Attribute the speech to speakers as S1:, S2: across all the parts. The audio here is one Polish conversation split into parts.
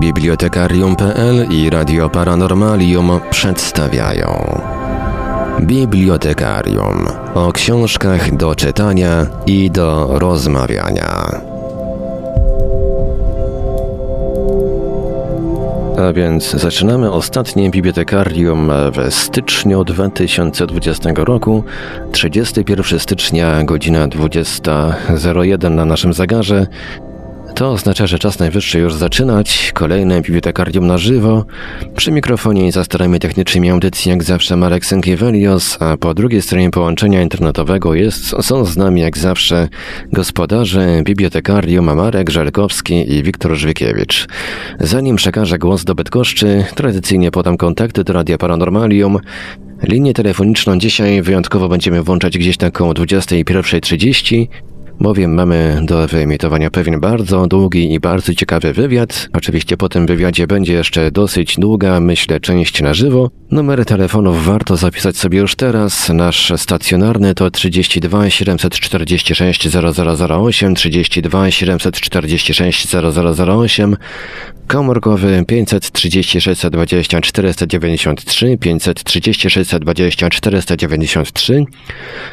S1: Bibliotekarium.pl i Radio Paranormalium przedstawiają Bibliotekarium o książkach do czytania i do rozmawiania. A więc zaczynamy ostatnie bibliotekarium w styczniu 2020 roku. 31 stycznia, godzina 20.01 na naszym zegarze. To oznacza, że czas najwyższy już zaczynać kolejne bibliotekarium na żywo. Przy mikrofonie i za starami technicznymi audycji jak zawsze Marek Sękiewelios, a po drugiej stronie połączenia internetowego jest, są z nami jak zawsze gospodarze bibliotekarium Marek Żelkowski i Wiktor Żwykiewicz. Zanim przekażę głos do Bydgoszczy, tradycyjnie podam kontakty do Radia Paranormalium. Linię telefoniczną dzisiaj wyjątkowo będziemy włączać gdzieś na około 21.30 bowiem mamy do wyemitowania pewien bardzo długi i bardzo ciekawy wywiad. Oczywiście po tym wywiadzie będzie jeszcze dosyć długa, myślę, część na żywo. Numery telefonów warto zapisać sobie już teraz. Nasz stacjonarny to 32 746 0008, 32 746 0008, komórkowy 536 20 493, 536 20 493,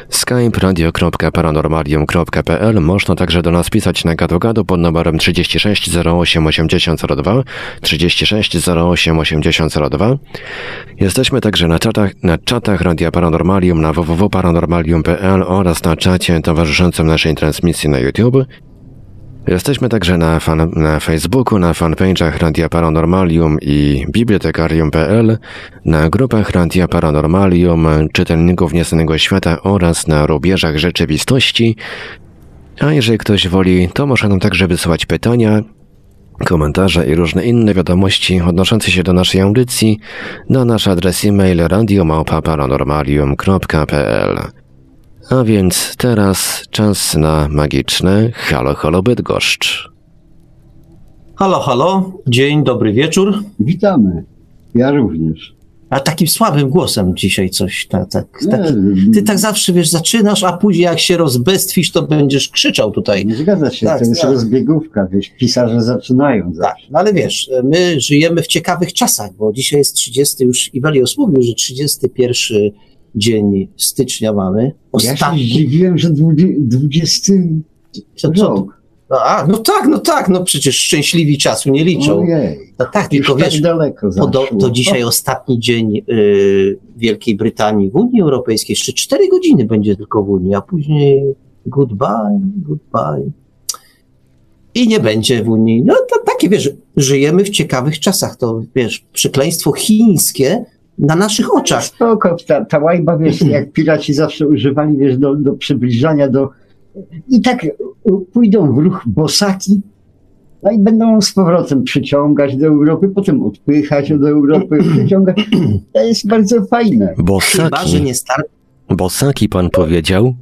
S1: skype radio.paranormalium.pl można także do nas pisać na gadu pod numerem 36 08 8002 36 08 8002. Jesteśmy także na czatach, na czatach Radia Paranormalium na www.paranormalium.pl oraz na czacie towarzyszącym naszej transmisji na YouTube. Jesteśmy także na, fan, na Facebooku, na fanpage'ach Radia Paranormalium i Bibliotekarium.pl, na grupach Radia Paranormalium, czytelników Nieznanego Świata oraz na rubieżach rzeczywistości, a jeżeli ktoś woli, to może nam także wysyłać pytania, komentarze i różne inne wiadomości odnoszące się do naszej audycji na nasz adres e-mail radiomałpa-paranormalium.pl A więc teraz czas na magiczne Halo Halo Bydgoszcz.
S2: Halo, halo, dzień dobry wieczór.
S3: Witamy. Ja również.
S2: A takim słabym głosem dzisiaj coś. Tak, tak, tak. Ty tak zawsze wiesz, zaczynasz, a później jak się rozbestwisz, to będziesz krzyczał tutaj.
S3: Nie zgadza się, tak, to jest tak. rozbiegówka, wiesz, pisarze zaczynają
S2: zawsze. Tak, no ale wiesz, my żyjemy w ciekawych czasach, bo dzisiaj jest 30, już Iwelios mówił, że 31 dzień stycznia mamy.
S3: Ostatni. Ja się zdziwiłem, że 20 co, co,
S2: no, a, no tak, no tak, no przecież szczęśliwi czasu nie liczą.
S3: Ojej,
S2: no tak, tylko tak wiesz, daleko to, to dzisiaj ostatni dzień y, Wielkiej Brytanii w Unii Europejskiej. Jeszcze cztery godziny będzie tylko w Unii, a później goodbye, goodbye. I nie będzie w Unii. No to takie, wiesz, żyjemy w ciekawych czasach. To, wiesz, przekleństwo chińskie na naszych oczach.
S3: Spoko, ta, ta łajba, wiesz, jak piraci zawsze używali, wiesz, do, do przybliżania do i tak pójdą w ruch bosaki, no i będą z powrotem przyciągać do Europy, potem odpychać od Europy, przyciągać. To jest bardzo fajne.
S1: Bosaki. Chyba, że nie star... Bosaki pan powiedział?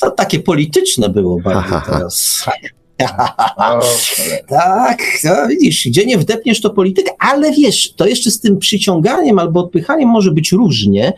S2: To takie polityczne było bardzo teraz. tak, no widzisz, gdzie nie wdepniesz to polityka, ale wiesz, to jeszcze z tym przyciąganiem albo odpychaniem może być różnie,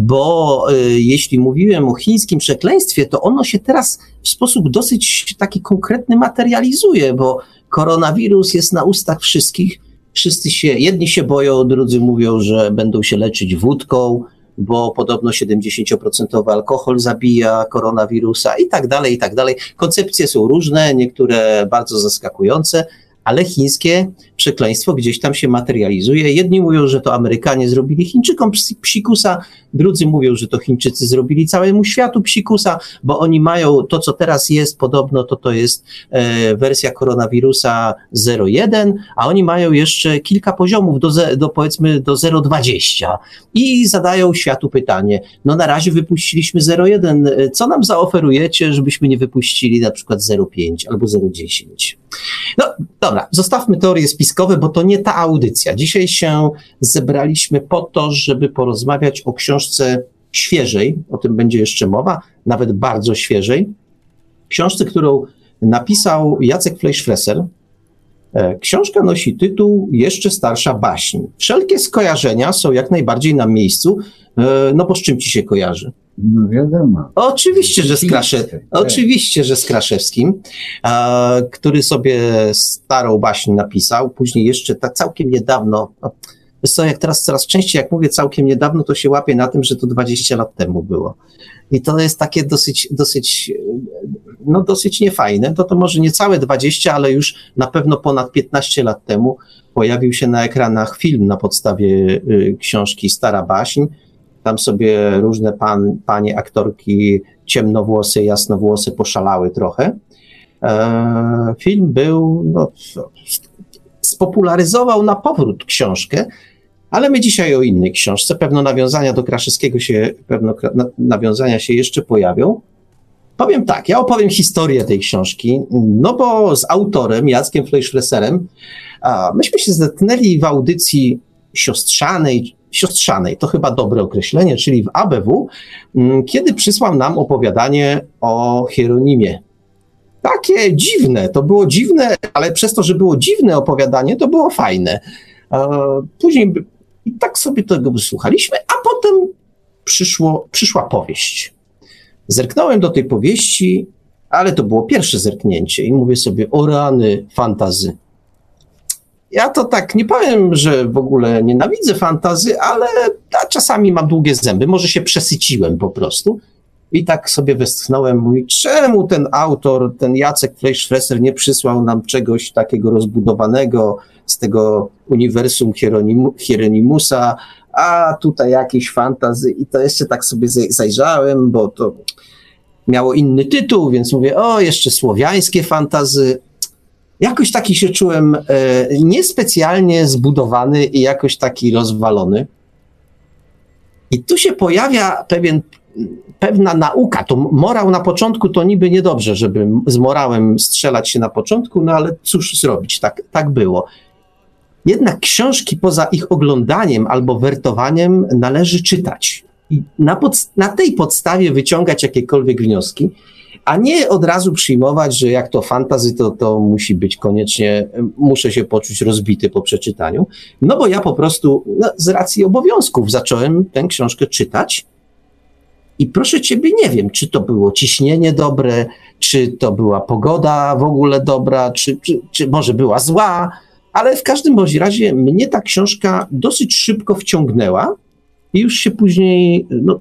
S2: bo y, jeśli mówiłem o chińskim przekleństwie, to ono się teraz w sposób dosyć taki konkretny materializuje, bo koronawirus jest na ustach wszystkich. Wszyscy się, jedni się boją, drudzy mówią, że będą się leczyć wódką, bo podobno 70% alkohol zabija koronawirusa i tak dalej, i tak dalej. Koncepcje są różne, niektóre bardzo zaskakujące, ale chińskie przekleństwo gdzieś tam się materializuje. Jedni mówią, że to Amerykanie zrobili Chińczykom psikusa, drudzy mówią, że to Chińczycy zrobili całemu światu psikusa, bo oni mają to, co teraz jest, podobno to to jest e, wersja koronawirusa 0.1, a oni mają jeszcze kilka poziomów do, do powiedzmy do 0.20 i zadają światu pytanie, no na razie wypuściliśmy 0.1, co nam zaoferujecie, żebyśmy nie wypuścili na przykład 0.5 albo 0.10? No dobra, zostawmy teorię spiskową bo to nie ta audycja. Dzisiaj się zebraliśmy po to, żeby porozmawiać o książce świeżej, o tym będzie jeszcze mowa, nawet bardzo świeżej. Książce, którą napisał Jacek Fleischfresser. E, książka nosi tytuł Jeszcze starsza baśń. Wszelkie skojarzenia są jak najbardziej na miejscu, e, no bo z czym ci się kojarzy?
S3: No wiadomo.
S2: Oczywiście, że z, Krasze... Oczywiście, że z Kraszewskim, e, który sobie starą baśń napisał, później jeszcze tak całkiem niedawno, no, Wiesz co, jak teraz coraz częściej, jak mówię całkiem niedawno, to się łapię na tym, że to 20 lat temu było. I to jest takie dosyć, dosyć, no dosyć niefajne. To to może nie całe 20, ale już na pewno ponad 15 lat temu pojawił się na ekranach film na podstawie y, książki Stara Baśń. Tam sobie różne pan, panie aktorki ciemnowłose, jasnowłose poszalały trochę. E, film był, no, spopularyzował na powrót książkę, ale my dzisiaj o innej książce. Pewno nawiązania do Kraszewskiego się, pewno nawiązania się jeszcze pojawią. Powiem tak, ja opowiem historię tej książki, no bo z autorem, Jackiem Fleischfresserem, myśmy się zetknęli w audycji siostrzanej, siostrzanej, to chyba dobre określenie, czyli w ABW, mm, kiedy przysłał nam opowiadanie o Hieronimie. Takie dziwne, to było dziwne, ale przez to, że było dziwne opowiadanie, to było fajne. Później i tak sobie tego wysłuchaliśmy, a potem przyszło, przyszła powieść. Zerknąłem do tej powieści, ale to było pierwsze zerknięcie i mówię sobie, o rany fantazy. Ja to tak nie powiem, że w ogóle nienawidzę fantazy, ale czasami mam długie zęby, może się przesyciłem po prostu. I tak sobie westchnąłem, mówi, czemu ten autor, ten Jacek Fleischfresser nie przysłał nam czegoś takiego rozbudowanego z tego uniwersum Hieronimusa, a tutaj jakieś fantazy i to jeszcze tak sobie zajrzałem, bo to miało inny tytuł, więc mówię, o, jeszcze słowiańskie fantazy. Jakoś taki się czułem e, niespecjalnie zbudowany i jakoś taki rozwalony. I tu się pojawia pewien pewna nauka. To morał na początku to niby niedobrze, żeby z morałem strzelać się na początku, no ale cóż zrobić, tak, tak było. Jednak książki poza ich oglądaniem albo wertowaniem należy czytać. I na, na tej podstawie wyciągać jakiekolwiek wnioski, a nie od razu przyjmować, że jak to fantazy, to, to musi być koniecznie, muszę się poczuć rozbity po przeczytaniu. No bo ja po prostu no, z racji obowiązków zacząłem tę książkę czytać i proszę ciebie, nie wiem, czy to było ciśnienie dobre, czy to była pogoda w ogóle dobra, czy, czy, czy może była zła, ale w każdym bądź razie mnie ta książka dosyć szybko wciągnęła i już się później, no,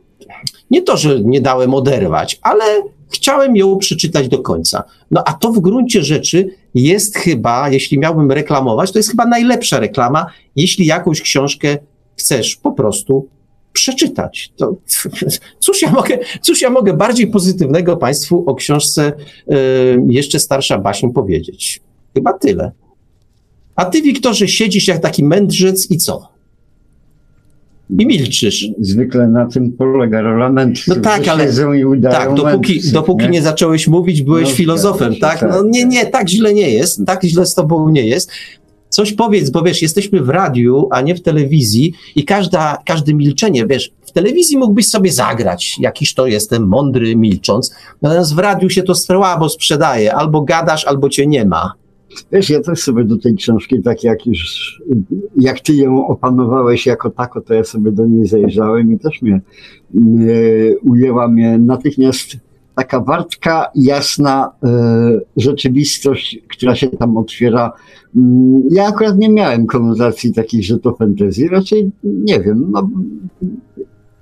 S2: nie to, że nie dałem oderwać, ale chciałem ją przeczytać do końca. No a to w gruncie rzeczy jest chyba, jeśli miałbym reklamować, to jest chyba najlepsza reklama, jeśli jakąś książkę chcesz po prostu przeczytać. To, cóż, ja mogę, cóż ja mogę bardziej pozytywnego Państwu o książce y, Jeszcze starsza baśń powiedzieć? Chyba tyle. A ty, Wiktorze, siedzisz jak taki mędrzec i co? I milczysz.
S3: Zwykle na tym polega rola mędrców.
S2: No tak, ale tak, dopóki, mędrców, dopóki nie? nie? zacząłeś mówić, byłeś no, filozofem, tak? tak? No nie, nie, tak źle nie jest, tak źle z tobą nie jest. Coś powiedz, bo wiesz, jesteśmy w radiu, a nie w telewizji i każda, każde milczenie, wiesz, w telewizji mógłbyś sobie zagrać, jakiś to jestem mądry, milcząc, natomiast w radiu się to słabo sprzedaje, albo gadasz, albo cię nie ma.
S3: Wiesz, ja też sobie do tej książki, tak jak już, jak ty ją opanowałeś jako tako, to ja sobie do niej zajrzałem i też mnie, mnie ujęła mnie natychmiast taka wartka, jasna e, rzeczywistość, która się tam otwiera. Mm, ja akurat nie miałem konotacji takich, że to fantasy, raczej nie wiem, no,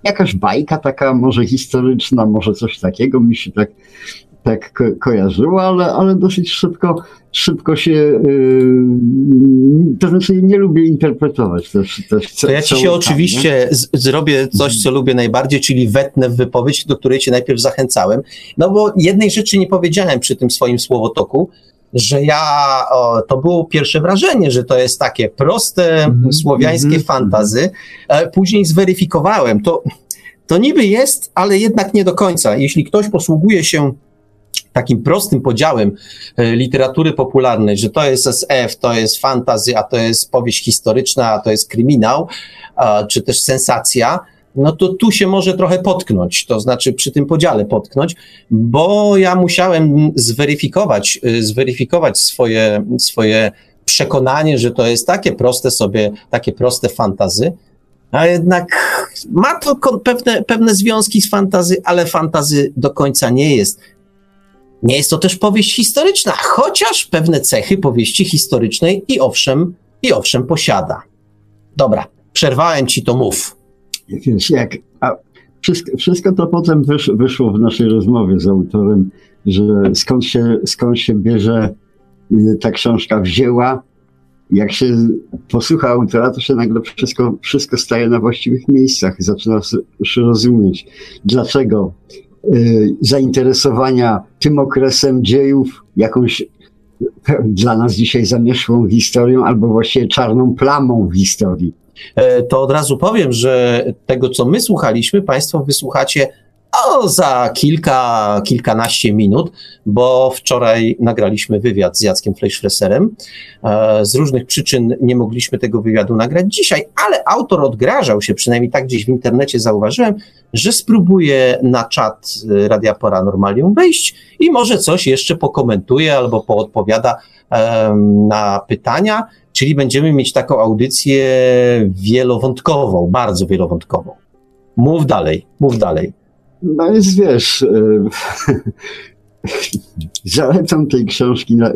S3: jakaś bajka taka może historyczna, może coś takiego mi się tak tak ko kojarzyło, ale, ale dosyć szybko, szybko się, yy, to znaczy nie lubię interpretować też. też
S2: to ja ci się oczywiście zrobię coś, co lubię najbardziej, czyli wetnę w wypowiedź, do której cię najpierw zachęcałem, no bo jednej rzeczy nie powiedziałem przy tym swoim słowotoku, że ja, o, to było pierwsze wrażenie, że to jest takie proste, mm -hmm. słowiańskie mm -hmm. fantazy. E, później zweryfikowałem, to, to niby jest, ale jednak nie do końca. Jeśli ktoś posługuje się takim prostym podziałem e, literatury popularnej, że to jest SF, to jest fantazy, a to jest powieść historyczna, a to jest kryminał, czy też sensacja, no to tu się może trochę potknąć, to znaczy przy tym podziale potknąć, bo ja musiałem zweryfikować, e, zweryfikować swoje, swoje przekonanie, że to jest takie proste sobie, takie proste fantazy, a jednak ma to pewne, pewne związki z fantazy, ale fantazy do końca nie jest. Nie jest to też powieść historyczna, chociaż pewne cechy powieści historycznej i owszem, i owszem posiada. Dobra, przerwałem ci to mów.
S3: Wiesz, jak, a wszystko, wszystko to potem wysz, wyszło w naszej rozmowie z autorem, że skąd się, skąd się bierze y, ta książka wzięła. Jak się posłucha autora, to się nagle wszystko, wszystko staje na właściwych miejscach. Zaczyna się rozumieć, dlaczego zainteresowania tym okresem dziejów, jakąś dla nas dzisiaj zamieszłą historią, albo właściwie czarną plamą w historii.
S2: E, to od razu powiem, że tego, co my słuchaliśmy, Państwo wysłuchacie o, za kilka, kilkanaście minut, bo wczoraj nagraliśmy wywiad z Jackiem Fleischfresserem. E, z różnych przyczyn nie mogliśmy tego wywiadu nagrać dzisiaj, ale autor odgrażał się, przynajmniej tak gdzieś w internecie zauważyłem, że spróbuje na czat Radia Paranormalium wejść i może coś jeszcze pokomentuje albo poodpowiada na pytania, czyli będziemy mieć taką audycję wielowątkową, bardzo wielowątkową. Mów dalej, mów dalej.
S3: No jest, wiesz, e, zaletą tej książki e,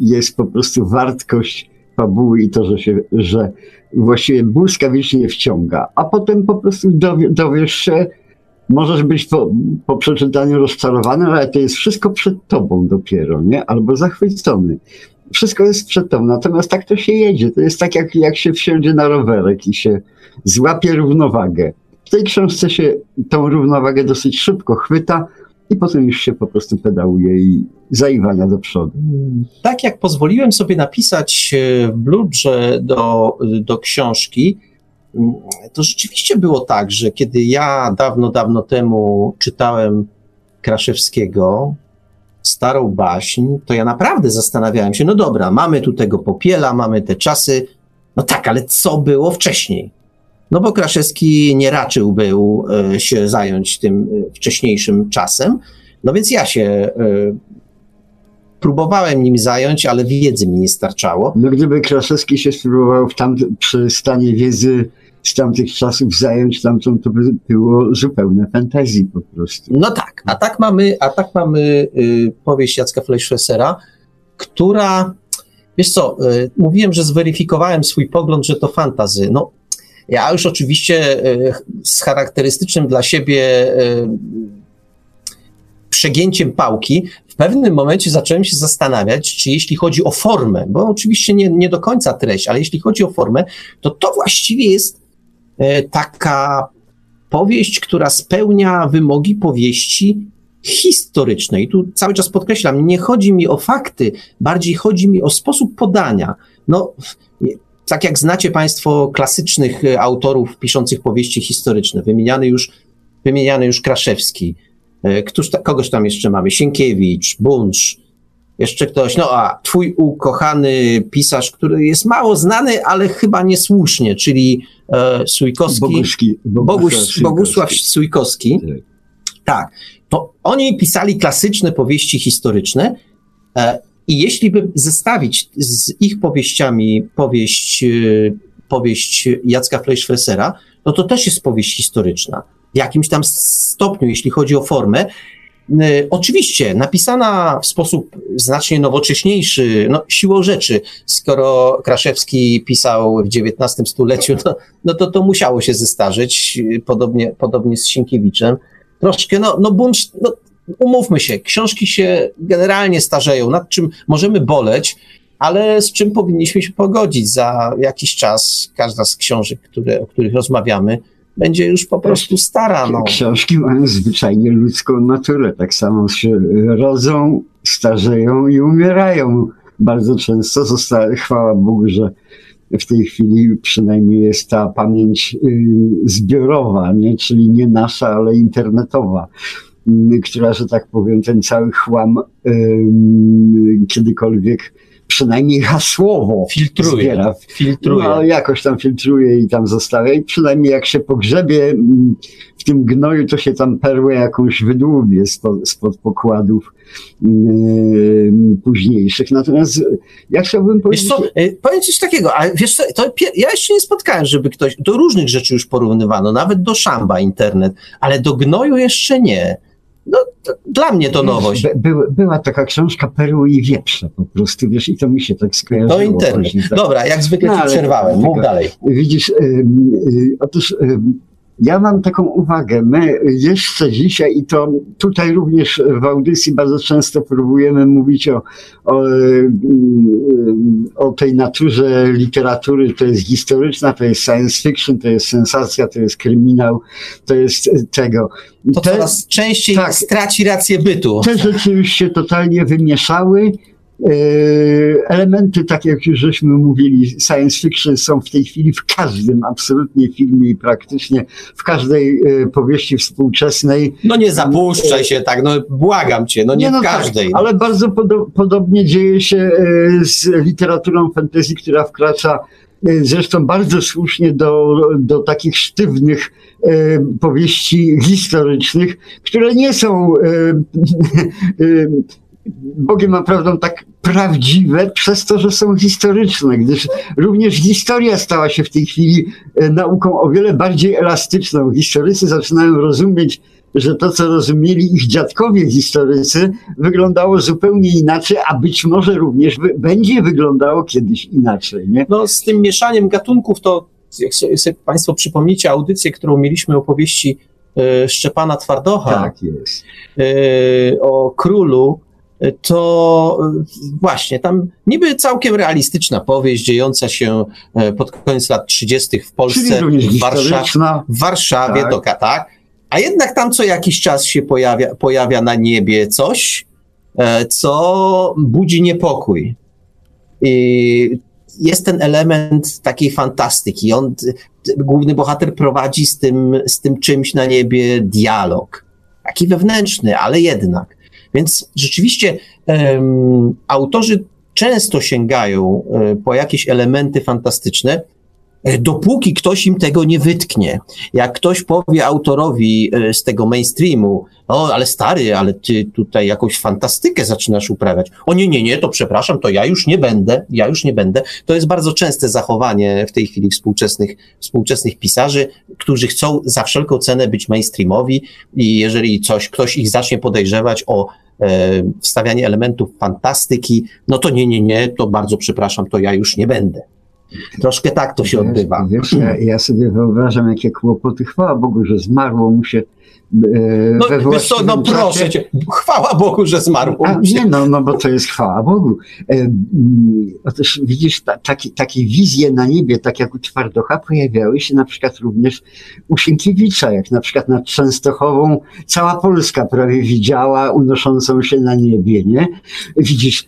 S3: jest po prostu wartość fabuły i to, że się, że właściwie błyskawicznie wciąga, a potem po prostu dowie, dowiesz się, możesz być po, po przeczytaniu rozczarowany, ale to jest wszystko przed tobą dopiero, nie? Albo zachwycony. Wszystko jest przed tobą, natomiast tak to się jedzie. To jest tak, jak, jak się wsiądzie na rowerek i się złapie równowagę w tej książce się tą równowagę dosyć szybko chwyta i potem już się po prostu pedałuje i zaiwania do przodu.
S2: Tak jak pozwoliłem sobie napisać e, w bludrze do, do książki, mm, to rzeczywiście było tak, że kiedy ja dawno, dawno temu czytałem Kraszewskiego, starą baśń, to ja naprawdę zastanawiałem się, no dobra, mamy tu tego popiela, mamy te czasy, no tak, ale co było wcześniej? No bo Kraszewski nie raczył był e, się zająć tym e, wcześniejszym czasem, no więc ja się e, próbowałem nim zająć, ale wiedzy mi nie starczało.
S3: No gdyby Kraszewski się spróbował w tam, przy stanie wiedzy z tamtych czasów zająć tamtą, to by było zupełne fantazji po prostu.
S2: No tak, a tak mamy, a tak mamy y, powieść Jacka Fleischfessera, która, wiesz co, y, mówiłem, że zweryfikowałem swój pogląd, że to fantazy. No ja już oczywiście e, z charakterystycznym dla siebie e, przegięciem pałki, w pewnym momencie zacząłem się zastanawiać, czy jeśli chodzi o formę, bo oczywiście nie, nie do końca treść, ale jeśli chodzi o formę, to to właściwie jest e, taka powieść, która spełnia wymogi powieści historycznej. Tu cały czas podkreślam, nie chodzi mi o fakty, bardziej chodzi mi o sposób podania. No, tak jak znacie Państwo klasycznych e, autorów piszących powieści historyczne, wymieniany już, wymieniany już Kraszewski, e, Któż ta, kogoś tam jeszcze mamy? Sienkiewicz, Buncz, jeszcze ktoś, no a twój ukochany pisarz, który jest mało znany, ale chyba niesłusznie, czyli e, Sujkowski,
S3: Boguszki,
S2: Bogusław, Bogusław Sujkowski. Tak. tak, to oni pisali klasyczne powieści historyczne e, i jeśli by zestawić z ich powieściami powieść, y, powieść Jacka Fleischfressera, no to też jest powieść historyczna. W jakimś tam stopniu, jeśli chodzi o formę. Y, oczywiście napisana w sposób znacznie nowocześniejszy, no siłą rzeczy, skoro Kraszewski pisał w XIX stuleciu, no, no to to musiało się zestarzeć, y, podobnie, podobnie z Sienkiewiczem. Troszkę, no, no Buncz, no, umówmy się, książki się generalnie starzeją, nad czym możemy boleć, ale z czym powinniśmy się pogodzić. Za jakiś czas każda z książek, które, o których rozmawiamy, będzie już po prostu stara. No.
S3: Książki mają zwyczajnie ludzką naturę. Tak samo się rodzą, starzeją i umierają. Bardzo często zostały, chwała Bogu, że w tej chwili przynajmniej jest ta pamięć zbiorowa, nie? czyli nie nasza, ale internetowa która, że tak powiem, ten cały chłam kiedykolwiek przynajmniej hasłowo
S2: Filtruje.
S3: zbiera.
S2: Filtruje.
S3: No, jakoś tam filtruje i tam zostawia. I przynajmniej jak się pogrzebie w tym gnoju, to się tam perłę jakąś wydłubie spod, spod pokładów mm, późniejszych. Natomiast ja chciałbym
S2: Wiesz
S3: powiedzieć...
S2: co, y, powiem coś takiego, ale wiesz co, to ja jeszcze nie spotkałem, żeby ktoś, do różnych rzeczy już porównywano, nawet do szamba internet, ale do gnoju jeszcze nie. No, dla mnie to nowość.
S3: By, by, była taka książka Perły i Wieprze po prostu, wiesz, i to mi się tak skojarzyło.
S2: To internet.
S3: tak.
S2: Dobra, jak zwykle
S3: No,
S2: ci przerwałem, mów dalej.
S3: Widzisz, ym, y, otóż ym, ja mam taką uwagę. My jeszcze dzisiaj, i to tutaj również w audycji bardzo często próbujemy mówić o, o, o tej naturze literatury, to jest historyczna, to jest science fiction, to jest sensacja, to jest kryminał, to jest tego.
S2: To
S3: Te-
S2: coraz częściej
S3: tak.
S2: straci rację bytu.
S3: te rzeczy już się totalnie wymieszały. E, Elementy, tak jak już żeśmy mówili, science fiction są w tej chwili w każdym absolutnie filmie i praktycznie w każdej e, powieści współczesnej.
S2: No nie zapuszczaj się tak, no błagam cię, no nie,
S3: no
S2: w
S3: tak,
S2: każdej.
S3: ale bardzo podo- podobnie dzieje się e, z literaturą fantasy, która wkracza zresztą bardzo słusznie do, do takich sztywnych e, powieści historycznych, które nie są e, e, Bogiem a prawdą tak prawdziwe przez to, że są historyczne, gdyż również historia stała się w tej chwili e, nauką o wiele bardziej elastyczną. Historycy zaczynają rozumieć, że to, co rozumieli ich dziadkowie historycy, wyglądało zupełnie inaczej, a być może również będzie wyglądało kiedyś inaczej. Nie?
S2: No z tym mieszaniem gatunków to, jak sobie, Państwo przypomnicie audycję, którą mieliśmy o powieści e, Szczepana Twardocha
S3: Tak jest.
S2: e, o królu, to e, właśnie tam niby całkiem realistyczna powieść dziejąca się e, pod koniec lat 30. w Polsce, w, Warszawie,
S3: historyczna.
S2: w Warszawie,
S3: Tak.
S2: to ka- tak. A jednak tam co jakiś czas się pojawia, pojawia na niebie coś, e, co budzi niepokój. I jest ten element takiej fantastyki. On, główny bohater prowadzi z tym, z tym czymś na niebie dialog. Taki wewnętrzny, ale jednak. Więc rzeczywiście em, autorzy często sięgają e, po jakieś elementy fantastyczne, dopóki ktoś im tego nie wytknie. Jak ktoś powie autorowi e, z tego mainstreamu, o, ale stary, ale ty tutaj jakąś fantastykę zaczynasz uprawiać. O nie, nie, nie, to przepraszam, to ja już nie będę, ja już nie będę. To jest bardzo częste zachowanie w tej chwili współczesnych, współczesnych pisarzy, którzy chcą za wszelką cenę być mainstreamowi i jeżeli coś, ktoś ich zacznie podejrzewać o e, wstawianie elementów fantastyki, no to nie, nie, nie, to bardzo przepraszam, to ja już nie będę. Troszkę tak to się odbywa.
S3: Wiesz, ja, ja sobie wyobrażam, jakie kłopoty. Chwała Bogu, że zmarło mu się e,
S2: No, wiesz co, no proszę cię, chwała Bogu, że zmarł.
S3: A, nie, no, no bo to jest chwała Bogu. E, Otóż widzisz, ta, taki, takie wizje na niebie, tak jak u Twardocha, pojawiały się na przykład również u Sienkiewicza, jak na przykład nad Częstochową cała Polska prawie widziała unoszącą się na niebie, nie? Widzisz,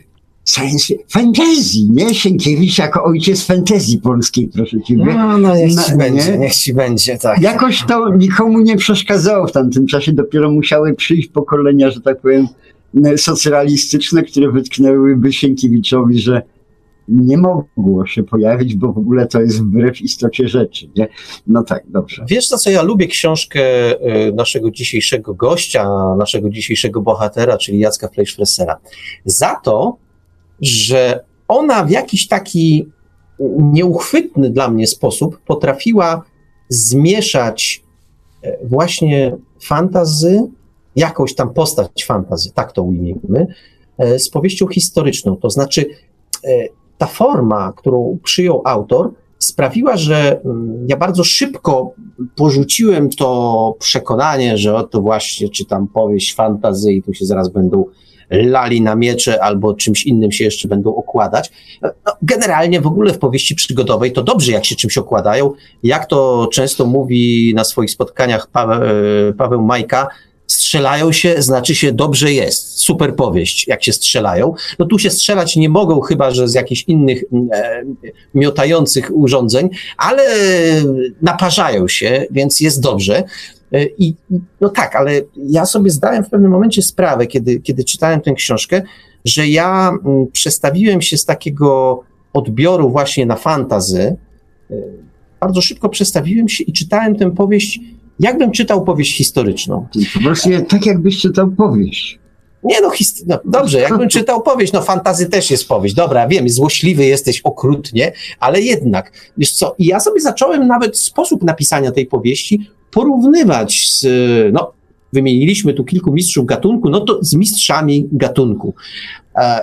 S3: science, fantasy, nie? Sienkiewicz jako ojciec fantazji polskiej, proszę ciebie.
S2: No, no niech
S3: No,
S2: ci będzie,
S3: nie?
S2: niech ci będzie, tak.
S3: Jakoś to nikomu nie przeszkadzało w tamtym czasie. Dopiero musiały przyjść pokolenia, że tak powiem, socrealistyczne, które wytknęłyby Sienkiewiczowi, że nie mogło się pojawić, bo w ogóle to jest wbrew istocie rzeczy. Nie? No tak, dobrze.
S2: Wiesz co ja lubię książkę e, naszego dzisiejszego gościa, naszego dzisiejszego bohatera, czyli Jacka Fleischfressera? Za to, że ona w jakiś taki nieuchwytny dla mnie sposób potrafiła zmieszać e, właśnie fantazy, jakąś tam postać fantazy, tak to ujmijmy, e, z powieścią historyczną. To znaczy, e, ta forma, którą przyjął autor, sprawiła, że mm, ja bardzo szybko porzuciłem to przekonanie, że oto właśnie czytam powieść fantazy i tu się zaraz będą lali na miecze albo czymś innym się jeszcze będą okładać. No, generalnie w ogóle w powieści przygodowej to dobrze, jak się czymś okładają. Jak to często mówi na swoich spotkaniach Paweł, e, Paweł Majka, strzelają się, znaczy się dobrze jest. Super powieść, jak się strzelają. No tu się strzelać nie mogą, chyba że z jakichś innych e, miotających urządzeń, ale naparzają się, więc jest dobrze. E, I no tak, ale ja sobie zdałem w pewnym momencie sprawę, kiedy, kiedy czytałem tę książkę, że ja mm, przestawiłem się z takiego odbioru właśnie na fantazy. E, bardzo szybko przestawiłem się i czytałem tę powieść, jakbym czytał powieść historyczną.
S3: Prostu tak, jakbyś czytał powieść.
S2: Nie no, hist- no, dobrze, jakbym czytał powieść, no fantazy też jest powieść. Dobra, wiem, złośliwy jesteś okrutnie, ale jednak, wiesz co, i ja sobie zacząłem nawet sposób napisania tej powieści porównywać z, no, wymieniliśmy tu kilku mistrzów gatunku, no to z mistrzami gatunku. E,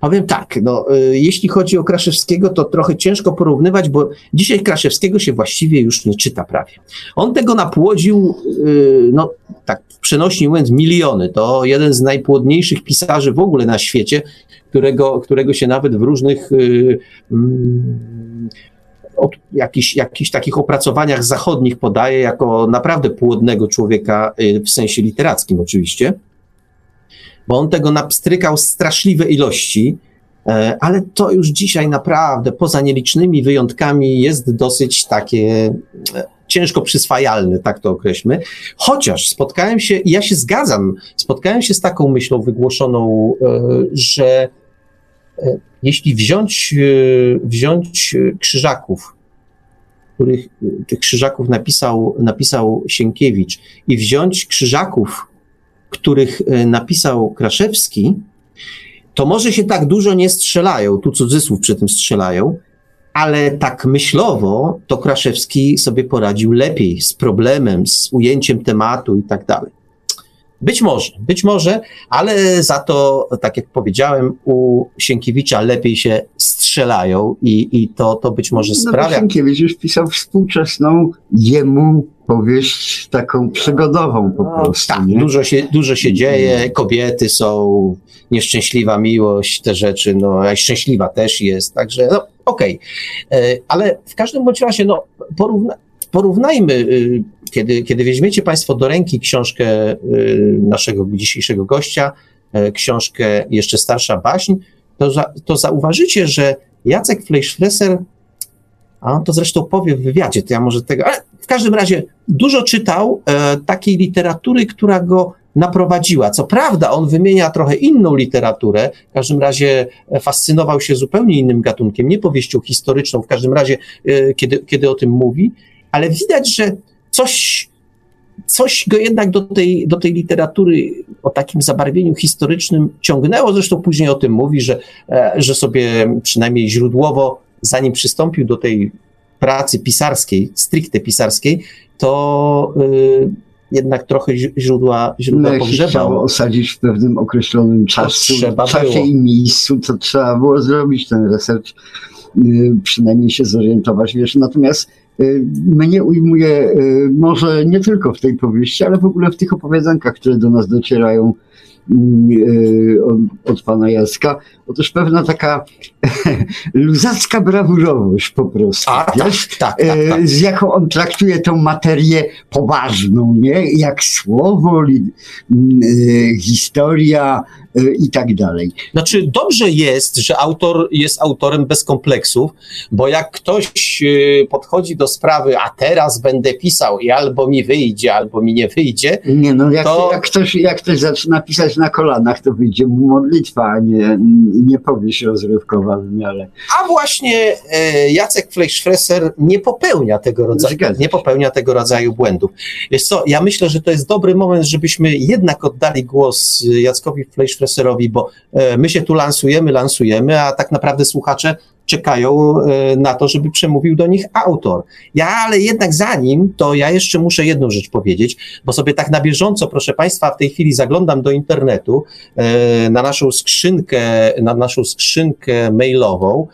S2: Powiem tak, no, y, jeśli chodzi o Kraszewskiego, to trochę ciężko porównywać, bo dzisiaj Kraszewskiego się właściwie już nie czyta prawie. On tego napłodził, y, no tak przenośnie mówiąc, miliony. To jeden z najpłodniejszych pisarzy w ogóle na świecie, którego, którego się nawet w różnych mm, od jakichś, takich opracowaniach zachodnich podaje jako naprawdę płodnego człowieka w sensie literackim oczywiście bo on tego napstrykał straszliwe ilości, e, ale to już dzisiaj naprawdę, poza nielicznymi wyjątkami, jest dosyć takie e, ciężko przyswajalne, tak to określmy. Chociaż spotkałem się, i ja się zgadzam, spotkałem się z taką myślą wygłoszoną, e, że jeśli wziąć, wziąć krzyżaków, których tych krzyżaków napisał, napisał Sienkiewicz, i wziąć krzyżaków, których e, napisał Kraszewski, to może się tak dużo nie strzelają, tu cudzysłów przy tym strzelają, ale tak myślowo to Kraszewski sobie poradził lepiej z problemem, z ujęciem tematu i tak dalej. Być może, być może, ale za to, tak jak powiedziałem, u Sienkiewicza lepiej się strzelają i, i to, to być może no, sprawia.
S3: No, Sienkiewicz już pisał współczesną jemu powieść taką przygodową po no, prostu.
S2: Tak, nie? Dużo, się, dużo się dzieje, kobiety są, nieszczęśliwa miłość, te rzeczy, no, a szczęśliwa też jest, także no okej. Okay. E, ale w każdym bądź razie, no, porówna, porównajmy, y, kiedy, kiedy weźmiecie Państwo do ręki książkę y, naszego dzisiejszego gościa, e, książkę jeszcze starsza baśń, to, za, to zauważycie, że Jacek Fleischfresser, a on to zresztą powie w wywiadzie, to ja może tego, ale w każdym razie dużo czytał e, takiej literatury, która go naprowadziła. Co prawda, on wymienia trochę inną literaturę, w każdym razie e, fascynował się zupełnie innym gatunkiem, nie powieścią historyczną, w każdym razie, e, kiedy, kiedy o tym mówi, ale widać, że coś, coś go jednak do tej, do tej literatury o takim zabarwieniu historycznym ciągnęło. Zresztą później o tym mówi, że, e, że sobie przynajmniej źródłowo, zanim przystąpił do tej pracy pisarskiej, stricte pisarskiej, to y, jednak trochę źródła, źródła no, pogrzebał.
S3: osadzić w pewnym określonym czasu, czasie było. i miejscu, to trzeba było zrobić ten research, y, przynajmniej się zorientować, wiesz, natomiast mnie ujmuje może nie tylko w tej powieści, ale w ogóle w tych opowiadankach, które do nas docierają Y, od pana Jacka. Otóż pewna taka luzacka brawurowość po prostu. A, wiesz, tak, tak, tak, tak. Z jaką on traktuje tą materię poważną, nie? Jak słowo, li, y, historia, i tak dalej.
S2: Znaczy, dobrze jest, że autor jest autorem bez kompleksów, bo jak ktoś podchodzi do sprawy, a teraz będę pisał i albo mi wyjdzie, albo mi nie wyjdzie.
S3: Nie, no jak, to... jak, ktoś, jak ktoś zaczyna pisać na kolanach, to wyjdzie mu modlitwa, a nie, nie powieść rozrywkowa w miarę.
S2: A właśnie e, Jacek Fleischfresser nie popełnia tego rodzaju, nie popełnia tego rodzaju błędów. Jest co, ja myślę, że to jest dobry moment, żebyśmy jednak oddali głos Jackowi Fleischfresserowi Fresserowi, bo e, my się tu lansujemy, lansujemy, a tak naprawdę słuchacze czekają e, na to, żeby przemówił do nich autor. Ja, ale jednak zanim, to ja jeszcze muszę jedną rzecz powiedzieć, bo sobie tak na bieżąco, proszę Państwa, w tej chwili zaglądam do internetu e, na naszą skrzynkę, na naszą skrzynkę mailową,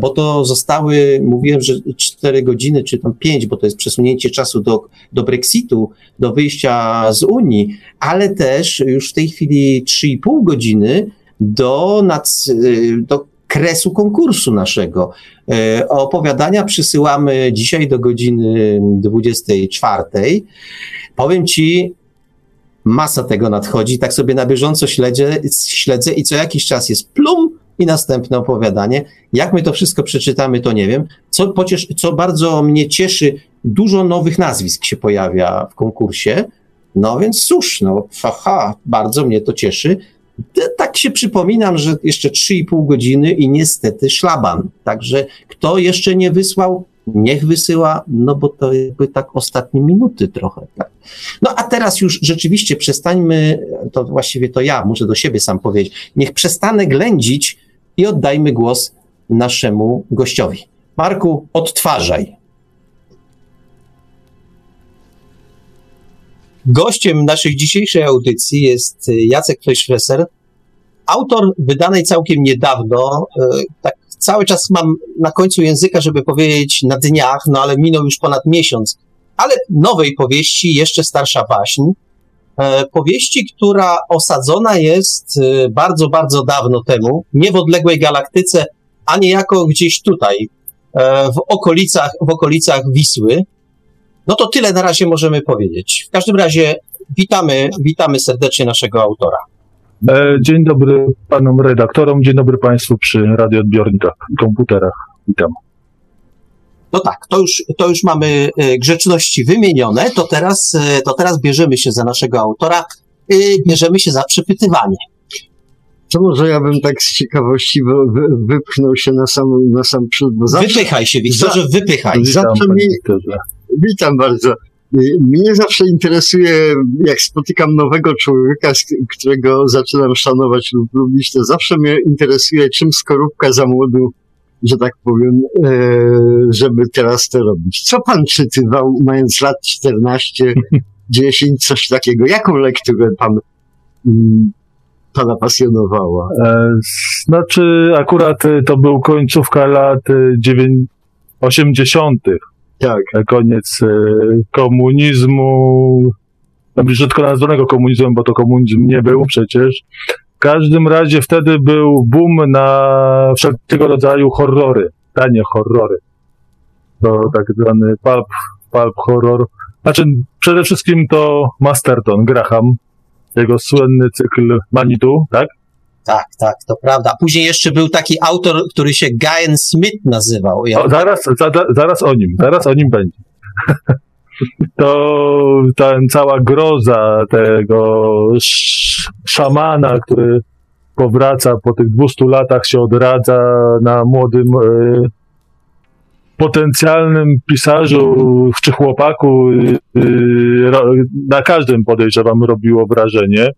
S2: bo to zostały, mówiłem, że 4 godziny, czy tam 5, bo to jest przesunięcie czasu do, do Brexitu, do wyjścia z Unii, ale też już w tej chwili 3,5 godziny do, nad, do kresu konkursu naszego. E, opowiadania przysyłamy dzisiaj do godziny 24. Powiem Ci, masa tego nadchodzi, tak sobie na bieżąco śledzę, śledzę i co jakiś czas jest plum, i następne opowiadanie. Jak my to wszystko przeczytamy, to nie wiem. Co, co bardzo mnie cieszy, dużo nowych nazwisk się pojawia w konkursie. No więc cóż, no, haha, bardzo mnie to cieszy. Tak się przypominam, że jeszcze 3,5 godziny i niestety szlaban. Także kto jeszcze nie wysłał, niech wysyła, no bo to jakby tak ostatnie minuty trochę. Tak. No a teraz już rzeczywiście przestańmy, to właściwie to ja muszę do siebie sam powiedzieć, niech przestanę ględzić i oddajmy głos naszemu gościowi. Marku, odtwarzaj. Gościem naszej dzisiejszej audycji jest Jacek Fleischfresser, autor wydanej całkiem niedawno, e, tak cały czas mam na końcu języka, żeby powiedzieć na dniach, no ale minął już ponad miesiąc, ale nowej powieści, jeszcze starsza baśń, e, powieści, która osadzona jest e, bardzo, bardzo dawno temu, nie w odległej galaktyce, a niejako gdzieś tutaj, w okolicach, w okolicach Wisły. No to tyle na razie możemy powiedzieć. W każdym razie witamy, witamy serdecznie naszego autora.
S4: E, dzień dobry panom redaktorom, dzień dobry państwu przy radioodbiornikach i komputerach. Witam.
S2: No tak, to już, to już mamy e, grzeczności wymienione, to teraz, e, to teraz bierzemy się za naszego autora, bierzemy się za przepytywanie.
S3: To może ja bym tak z ciekawości wypchnął się na sam, na sam przód.
S2: Bo zawsze, wypychaj się, Wiktorze, wypychaj.
S3: Zawsze mi, witam bardzo. Mnie zawsze interesuje, jak spotykam nowego człowieka, którego zaczynam szanować lub lubić, to zawsze mnie interesuje, czym skorupka za młodu, że tak powiem, e, żeby teraz to robić. Co pan czytywał, mając lat 14, 10, coś takiego? Jaką lekturę pan mm, pana pasjonowała? E,
S4: znaczy, akurat to był końcówka lat 80. Tak. Koniec e, komunizmu, no, brzydko nazwanego komunizmem, bo to komunizm nie był przecież. W każdym razie wtedy był boom na wszelkiego rodzaju horrory, tanie horrory. To tak zwany pulp, pulp horror. Znaczy, przede wszystkim to Masterton, Graham, jego słynny cykl Manitu, tak?
S2: Tak, tak, to prawda. Później jeszcze był taki autor, który się Guyan Smith nazywał.
S4: Ja... O, zaraz, za, zaraz o nim, zaraz o nim będzie. to ta cała groza tego szamana, który powraca po tych 200 latach, się odradza na młodym e, potencjalnym pisarzu czy chłopaku, e, na każdym podejrzewam robiło wrażenie.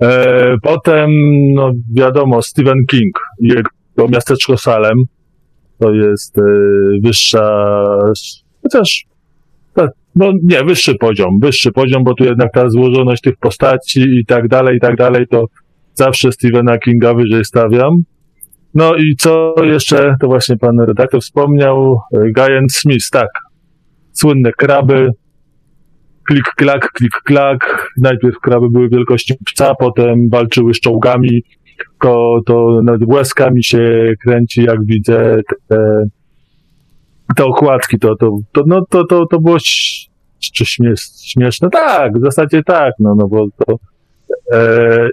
S4: E, potem, no wiadomo, Stephen King jego miasteczko Salem. To jest e, wyższa, chociaż tak, no nie, wyższy poziom, wyższy poziom, bo tu jednak ta złożoność tych postaci i tak dalej, i tak dalej, to zawsze Stephena Kinga wyżej stawiam. No i co jeszcze, to właśnie pan redaktor wspomniał, e, Guyan Smith, tak. Słynne kraby, klik, klak, klik, klak. Najpierw kraby były wielkości psa, potem walczyły z czołgami. To, to nawet łezkami się kręci, jak widzę te, te okładki. To, to, to, no, to, to, to było śmieszne? Tak, w zasadzie tak, no, no bo to,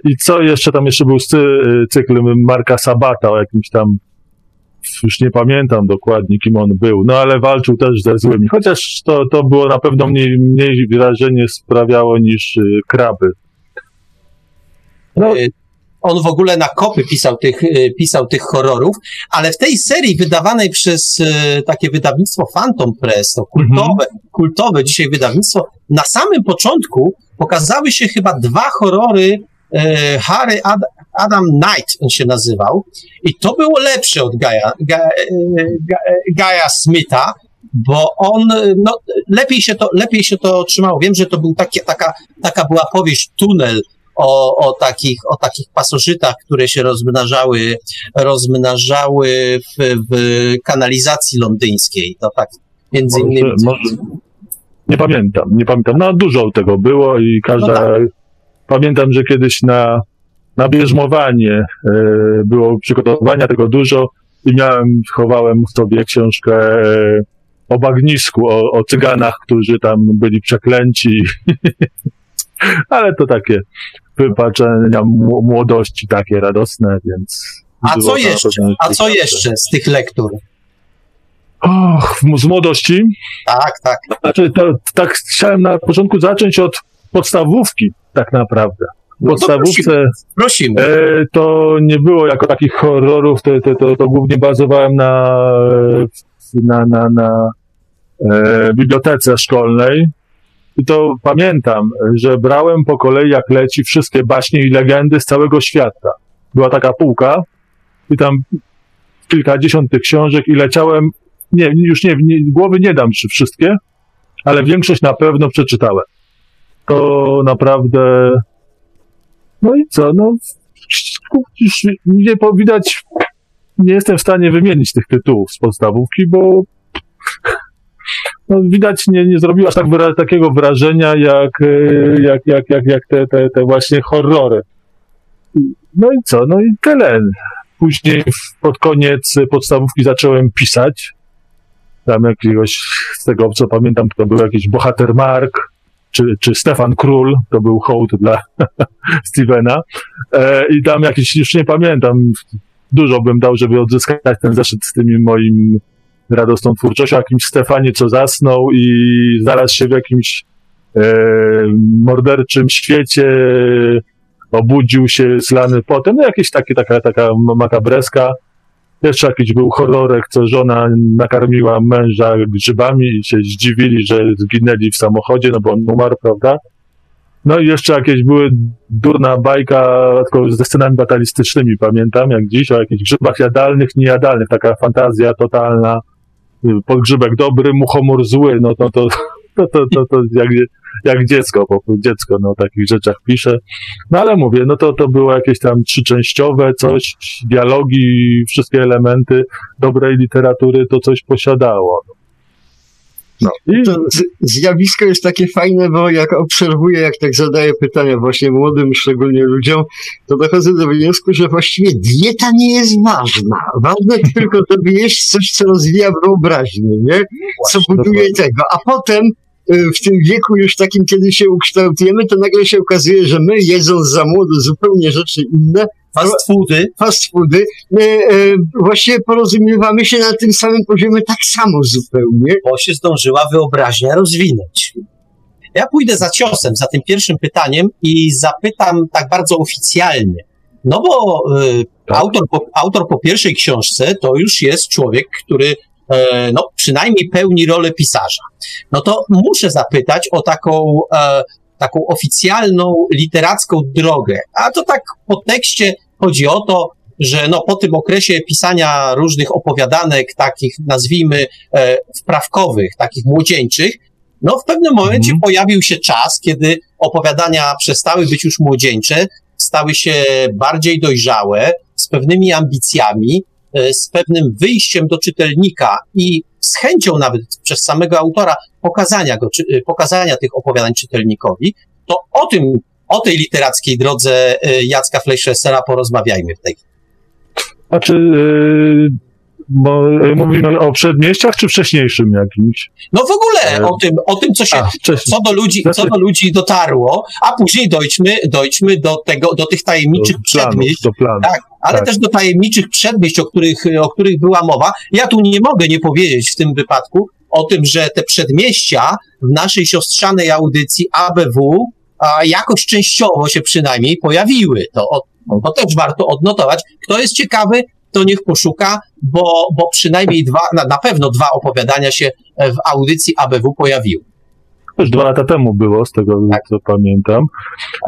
S4: i co jeszcze tam jeszcze był cykl Marka Sabata o jakimś tam już nie pamiętam dokładnie, kim on był, no ale walczył też ze złymi, chociaż to, to było na pewno mniej, mniej wrażenie sprawiało niż y, kraby.
S2: No. Y, on w ogóle na kopy pisał tych, y, pisał tych horrorów, ale w tej serii wydawanej przez takie wydawnictwo Phantom Press, to kultowe, mhm. kultowe dzisiaj wydawnictwo, na samym początku pokazały się chyba dwa horrory E, Harry Ad, Adam Knight on się nazywał i to było lepsze od Gaja, Gaja, Gaja Smitha, bo on, no, lepiej się to, lepiej się to trzymało. Wiem, że to był takie, taka, taka była powieść Tunel o, o, takich, o takich pasożytach, które się rozmnażały, rozmnażały w, w kanalizacji londyńskiej. To tak między innymi. Może,
S4: nie pamiętam, nie pamiętam. No dużo tego było i każda, no tak. Pamiętam, że kiedyś na, na bierzmowanie e, było przygotowania tego dużo i miałem, chowałem sobie książkę e, o bagnisku, o, o cyganach, którzy tam byli przeklęci. Ale to takie wypaczenia młodości takie radosne, więc...
S2: A co jeszcze? A co jeszcze z tych lektur?
S4: Och, z młodości?
S2: Tak, tak.
S4: Znaczy, to, tak chciałem na początku zacząć od podstawówki tak naprawdę. w podstawówce
S2: Prosimy.
S4: e, to nie było jako takich horrorów, to, to, to, to głównie bazowałem na, na, na, na e, bibliotece szkolnej. I to pamiętam, że brałem po kolei jak leci wszystkie baśnie i legendy z całego świata. Była taka półka i tam kilkadziesiąt tych książek i leciałem, nie, już nie, nie głowy nie dam czy wszystkie, ale większość na pewno przeczytałem. To naprawdę no i co, no już nie widać, nie jestem w stanie wymienić tych tytułów z podstawówki, bo no, widać nie, nie zrobiło aż tak wyra- takiego wrażenia jak, e, jak, jak, jak, jak te, te, te właśnie horrory. No i co, no i tyle. Później pod koniec podstawówki zacząłem pisać. Tam jakiegoś, z tego co pamiętam, to był jakiś bohater Mark, czy, czy Stefan Król, to był hołd dla Stevena. E, I tam jakiś, już nie pamiętam, dużo bym dał, żeby odzyskać ten zeszyt z tymi moim radosną twórczością, jakimś Stefanie, co zasnął i znalazł się w jakimś e, morderczym świecie, obudził się zlany potem, no jakieś takie, taka, taka makabreska. Jeszcze jakiś był horrorek, co żona nakarmiła męża grzybami i się zdziwili, że zginęli w samochodzie, no bo on umarł, prawda? No i jeszcze jakieś były durna bajka tylko ze scenami batalistycznymi, pamiętam, jak dziś, o jakichś grzybach jadalnych, niejadalnych, taka fantazja totalna. Podgrzybek dobry, muchomór zły, no to, to, to, to, to, to jak, jak dziecko, prostu dziecko no, o takich rzeczach pisze. No ale mówię, no to, to było jakieś tam trzyczęściowe coś, dialogi, wszystkie elementy dobrej literatury to coś posiadało. No. I
S3: To zjawisko jest takie fajne, bo jak obserwuję, jak tak zadaję pytania właśnie młodym, szczególnie ludziom, to dochodzę do wniosku, że właściwie dieta nie jest ważna. Ważne tylko, żeby jeść coś, co rozwija wyobraźnię, nie? Co buduje tego. A potem y, w tym wieku już takim, kiedy się ukształtujemy, to nagle się okazuje, że my jedząc za młodo zupełnie rzeczy inne,
S2: Fast foody.
S3: fast foody, my, y, właściwie porozumiewamy się na tym samym poziomie tak samo zupełnie.
S2: bo się zdążyła wyobraźnia rozwinąć. Ja pójdę za ciosem, za tym pierwszym pytaniem i zapytam tak bardzo oficjalnie. No bo y, autor, po, autor po pierwszej książce to już jest człowiek, który e, no, przynajmniej pełni rolę pisarza. No to muszę zapytać o taką, e, taką oficjalną literacką drogę. A to tak po tekście chodzi o to, że no, po tym okresie pisania różnych opowiadanek, takich nazwijmy e, wprawkowych, takich młodzieńczych, no w pewnym momencie
S4: Mhm.
S2: pojawił się czas, kiedy opowiadania przestały być już młodzieńcze, stały się bardziej dojrzałe, z pewnymi ambicjami, z pewnym wyjściem do czytelnika i z chęcią nawet przez samego autora pokazania, go, czy, e, pokazania tych opowiadań czytelnikowi, to o tym, o tej literackiej drodze e, Jacka Fleischessera porozmawiajmy w tej
S4: Znaczy, yy, bo, yy, mówimy o przedmieściach czy wcześniejszym jakimś?
S2: No w ogóle
S4: E,
S2: o tym, o tym co się,
S4: A,
S2: co do ludzi, co do ludzi dotarło, a później dojdźmy, dojdźmy do tego, do tych tajemniczych
S4: do planów,
S2: przedmieść,
S4: do planu.
S2: tak, ale
S4: tak.
S2: też do tajemniczych przedmieść, o których, o których była mowa. Ja tu nie mogę nie powiedzieć w tym wypadku o tym, że te przedmieścia w naszej siostrzanej audycji ABW a jakoś częściowo się przynajmniej pojawiły. To, o- to też warto odnotować. Kto jest ciekawy, to niech poszuka, bo, bo przynajmniej dwa, na, na pewno dwa opowiadania się e, w audycji ABW pojawiły.
S4: Już dwa lata temu było, z tego
S2: Tak.
S4: co pamiętam.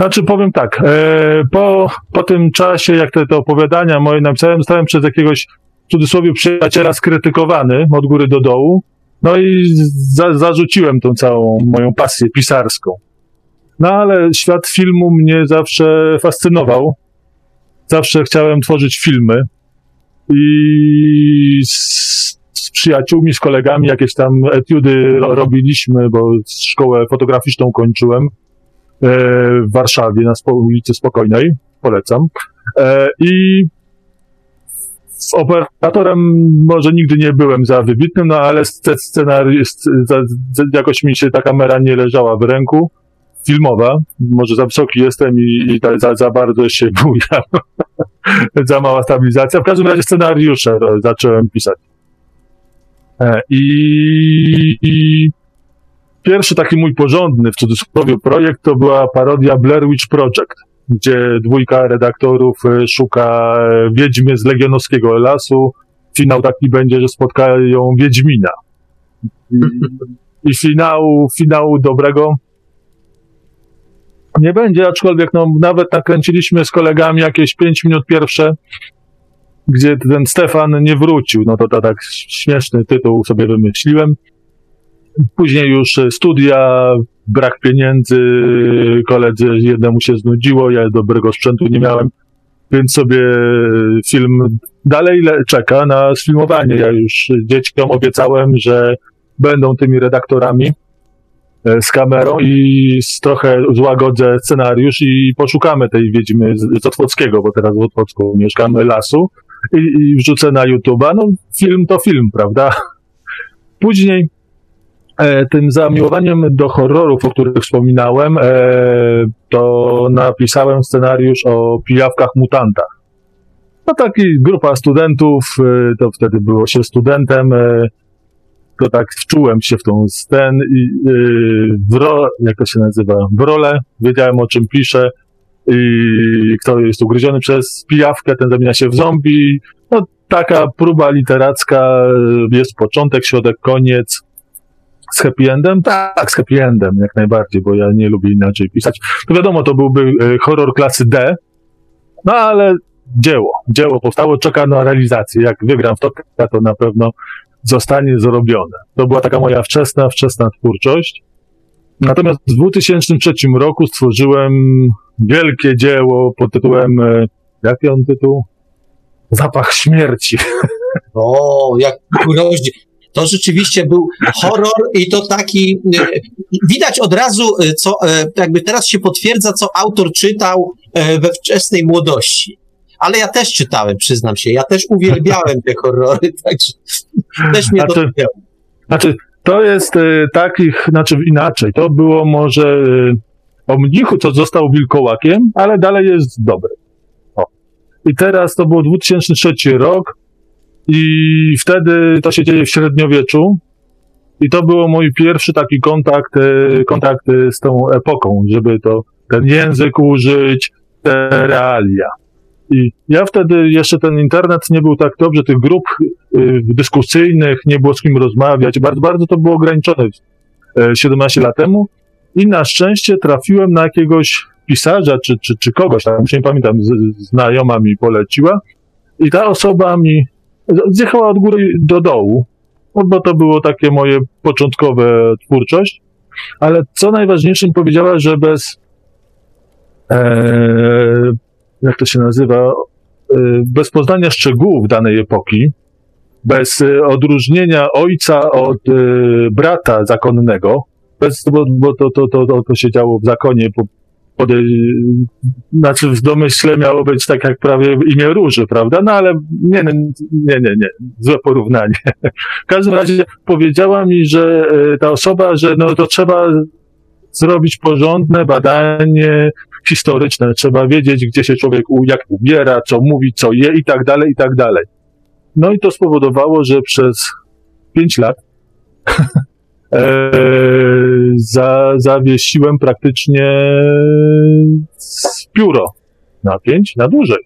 S4: Znaczy powiem tak, e, po, po tym czasie, jak te, te opowiadania moje napisałem, zostałem przez jakiegoś w cudzysłowie przyjaciela skrytykowany od góry do dołu. No i za, zarzuciłem tą całą moją pasję pisarską. No ale świat filmu mnie zawsze fascynował. Zawsze chciałem tworzyć filmy. I z, z przyjaciółmi, z kolegami jakieś tam etiudy ro, robiliśmy, bo szkołę fotograficzną kończyłem e, w Warszawie na ulicy Spokojnej. Polecam. E, I z operatorem może nigdy nie byłem za wybitnym, no ale sce- scenariusz, jakoś mi się ta kamera nie leżała w ręku. Filmowa. Może za wysoki jestem i, i ta, za, za bardzo się bujam. za mała stabilizacja. W każdym razie scenariusze e, zacząłem pisać. E, I, I pierwszy taki mój porządny, w cudzysłowie, projekt to była parodia Blair Witch Project. gdzie dwójka redaktorów e, szuka wiedźmy z Legionowskiego Lasu. Finał taki będzie, że spotkają Wiedźmina. I, i finału, finału dobrego nie będzie, aczkolwiek no, nawet nakręciliśmy z kolegami jakieś 5 minut pierwsze, gdzie ten Stefan nie wrócił. No to, to tak śmieszny tytuł sobie wymyśliłem. Później już studia, brak pieniędzy, koledzy jednemu się znudziło, ja dobrego sprzętu nie miałem, więc sobie film dalej czeka na sfilmowanie. Ja już dzieciom obiecałem, że będą tymi redaktorami e, z kamerą i trochę złagodzę scenariusz i poszukamy tej Wiedźmy z Otwockiego, bo teraz w Otwocku mieszkamy, lasu i, i wrzucę na YouTube'a. No film to film, prawda? Później e, tym zamiłowaniem do horrorów, o których wspominałem, e, to napisałem scenariusz o pijawkach mutantach. No taki grupa studentów, e, to wtedy było się studentem, to tak wczułem się w tą i yy, w ro, jak to się nazywa, w rolę, wiedziałem o czym piszę i kto jest ugryziony przez pijawkę, ten zamienia się w zombie. No taka próba literacka, jest początek, środek, koniec. Z happy endem? Tak, z happy endem, jak najbardziej, bo ja nie lubię inaczej pisać. To wiadomo, to byłby y, horror klasy D, no ale dzieło, dzieło powstało, czeka na realizację. Jak wygram w to, to na pewno zostanie zrobione. To była taka moja wczesna, wczesna twórczość. Natomiast w 2003 roku stworzyłem wielkie dzieło pod tytułem, e, jaki on tytuł? Zapach śmierci.
S2: O, jak groźnie. To rzeczywiście był horror i to taki, e, widać od razu, e, co jakby teraz się potwierdza, co autor czytał we wczesnej młodości ale ja też czytałem, przyznam się. Ja też uwielbiałem te horrory, także też mnie znaczy, to
S4: Znaczy, to jest y, takich, znaczy inaczej. To było może y, o mnichu, co został wilkołakiem, ale dalej jest dobry. O. I teraz to było 2003 rok i wtedy to się dzieje w średniowieczu. I to był mój pierwszy taki kontakt, y, kontakt z tą epoką, żeby to ten język użyć, te realia. I ja wtedy jeszcze ten internet nie był tak dobrze, tych grup y, dyskusyjnych, nie było z kim rozmawiać. Bardzo, bardzo to było ograniczone 17 y, lat temu. I na szczęście trafiłem na jakiegoś pisarza czy, czy, czy kogoś, tam już nie pamiętam, znajoma mi poleciła. I ta osoba mi zjechała od góry do dołu, bo to było takie moje początkowe twórczość. Ale co najważniejsze, mi powiedziała, że bez e, jak to się nazywa, y, bez poznania szczegółów danej epoki, bez y, odróżnienia ojca od y, brata zakonnego, bez, bo, bo to, to, to, to, się działo w zakonie, po, znaczy w domyśle miało być tak jak prawie imię róży, prawda? No ale nie, nie, nie, nie. złe porównanie. W każdym razie powiedziała mi, że ta osoba, że no to trzeba zrobić porządne badanie historyczne. Trzeba wiedzieć, gdzie się człowiek jak ubiera, co mówi, co je i tak dalej, i tak dalej. No i to spowodowało, że przez pięć lat e, za, zawiesiłem praktycznie pióro na pięć, na dłużej.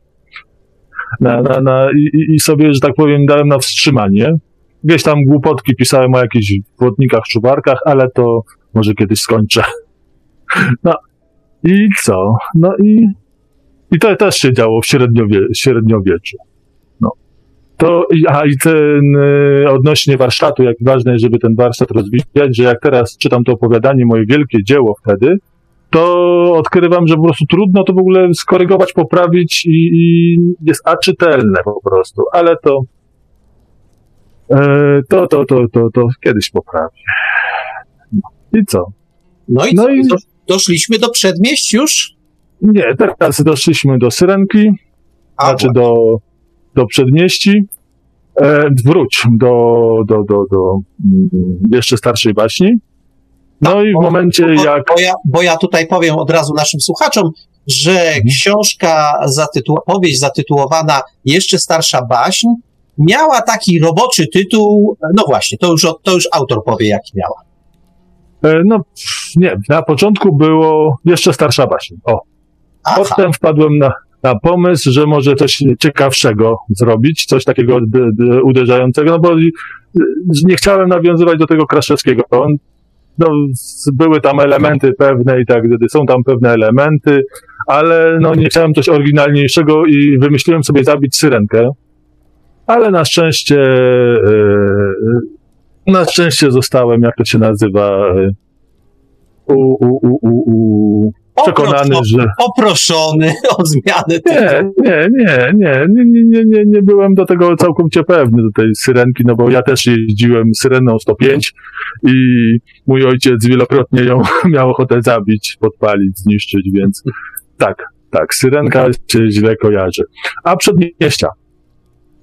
S4: Na, na, na, i, I sobie, że tak powiem, dałem na wstrzymanie. Gdzieś tam głupotki pisałem o jakichś wodnikach, czubarkach, ale to może kiedyś skończę. No, i co? No i, i to też się działo w średniowie, średniowieczu. No. To, a i ten y, odnośnie warsztatu, jak ważne jest, żeby ten warsztat rozwijać, że jak teraz czytam to opowiadanie, moje wielkie dzieło wtedy, to odkrywam, że po prostu trudno to w ogóle skorygować, poprawić i, i jest aczytelne po prostu, ale to, e, to, to, to, to, to kiedyś poprawię. No. I co?
S2: No i, no co? i doszliśmy do przedmieść już?
S4: Nie, teraz doszliśmy do Syrenki, A, znaczy do, do przedmieści. E, wróć do, do, do, do mm, jeszcze starszej baśni. No tak, i w bo, momencie
S2: bo,
S4: jak...
S2: Bo ja, bo ja tutaj powiem od razu naszym słuchaczom, że mhm. książka, zatytuł, powieść zatytułowana Jeszcze starsza baśń miała taki roboczy tytuł, no właśnie, to już, to już autor powie, jaki miała.
S4: E, no, nie, na początku było jeszcze starsza baśń. O.
S2: Aha.
S4: Potem wpadłem na, na pomysł, że może coś ciekawszego zrobić, coś takiego d, d, uderzającego, no bo y, nie chciałem nawiązywać do tego Kraszewskiego. On, no, były tam elementy pewne i tak, są tam pewne elementy, ale no, nie chciałem coś oryginalniejszego i wymyśliłem sobie zabić syrenkę. Ale na szczęście, e, na szczęście zostałem, jak to się nazywa, e, u, u, u, u, u. przekonany, że...
S2: Poproszony o zmianę
S4: tego. Nie, nie, nie, nie, nie, nie, nie, nie byłem do tego całkowicie pewny, do tej syrenki, no bo ja też jeździłem syreną 105 i mój ojciec wielokrotnie ją miał ochotę zabić, podpalić, zniszczyć, więc tak, tak, syrenka mhm. się źle kojarzy. A przedmieścia,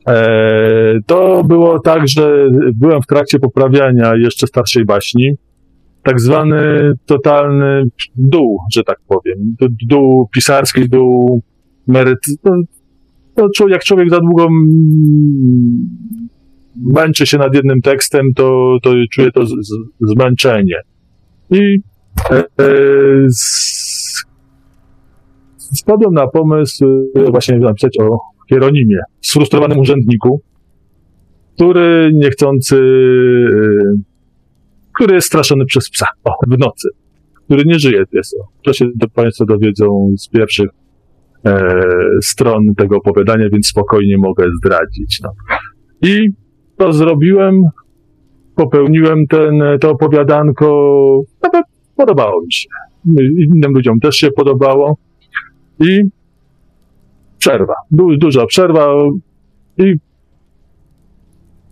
S4: E, to było tak, że byłem w trakcie poprawiania jeszcze starszej baśni, tak zwany totalny dół, że tak powiem. Dół pisarski, dół meryt... No, no, jak człowiek za długo męczy się nad jednym tekstem, to, to czuje to z, z, zmęczenie. I e, e, s- spadłem na pomysł e, właśnie napisać o Hieronimie, sfrustrowanym urzędniku, który niechcący e, który jest straszony przez psa o, w nocy, który nie żyje piesem. To się to Państwo dowiedzą z pierwszych e, stron tego opowiadania, więc spokojnie mogę zdradzić. No. I to zrobiłem, popełniłem ten, to opowiadanko, nawet podobało mi się. Innym ludziom też się podobało. I przerwa, du, duża przerwa. I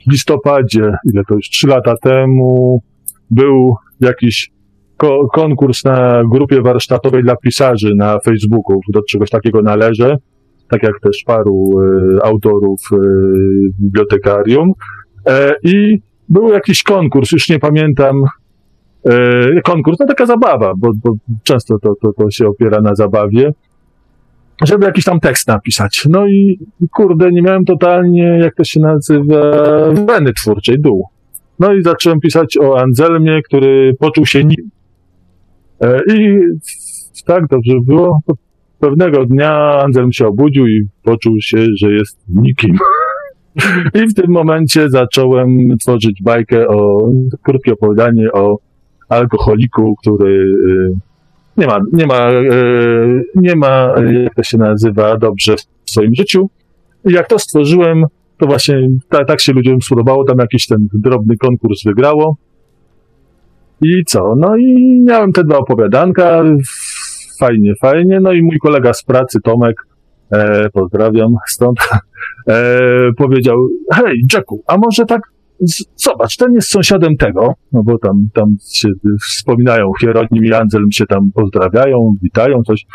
S4: w listopadzie, ile to już, trzy lata temu, był jakiś ko- konkurs na grupie warsztatowej dla pisarzy na Facebooku, do czegoś takiego należę, tak jak też paru e, autorów e, bibliotekarium. E, I był jakiś konkurs, już nie pamiętam, e, konkurs, no taka zabawa, bo, bo często to, to, to się opiera na zabawie, żeby jakiś tam tekst napisać. No i kurde, nie miałem totalnie, jak to się nazywa, weny twórczej, dół. No i zacząłem pisać o Anselmie, który poczuł się nim. E, I tak dobrze było. Pewnego dnia Anselm się obudził i poczuł się, że jest nikim. I w tym momencie zacząłem tworzyć bajkę o, krótkie opowiadanie o alkoholiku, który e, nie ma, nie ma, e, nie ma, jak to się nazywa, dobrze w swoim życiu. Jak to stworzyłem, to właśnie ta, tak się ludziom spodobało, tam jakiś ten drobny konkurs wygrało. I co? No i miałem te dwa opowiadanka, fajnie, fajnie, no i mój kolega z pracy, Tomek, e, pozdrawiam stąd, e, powiedział, hej Jacku, a może tak, zobacz, ten jest sąsiadem tego, no bo tam, tam się wspominają, Hieronim i Anselm się tam pozdrawiają, witają, coś.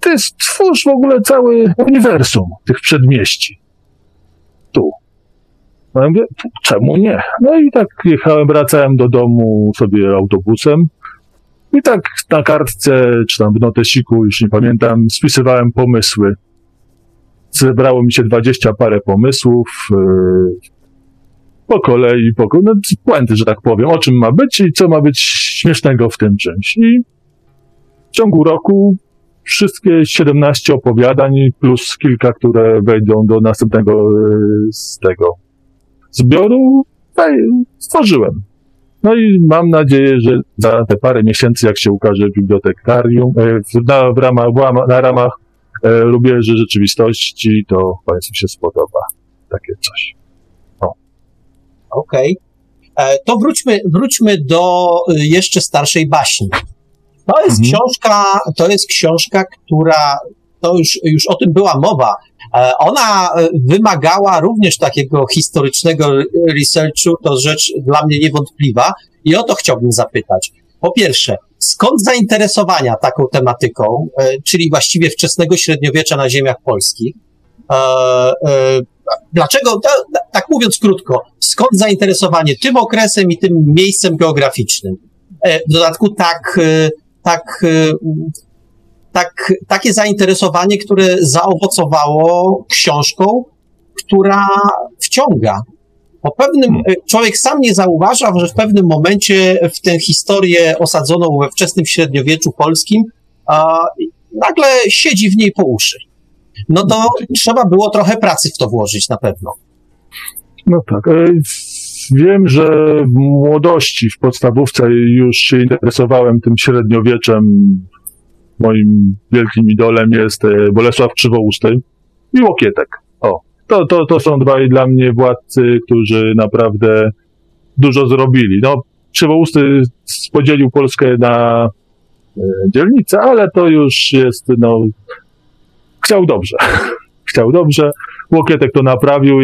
S4: Ty stwórz w ogóle cały uniwersum tych przedmieści tu. No ja mówię, czemu nie? No i tak jechałem, wracałem do domu sobie autobusem i tak na kartce, czy tam w notesiku, już nie pamiętam, spisywałem pomysły. Zebrało mi się dwadzieścia parę pomysłów, yy, po kolei, po kolei, no puenty, że tak powiem, o czym ma być i co ma być śmiesznego w tym czymś. I w ciągu roku wszystkie 17 opowiadań plus kilka, które wejdą do następnego e, z tego zbioru, stworzyłem. No i mam nadzieję, że za te parę miesięcy, jak się ukaże bibliotekarium, w, na, w ramach, na ramach e, Lubieży Rzeczywistości, to Państwu się spodoba takie coś.
S2: Okej. E, To wróćmy, wróćmy do y, jeszcze starszej baśni. To jest
S4: Mhm.
S2: książka, to jest książka, która, to już, już o tym była mowa. E, Ona e, wymagała również takiego historycznego re- researchu, to rzecz dla mnie niewątpliwa i o to chciałbym zapytać. Po pierwsze, skąd zainteresowania taką tematyką, czyli właściwie wczesnego średniowiecza na ziemiach polskich? Dlaczego, ta- tak mówiąc krótko, skąd zainteresowanie tym okresem i tym miejscem geograficznym? E, W dodatku tak, e, tak, e, tak, takie zainteresowanie, które zaowocowało książką, która wciąga. Po pewnym, e, człowiek sam nie zauważa, że w pewnym momencie w tę historię osadzoną we wczesnym średniowieczu polskim a, nagle siedzi w niej po uszy. No to trzeba było trochę pracy w to włożyć na pewno.
S4: No tak. E, wiem, że w młodości, w podstawówce już się interesowałem tym średniowieczem. Moim wielkim idolem jest e, Bolesław Krzywousty i Łokietek. O, to, to, to są dwaj dla mnie władcy, którzy naprawdę dużo zrobili. No, Krzywousty podzielił Polskę na e, dzielnice, ale to już jest, no, chciał dobrze. chciał dobrze. Łokietek to naprawił.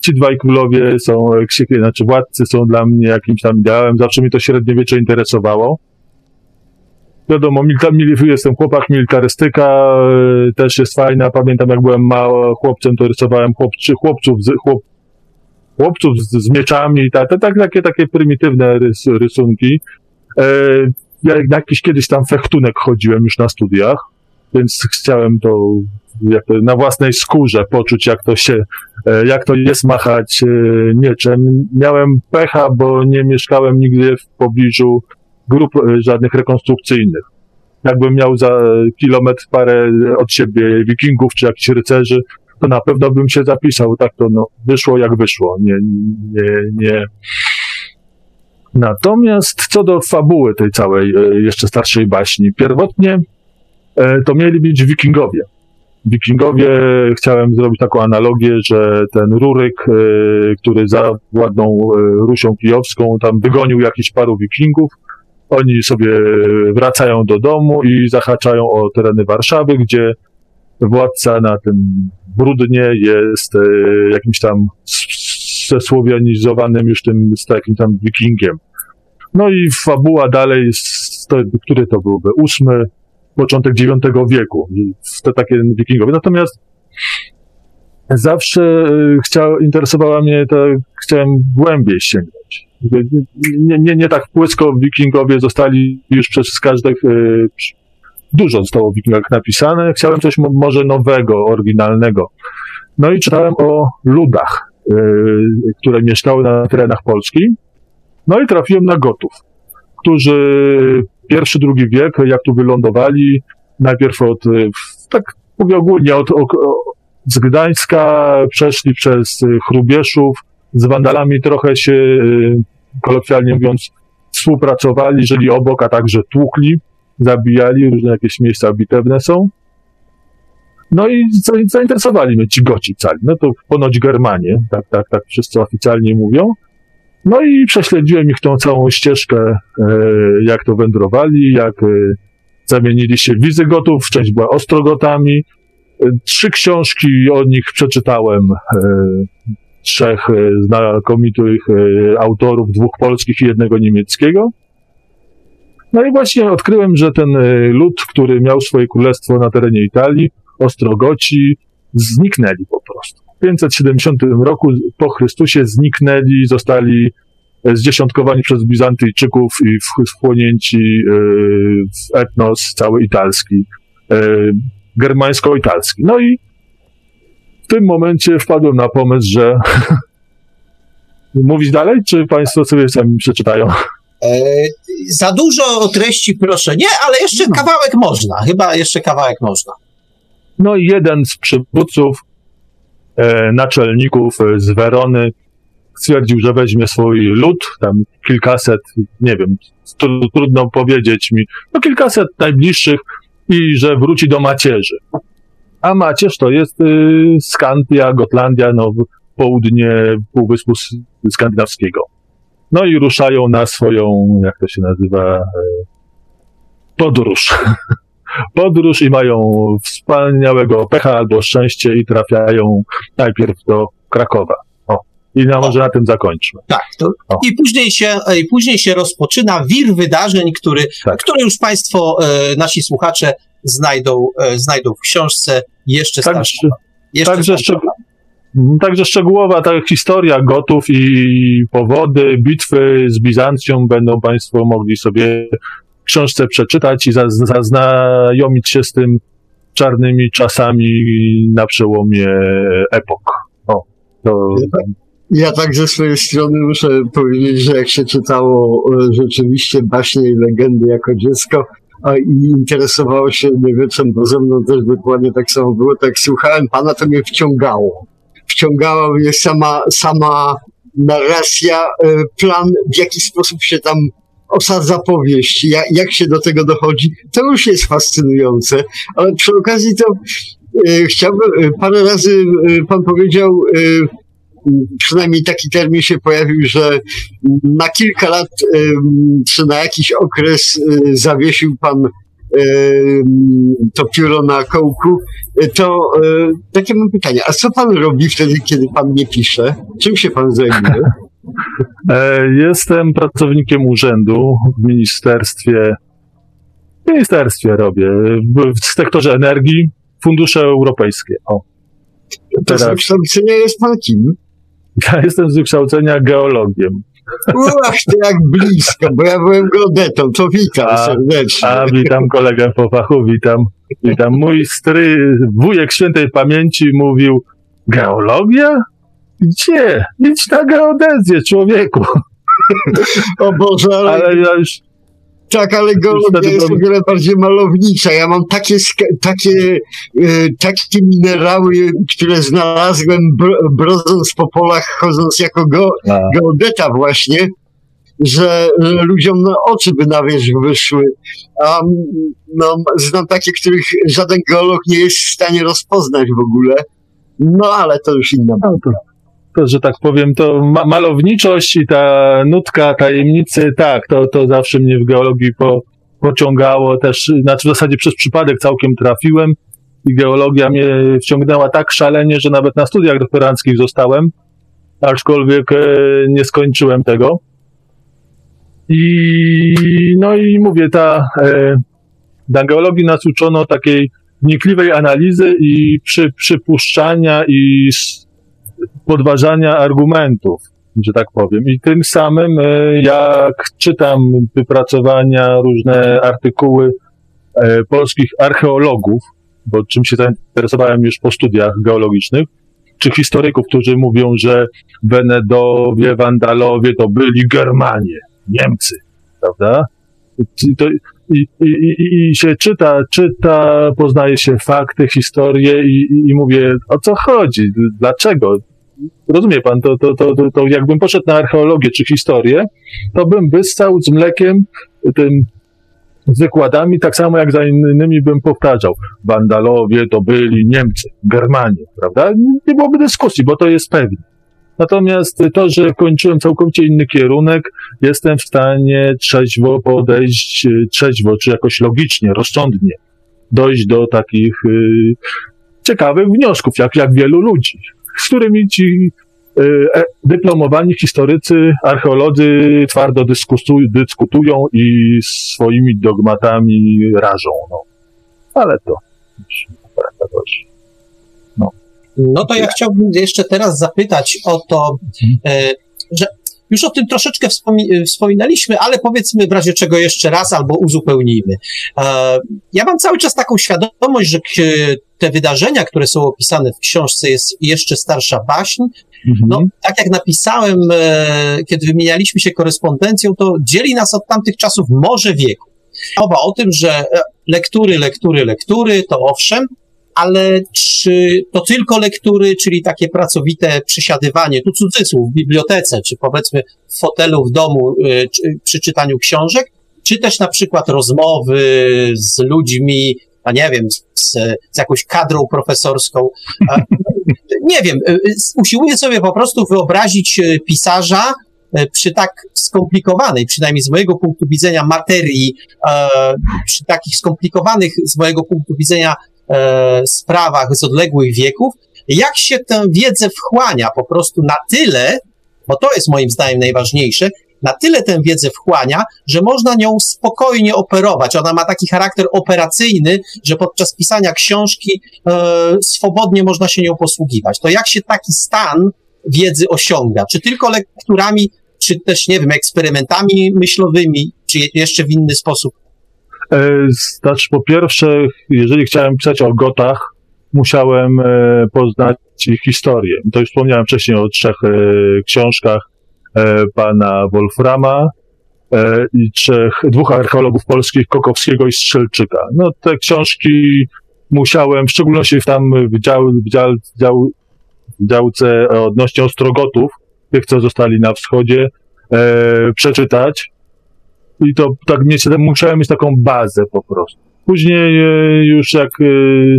S4: Ci dwaj królowie są, znaczy władcy są dla mnie jakimś tam ideałem. Zawsze mi to średniowiecze interesowało. Wiadomo, milita, jestem chłopak, militarystyka e, też jest fajna. Pamiętam, jak byłem małym chłopcem, to rysowałem chłopczy, chłopców, z, chłop, chłopców z, z mieczami, tak, tak, takie, takie prymitywne rys, rysunki. E, ja jakiś kiedyś tam fechtunek chodziłem już na studiach, więc chciałem to, jak to na własnej skórze poczuć, jak to się, e, jak to jest machać e, mieczem. Miałem pecha, bo nie mieszkałem nigdy w pobliżu grup e, żadnych rekonstrukcyjnych. Jakbym miał za kilometr parę od siebie wikingów czy jakichś rycerzy, to na pewno bym się zapisał. Tak to no, wyszło jak wyszło. Nie, nie, nie. Natomiast co do fabuły tej całej jeszcze starszej baśni, pierwotnie to mieli być wikingowie. Wikingowie, chciałem zrobić taką analogię, że ten Ruryk, który zawładnął Rusią Kijowską, tam wygonił jakiś paru wikingów, oni sobie wracają do domu i zahaczają o tereny Warszawy, gdzie władca na tym brudnie jest e, jakimś tam zesłowianizowanym już tym z takim tam wikingiem. No i fabuła dalej, który to byłby? Ósmy, początek IX wieku. To takie wikingowie. Natomiast zawsze e, chciał, interesowała mnie to, chciałem głębiej sięgnąć. Nie, nie, nie tak płysko wikingowie zostali już przez każdych, e, dużo zostało o wikingach napisane. Chciałem coś może nowego, oryginalnego. No i czytałem o ludach, e, które mieszkały na terenach Polski. No i trafiłem na Gotów, którzy pierwszy, drugi wiek, jak tu wylądowali, najpierw od, tak mówię ogólnie, od, od z Gdańska przeszli przez y, Chrubieszów, z Wandalami trochę się, y, kolokwialnie mówiąc, współpracowali, żyli obok, a także tłukli, zabijali, różne jakieś miejsca bitewne są. No i zainteresowali mnie ci Goci cali. No to ponoć Germanie, tak, tak, tak wszyscy oficjalnie mówią. No i prześledziłem ich tą całą ścieżkę, e, jak to wędrowali, jak e, zamienili się Wizygotów, część była Ostrogotami, Trzy książki o nich przeczytałem. E, trzech e, znakomitych e, autorów, dwóch polskich i jednego niemieckiego. No i właśnie odkryłem, że ten lud, który miał swoje królestwo na terenie Italii, Ostrogoci, zniknęli po prostu. W 570 roku po Chrystusie zniknęli, zostali zdziesiątkowani przez Bizantyjczyków i wchłonięci w etnos cały italski germańsko-italski. No i w tym momencie wpadłem na pomysł, że mówić dalej, czy Państwo sobie sami przeczytają?
S2: E, za dużo treści proszę nie, ale jeszcze no. kawałek można. Chyba jeszcze kawałek można.
S4: No i jeden z przywódców, e, naczelników z Werony stwierdził, że weźmie swój lud, tam kilkaset, nie wiem, trudno powiedzieć mi, no kilkaset najbliższych i że wróci do macierzy. A macierz to jest y, Skandia, Gotlandia, no, południe Półwyspu Skandynawskiego. No i ruszają na swoją, jak to się nazywa, y, podróż. podróż i mają wspaniałego pecha albo szczęście i trafiają najpierw do Krakowa. I na, może na tym zakończmy.
S2: Tak. To, I, później się, I później się rozpoczyna wir wydarzeń, który, tak. które już Państwo, e, nasi słuchacze, znajdą, e, znajdą w książce jeszcze tak, starszą.
S4: Jeszcze także, także szczegółowa ta historia gotów i powody, bitwy z Bizancją będą Państwo mogli sobie książce przeczytać i zaznajomić się z tym czarnymi czasami na przełomie epok. O, to...
S3: Ja tak ze swojej strony muszę powiedzieć, że jak się czytało e, rzeczywiście baśnie i legendy jako dziecko, a i interesowało się Niewieczem, bo ze mną też dokładnie tak samo było. Tak słuchałem pana, to mnie wciągało. Wciągała mnie sama, sama narracja, e, plan, w jaki sposób się tam osadza powieść, jak, jak się do tego dochodzi, to już jest fascynujące. Ale przy okazji to e, chciałbym, e, parę razy e, pan powiedział, e, przynajmniej taki termin się pojawił, że na kilka lat, e, czy na jakiś okres zawiesił pan to pióro na kołku, to takie mam pytanie, a co pan robi wtedy, kiedy pan nie pisze? Czym się pan zajmuje?
S4: E, Jestem pracownikiem urzędu w ministerstwie. W ministerstwie robię. W, sektorze energii, fundusze europejskie. O.
S3: To z wykształcenia jest pan kim?
S4: ja jestem z wykształcenia geologiem.
S3: Ach, to jak blisko, bo ja byłem geodetą, to witam
S4: A-
S3: serdecznie.
S4: A witam kolegę po fachu, witam. Witam. Mój stry, wujek świętej pamięci mówił, geologia? Gdzie? Idź na geodezję, człowieku.
S3: O Boże, ale,
S4: Ale ja już
S3: tak, ale geologia jest o wiele bardziej malownicza. Ja mam takie, takie, e, takie minerały, które znalazłem br- brodząc po polach, chodząc jako go,
S4: A.
S3: geodeta właśnie, że e, ludziom na oczy by na wierzch wyszły. A no, znam takie, których żaden geolog nie jest w stanie rozpoznać w ogóle. No ale to już inna
S4: No to, to, że tak powiem, to ma malowniczość i ta nutka tajemnicy, tak, to, to zawsze mnie w geologii po, pociągało też, znaczy w zasadzie przez przypadek całkiem trafiłem i geologia mnie wciągnęła tak szalenie, że nawet na studiach doktoranckich zostałem, aczkolwiek e, nie skończyłem tego. I no i mówię, ta, e, na geologii nas uczono takiej wnikliwej analizy i przy, przypuszczania i podważania argumentów, że tak powiem. I tym samym, e, jak czytam wypracowania, różne artykuły e, polskich archeologów, bo czym się zainteresowałem już po studiach geologicznych, czy historyków, którzy mówią, że Wenedowie, Wandalowie to byli Germanie, Niemcy, prawda? To, i, i, i, się czyta, czyta, poznaje się fakty, historie i, i, mówię, o co chodzi, dlaczego? Rozumie pan, to, to, to, to, to jakbym poszedł na archeologię czy historię, to bym wyssał z mlekiem tym z wykładami, tak samo jak za innymi bym powtarzał. Wandalowie to byli Niemcy, Germanie, prawda? Nie byłoby dyskusji, bo to jest pewne. Natomiast to, że kończyłem całkowicie inny kierunek, jestem w stanie trzeźwo podejść, y, trzeźwo, czy jakoś logicznie, rozsądnie dojść do takich y, ciekawych wniosków, jak, jak wielu ludzi, z którymi ci y, e, dyplomowani historycy, archeolodzy twardo dyskutują i swoimi dogmatami rażą. No. Ale to już dość.
S2: No to ja chciałbym jeszcze teraz zapytać o to, e, że już o tym troszeczkę wspomi- wspominaliśmy, ale powiedzmy w razie czego jeszcze raz albo uzupełnijmy. E, ja mam cały czas taką świadomość, że te wydarzenia, które są opisane w książce, jest jeszcze starsza baśń. No, tak jak napisałem, e, kiedy wymienialiśmy się korespondencją, to dzieli nas od tamtych czasów może wieku. Mowa o tym, że e, lektury, lektury, lektury, to owszem, ale czy to tylko lektury, czyli takie pracowite przysiadywanie, tu cudzysłów, w bibliotece, czy powiedzmy w fotelu w domu y, przy czytaniu książek, czy też na przykład rozmowy z ludźmi, a nie wiem, z, z jakąś kadrą profesorską. Nie wiem, y, y, usiłuję sobie po prostu wyobrazić pisarza przy tak skomplikowanej, przynajmniej z mojego punktu widzenia, materii, e, przy takich skomplikowanych z mojego punktu widzenia e, sprawach z odległych wieków, jak się tę wiedzę wchłania po prostu na tyle, bo to jest moim zdaniem najważniejsze, na tyle tę wiedzę wchłania, że można nią spokojnie operować. Ona ma taki charakter operacyjny, że podczas pisania książki e, swobodnie można się nią posługiwać. To jak się taki stan wiedzy osiąga? Czy tylko lekturami, czy też, nie wiem, eksperymentami myślowymi, czy je- jeszcze w inny sposób?
S4: E, Znaczy, po pierwsze, jeżeli chciałem pisać o Gotach, musiałem e, poznać ich historię. To już wspomniałem wcześniej o trzech e, książkach pana Wolframa, i trzech, dwóch archeologów polskich, Kokowskiego i Strzelczyka. No te książki musiałem, w szczególności w tam w, dział, w, dział, dział, w działce odnośnie Ostrogotów, tych, co zostali na wschodzie, przeczytać. I to tak musiałem mieć taką bazę po prostu. Później e, już jak e,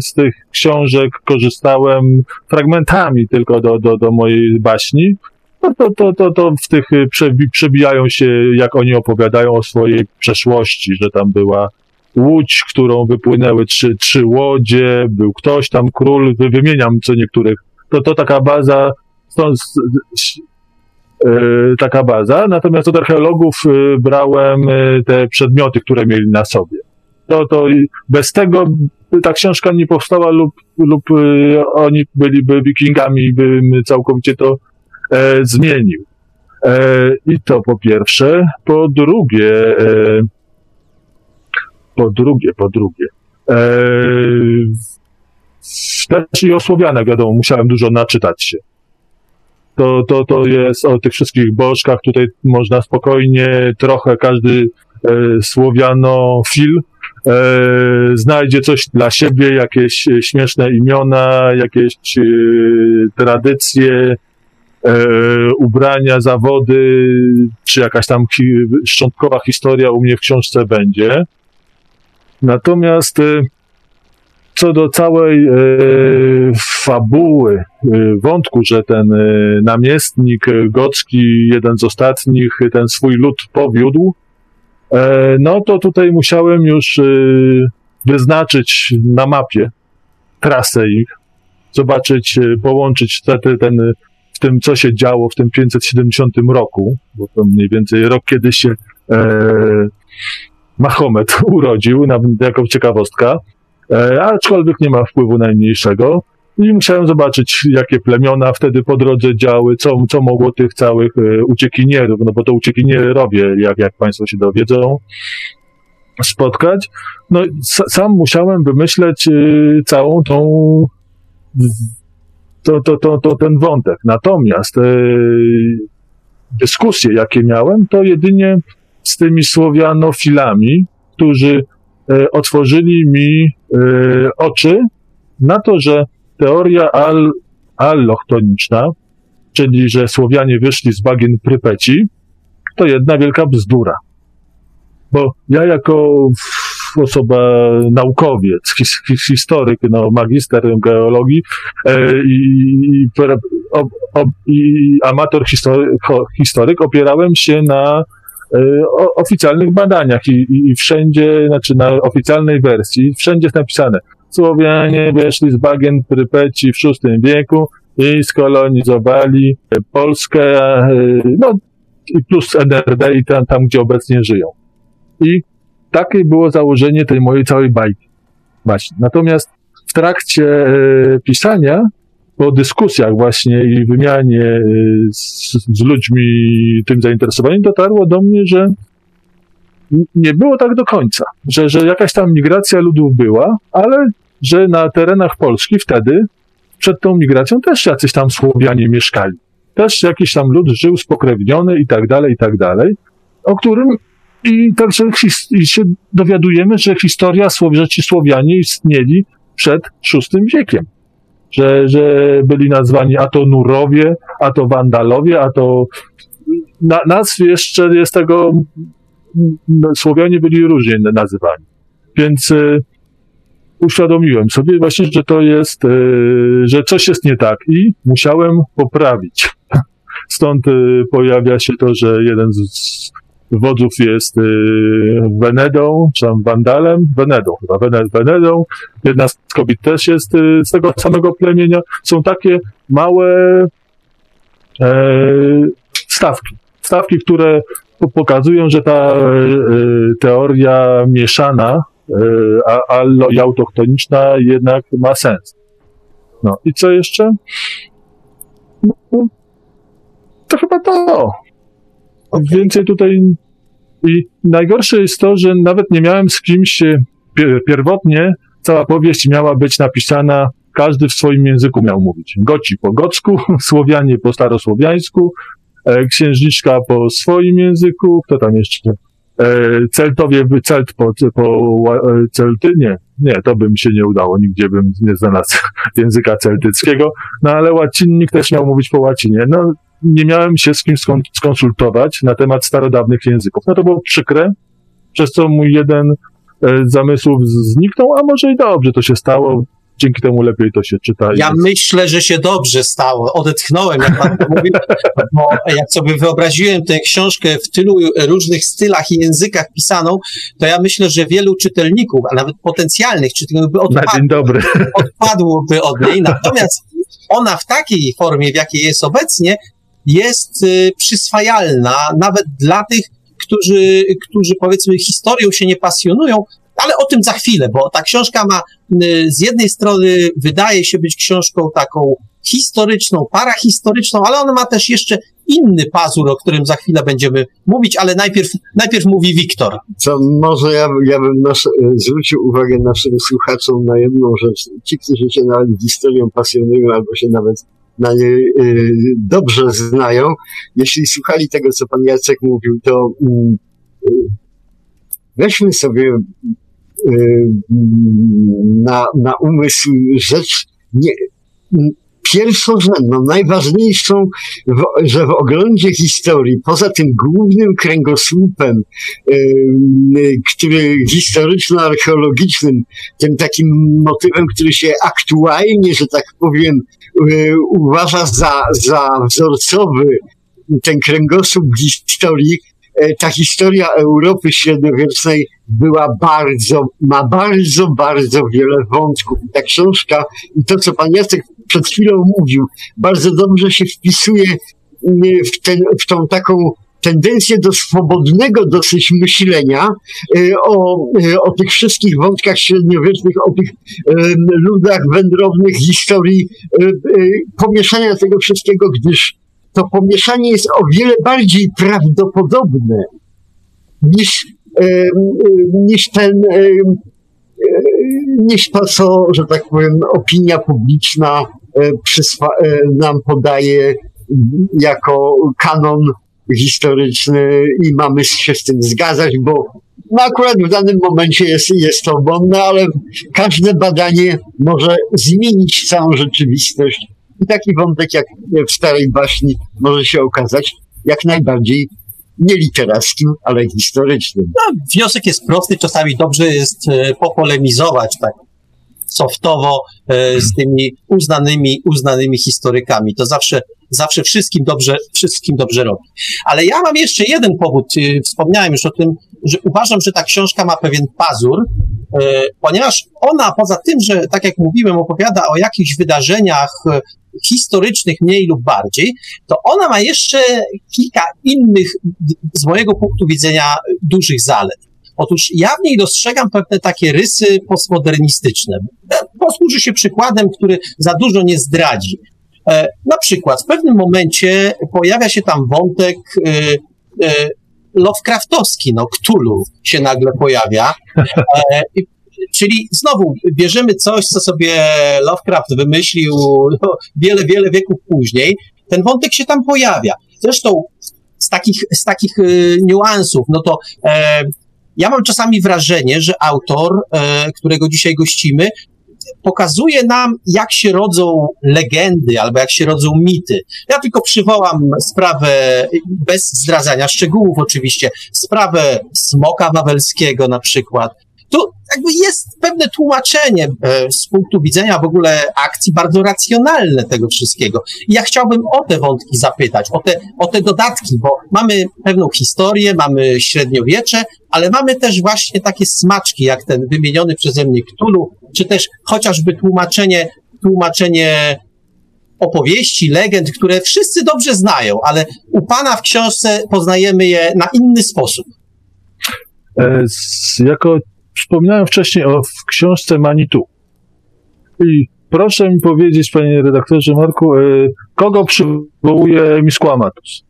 S4: z tych książek korzystałem fragmentami tylko do, do, do mojej baśni, no to, to, to, to w tych e, przebijają się, jak oni opowiadają o swojej przeszłości, że tam była łódź, którą wypłynęły trzy, trzy łodzie, był ktoś tam, król, wymieniam co niektórych. To, to taka baza, stąd, taka baza. Natomiast od archeologów brałem te przedmioty, które mieli na sobie to, to bez tego ta książka nie powstała lub, lub oni byliby wikingami bym całkowicie to e, zmienił. E, I to po pierwsze. Po drugie, e, po drugie, po drugie, e, też i o Słowianach, wiadomo, musiałem dużo naczytać się. To, to, to jest o tych wszystkich bożkach, tutaj można spokojnie trochę każdy e, Słowianofil e, znajdzie coś dla siebie, jakieś e, śmieszne imiona, jakieś e, tradycje, e, ubrania, zawody, czy jakaś tam hi, szczątkowa historia u mnie w książce będzie. Natomiast e, co do całej e, fabuły, e, wątku, że ten e, namiestnik gocki, jeden z ostatnich, ten swój lud powiódł, no to tutaj musiałem już wyznaczyć na mapie trasę ich, zobaczyć, połączyć ten, ten, w tym, co się działo w tym 570 roku, bo to mniej więcej rok, kiedy się e, Mahomet urodził, jako ciekawostka, aczkolwiek nie ma wpływu najmniejszego. I musiałem zobaczyć, jakie plemiona wtedy po drodze działy, co, co mogło tych całych e, uciekinierów, no bo to uciekinierowie, jak, jak Państwo się dowiedzą, spotkać. No, sam musiałem wymyśleć e, całą tą, to, to, to, to ten wątek. Natomiast e, dyskusje, jakie miałem, to jedynie z tymi Słowianofilami, którzy e, otworzyli mi e, oczy na to, że teoria al, allochtoniczna, czyli że Słowianie wyszli z bagien Prypeci, to jedna wielka bzdura. Bo ja jako osoba, naukowiec, his, historyk, no, magister geologii e, i, o, o, i amator historyk, historyk opierałem się na e, oficjalnych badaniach i, i, wszędzie, znaczy na oficjalnej wersji, wszędzie jest napisane Słowianie wyszli z bagien Prypeci w VI wieku i skolonizowali Polskę, no i plus NRD i tam, tam, gdzie obecnie żyją. I takie było założenie tej mojej całej bajki. Właśnie. Natomiast w trakcie e, pisania, po dyskusjach właśnie i wymianie e, z, z ludźmi tym zainteresowanymi, dotarło do mnie, że nie było tak do końca, że, że jakaś tam migracja ludów była, ale że na terenach Polski wtedy, przed tą migracją, też jacyś tam Słowianie mieszkali. Też jakiś tam lud żył spokrewniony i tak dalej, i tak dalej, o którym i także się dowiadujemy, że historia, że Słowianie istnieli przed VI wiekiem. Że, że byli nazwani a to Nurowie, a to Wandalowie, a to na, nazw jeszcze jest tego Słowianie byli różnie nazywani. Więc y, uświadomiłem sobie właśnie, że to jest, y, że coś jest nie tak i musiałem poprawić. Stąd y, pojawia się to, że jeden z wodzów jest Wenedą, czy tam Wandalem, Wenedą chyba, Wenedą. Jedna z kobiet też jest z tego samego plemienia. Są takie małe e, stawki. Stawki, które pokazują, że ta e, teoria mieszana e, i autochtoniczna jednak ma sens. No i co jeszcze? No, to chyba to. Więcej tutaj. I najgorsze jest to, że nawet nie miałem z kimś pierwotnie. Cała powieść miała być napisana, każdy w swoim języku miał mówić. Goci po gocku, Słowianie po starosłowiańsku, e, księżniczka po swoim języku, kto tam jeszcze? E, Celtowie, Celt po, po e, Celty? Nie, to by mi się nie udało, nigdzie bym nie znalazł języka celtyckiego, no ale łacinnik też miał mówić po łacinie. No, nie miałem się z kim skon- skonsultować na temat starodawnych języków. No to było przykre, przez co mój jeden e, zamysłów z- zniknął, a może i dobrze to się stało, dzięki temu lepiej to się czyta.
S2: Ja
S4: jest-
S2: myślę, że się dobrze stało. Odetchnąłem, jak pan to mówił, bo jak sobie wyobraziłem tę książkę w tylu różnych stylach i językach pisaną, to ja myślę, że wielu czytelników, a nawet potencjalnych czytelników by
S4: Na
S2: odpadło,
S4: dzień dobry.
S2: odpadłoby od niej. Natomiast ona w takiej formie, w jakiej jest obecnie, jest y, przyswajalna nawet dla tych, którzy, którzy powiedzmy historią się nie pasjonują, ale o tym za chwilę, bo ta książka ma y, z jednej strony wydaje się być książką taką historyczną, parahistoryczną, ale ona ma też jeszcze inny pazur, o którym za chwilę będziemy mówić, ale najpierw, najpierw mówi Wiktor.
S3: Co może ja, ja bym e, zwrócił uwagę naszym słuchaczom na jedną rzecz. Ci, którzy się nawet historią pasjonują albo się nawet dobrze znają, jeśli słuchali tego, co pan Jacek mówił, to mm, e, weźmy sobie mm, na, na umysł rzecz nie, pierwszorzędną, najważniejszą, że w oglądzie historii, poza tym głównym kręgosłupem, em, który historyczno-archeologicznym, tym takim motywem, który się aktualnie, że tak powiem, e, uważa za, za wzorcowy, ten kręgosłup historii, e, ta historia Europy średniowiecznej była bardzo, ma bardzo, bardzo wiele wątków. Ta książka i to, co pan Jacek przed chwilą mówił, bardzo dobrze się wpisuje mm, w, ten, w tą taką tendencję do swobodnego dosyć myślenia y, o, y, o tych wszystkich wątkach średniowiecznych, o tych ludach wędrownych, historii, y, y, pomieszania tego wszystkiego, gdyż to pomieszanie jest o wiele bardziej prawdopodobne niż, y, niż ten, niż to, co, że tak powiem, opinia publiczna e, e, nam podaje jako kanon historyczny i mamy się z tym zgadzać, bo no akurat w danym momencie jest, jest to modne, ale każde badanie może zmienić całą rzeczywistość. I taki wątek jak w starej baśni może się okazać jak najbardziej nie literackim, ale historycznym.
S2: No, wniosek jest prosty, czasami dobrze jest e, popolemizować tak softowo e, z tymi uznanymi, uznanymi historykami. To zawsze, zawsze wszystkim dobrze, wszystkim dobrze robi. Ale ja mam jeszcze jeden powód. e, Wspomniałem już o tym, że uważam, że ta książka ma pewien pazur, e, ponieważ ona poza tym, że tak jak mówiłem, opowiada o jakichś wydarzeniach e, historycznych mniej lub bardziej, to ona ma jeszcze kilka innych, z mojego punktu widzenia, dużych zalet. Otóż ja w niej dostrzegam pewne takie rysy postmodernistyczne. Posłużę się przykładem, który za dużo nie zdradzi. E, Na przykład w pewnym momencie pojawia się tam wątek e, e, Lovecraftowski, no Cthulhu się nagle pojawia. Czyli znowu bierzemy coś, co sobie Lovecraft wymyślił no, wiele, wiele wieków później. Ten wątek się tam pojawia. Zresztą z takich, z takich y, niuansów, no to ja mam czasami wrażenie, że autor, którego dzisiaj gościmy, pokazuje nam, jak się rodzą legendy albo jak się rodzą mity. Ja tylko przywołam sprawę, bez zdradzania szczegółów oczywiście, sprawę smoka wawelskiego na przykład. Tu jakby jest pewne tłumaczenie e, z punktu widzenia w ogóle akcji bardzo racjonalne tego wszystkiego. I ja chciałbym o te wątki zapytać, o te, o te dodatki, bo mamy pewną historię, mamy średniowiecze, ale mamy też właśnie takie smaczki, jak ten wymieniony przeze mnie Cthulhu, czy też chociażby tłumaczenie, tłumaczenie opowieści, legend, które wszyscy dobrze znają, ale u Pana w książce poznajemy je na inny sposób.
S4: E, jako wspomniałem wcześniej o w książce Manitu. I proszę mi powiedzieć, panie redaktorze Marku, e, kogo przywołuje Misquamatus?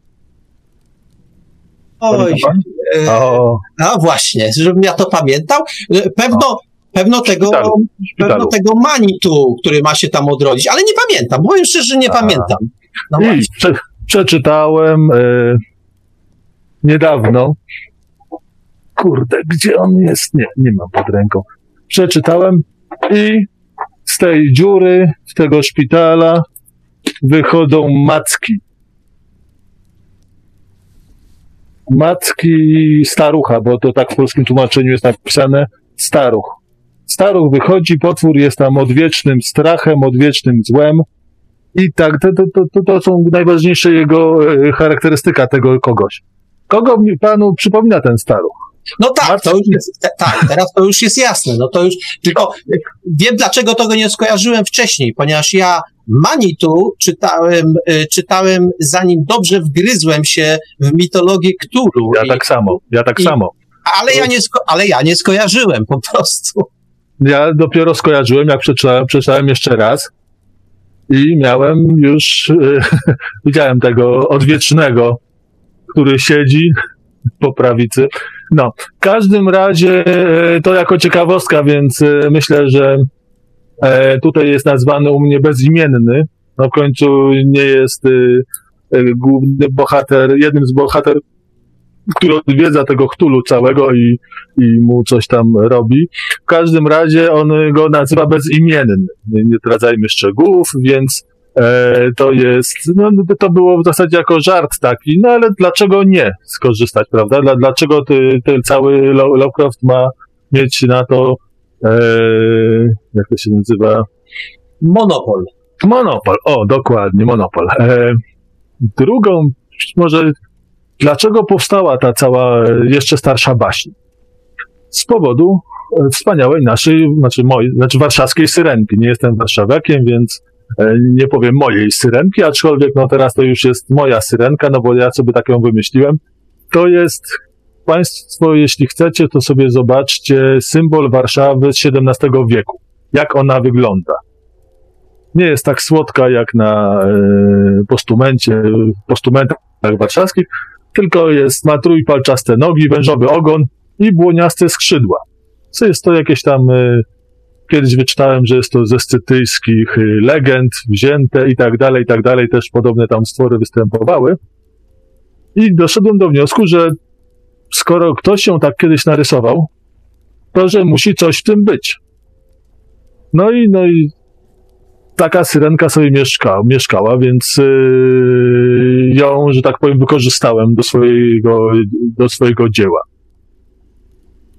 S2: Oj, e,
S4: O,
S2: a właśnie, żebym ja to pamiętał. E, Pewno, pewno tego,
S4: szpitalu,
S2: pewno tego Manitu, który ma się tam odrodzić, ale nie pamiętam, powiem szczerze, że nie
S4: A.
S2: pamiętam. No
S4: I prze, przeczytałem e, niedawno. Kurde, gdzie on jest? Nie, nie mam pod ręką. Przeczytałem i z tej dziury, z tego szpitala wychodzą macki. Macki starucha, bo to tak w polskim tłumaczeniu jest napisane staruch. Staruch wychodzi, potwór jest tam odwiecznym strachem, odwiecznym złem. I tak, to, to, to, to są najważniejsze jego e, charakterystyka tego kogoś. Kogo mi panu przypomina ten staruch?
S2: No tak, to już jest, tak, teraz to już jest jasne. No to już, tylko y, wiem dlaczego tego nie skojarzyłem wcześniej, ponieważ ja Manitu czytałem, y, czytałem zanim dobrze wgryzłem się w mitologię Cthulhu.
S4: Ja
S2: I-
S4: tak samo, ja tak
S2: i-
S4: samo.
S2: ale, ja nie sko- ale ja nie skojarzyłem po prostu.
S4: Ja dopiero skojarzyłem, jak przeczytałem, przeczytałem jeszcze raz i miałem już, e, widziałem tego odwiecznego, który siedzi po prawicy. No, w każdym razie e, to jako ciekawostka, więc e, myślę, że e, tutaj jest nazwany u mnie bezimienny. No w końcu nie jest główny bohater, jednym z bohaterów, który odwiedza tego Chtulu całego i, i mu coś tam robi. W każdym razie on go nazywa bezimienny. Nie, nie zdradzajmy szczegółów, więc to jest, no to było w zasadzie jako żart taki, no ale dlaczego nie skorzystać, prawda? Dla, dlaczego ty, ten cały Lo- Lovecraft ma mieć na to, e, jak to się nazywa?
S2: Monopol.
S4: Monopol, o dokładnie, monopol. E, drugą, może dlaczego powstała ta cała e, jeszcze starsza baśń? Z powodu e, wspaniałej naszej, znaczy mojej, znaczy warszawskiej syrenki. Nie jestem warszawiakiem, więc e, nie powiem mojej syrenki, aczkolwiek no teraz to już jest moja syrenka, no bo ja sobie tak ją wymyśliłem. To jest Państwo, jeśli chcecie, to sobie zobaczcie symbol Warszawy z XVII wieku. Jak ona wygląda nie jest tak słodka jak na e, postumencie, postumentach warszawskich, tylko jest, ma trójpalczaste nogi, wężowy ogon i błoniaste skrzydła. Co jest to jakieś tam, e, kiedyś wyczytałem, że jest to ze scytyjskich e, legend wzięte i tak dalej, i tak dalej, też podobne tam stwory występowały. I doszedłem do wniosku, że skoro ktoś ją tak kiedyś narysował, to że musi coś w tym być. No i, no i taka syrenka sobie mieszka, mieszkała, więc yy, ją, że tak powiem, wykorzystałem do swojego, do swojego dzieła.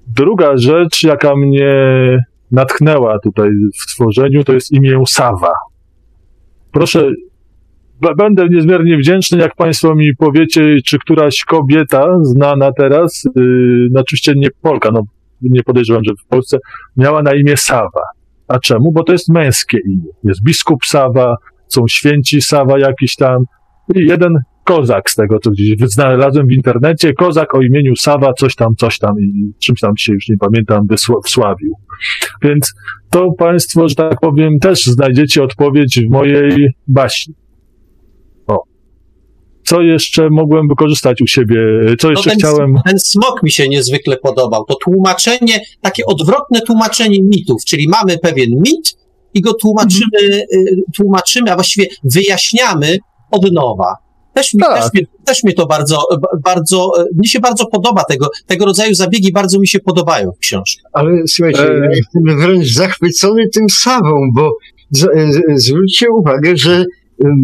S4: Druga rzecz, jaka mnie natchnęła tutaj w tworzeniu, to jest imię Sawa. Proszę, będę niezmiernie wdzięczny, jak Państwo mi powiecie, czy któraś kobieta znana teraz, yy, no oczywiście nie Polka, no nie podejrzewam, że w Polsce, miała na imię Sawa. A czemu? Bo to jest męskie imię. Jest biskup Sawa, są święci Sawa jakiś tam i jeden kozak z tego, co gdzieś znalazłem w internecie. Kozak o imieniu Sawa, coś tam, coś tam i czymś tam się już nie pamiętam, wysła- wsławił. Więc to Państwo, że tak powiem, też znajdziecie odpowiedź w mojej baśni. O. Co jeszcze mogłem wykorzystać u siebie? Co
S2: No
S4: jeszcze
S2: ten,
S4: chciałem...
S2: ten smok mi się niezwykle podobał. To tłumaczenie, takie odwrotne tłumaczenie mitów, czyli mamy pewien mit i go tłumaczymy,
S4: Mhm.
S2: y, tłumaczymy, a właściwie wyjaśniamy od nowa. Też mi,
S4: Tak.
S2: też, mnie, też mnie to bardzo, bardzo, e, mnie się bardzo podoba tego, tego rodzaju zabiegi, bardzo mi się podobają w książce.
S5: Ale słuchajcie,
S4: E.
S5: ja jestem wręcz zachwycony tym Sawą, bo z, z, zwróćcie uwagę, że y,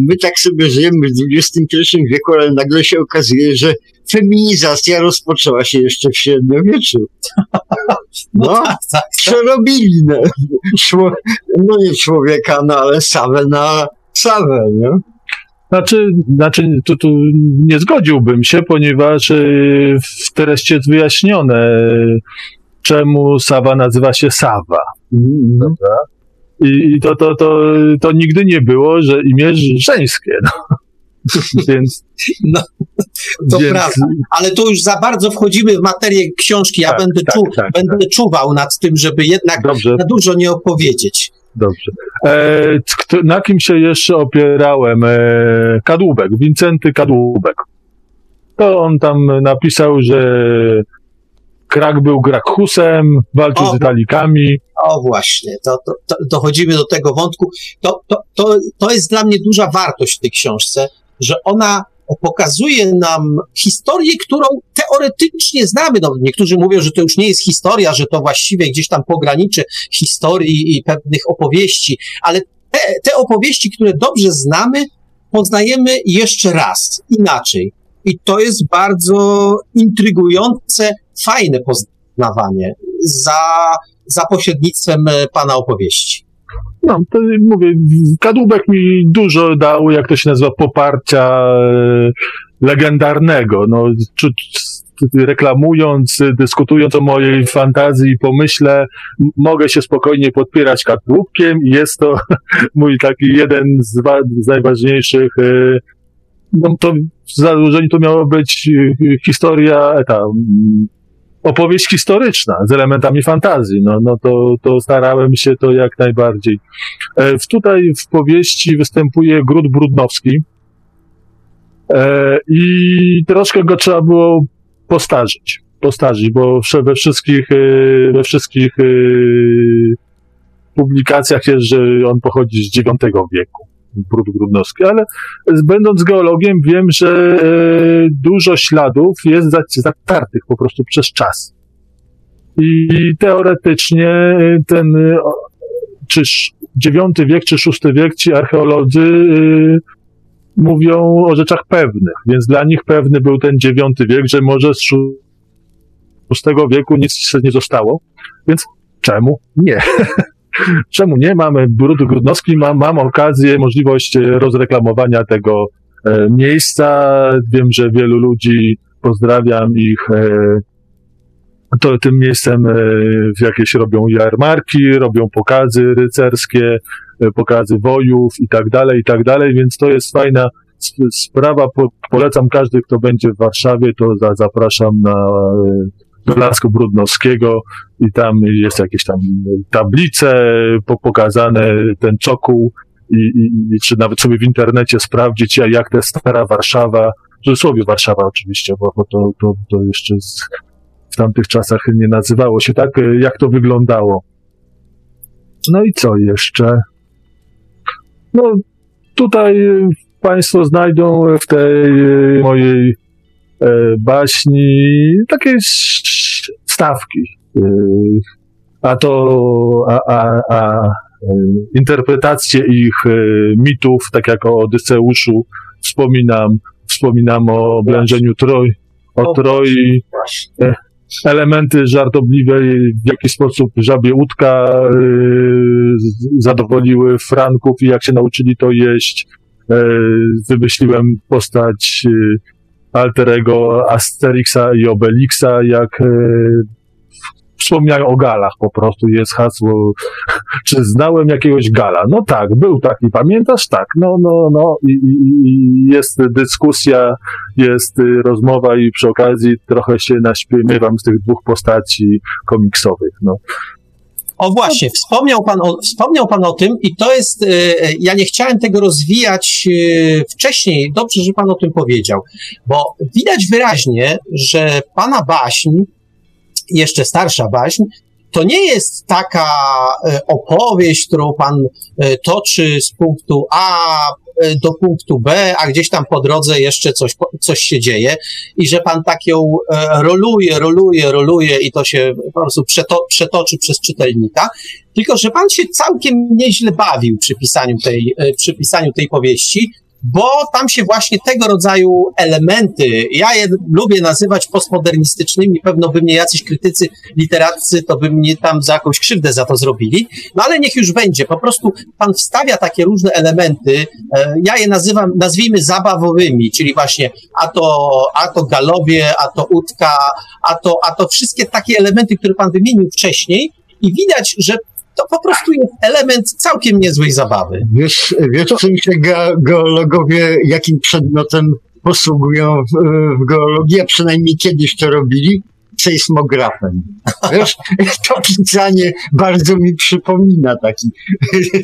S5: my tak sobie żyjemy w XXI wieku, ale nagle się okazuje, że feminizacja rozpoczęła się jeszcze w średniowieczu. No,
S2: tak, tak.
S5: przerobili no, czło, no nie człowieka, no ale Sawę na Sawę, no.
S4: Znaczy, znaczy tu, tu nie zgodziłbym się, ponieważ y, w treści jest wyjaśnione, czemu Sawa nazywa się Sawa. I i to, to, to, to nigdy nie było, że imię żeńskie. No. Więc,
S2: No, to
S4: więc,
S2: prawda. Ale tu już za bardzo wchodzimy w materię książki. Ja
S4: Tak,
S2: będę,
S4: tak,
S2: czu,
S4: tak,
S2: będę czuwał nad tym, żeby jednak
S4: Dobrze,
S2: za dużo nie opowiedzieć.
S4: Dobrze. E, na kim się jeszcze opierałem? E, Kadłubek, Wincenty Kadłubek. To on tam napisał, że Krak był Grakhusem, walczył
S2: O.
S4: z Italikami.
S2: O właśnie, to, to, to dochodzimy do tego wątku. To, to, to, to jest dla mnie duża wartość w tej książce, że ona pokazuje nam historię, którą teoretycznie znamy. No, niektórzy mówią, że to już nie jest historia, że to właściwie gdzieś tam pograniczy historii i pewnych opowieści, ale te, te opowieści, które dobrze znamy, poznajemy jeszcze raz, inaczej. I to jest bardzo intrygujące, fajne poznawanie za, za pośrednictwem e, pana opowieści.
S4: No, to mówię, kadłubek mi dużo dał, jak to się nazywa, poparcia e, legendarnego. No, czy, reklamując, dyskutując o mojej fantazji i pomyśle, mogę się spokojnie podpierać kadłubkiem i jest to mój taki jeden z, z najważniejszych e, no to w założeniu to miało być e, historia, ta, opowieść historyczna z elementami fantazji. No, no to, to starałem się to jak najbardziej. E, tutaj w powieści występuje Gród Brudnowski e, i troszkę go trzeba było postarzyć. Postarzyć, bo we wszystkich, e, we wszystkich publikacjach jest, że on pochodzi z IX wieku. Brud Grudnowski, ale będąc geologiem wiem, że e, dużo śladów jest zatartych po prostu przez czas. I teoretycznie e, ten czy IX wiek, czy VI wiek ci archeolodzy e, mówią o rzeczach pewnych, więc dla nich pewny był ten IX wiek, że może z VI wieku nic nie zostało, więc czemu nie? Czemu nie? Mamy brud grudnowski, mam, mam okazję, możliwość e, rozreklamowania tego e, miejsca. Wiem, że wielu ludzi, pozdrawiam ich, e, to tym miejscem e, jakieś robią jarmarki, robią pokazy rycerskie, pokazy wojów i tak dalej, i tak dalej, więc to jest fajna sprawa. Po, polecam każdy, kto będzie w Warszawie, to za, zapraszam na e, do Lasku Brudnowskiego i tam jest jakieś tam tablice pokazane, ten czokół i, i, czy nawet sobie w internecie sprawdzić, jak ta stara Warszawa, w cudzysłowie Warszawa oczywiście, bo, bo to, to, to jeszcze z, w tamtych czasach nie nazywało się tak, jak to wyglądało. No i co jeszcze? No, tutaj Państwo znajdą w tej mojej baśni takie stawki. Y, a to, a, a, a interpretacje ich mitów, tak jak o Odyseuszu wspominam, wspominam o oblężeniu Troj, o Troi, e, elementy żartobliwe, w jaki sposób żabie łódka zadowoliły Franków i jak się nauczyli to jeść. E, wymyśliłem postać alterego Asterixa i Obelixa, jak e, wspomniają o galach po prostu, jest hasło, czy znałem jakiegoś gala? No tak, był taki, pamiętasz? Tak, no, no, no i, i, jest dyskusja, jest rozmowa i przy okazji trochę się naśpiewam z tych dwóch postaci komiksowych, no.
S2: O właśnie, wspomniał pan o, wspomniał pan o tym i to jest, e, ja nie chciałem tego rozwijać e, wcześniej, dobrze, że pan o tym powiedział, bo widać wyraźnie, że pana baśń, jeszcze starsza baśń, to nie jest taka e, opowieść, którą pan toczy z punktu A E, do punktu B, a gdzieś tam po drodze jeszcze coś, coś się dzieje i że pan tak ją e, roluje, roluje, roluje i to się po prostu przeto, przetoczy przez czytelnika, tylko że pan się całkiem nieźle bawił przy pisaniu tej, e, przy pisaniu tej powieści, bo tam się właśnie tego rodzaju elementy, ja je lubię nazywać postmodernistycznymi, pewno by mnie jacyś krytycy literaccy, to by mnie tam za jakąś krzywdę za to zrobili, no ale niech już będzie, po prostu pan wstawia takie różne elementy, e, ja je nazywam, nazwijmy zabawowymi, czyli właśnie a to, a to galowie, a to utka, a to, a to wszystkie takie elementy, które pan wymienił wcześniej i widać, że to po prostu jest element całkiem niezłej zabawy.
S5: Wiesz, wiesz co mi się geologowie jakim przedmiotem posługują w, w geologii, a przynajmniej kiedyś to robili? sejsmografem. Wiesz, to pisanie bardzo mi przypomina taki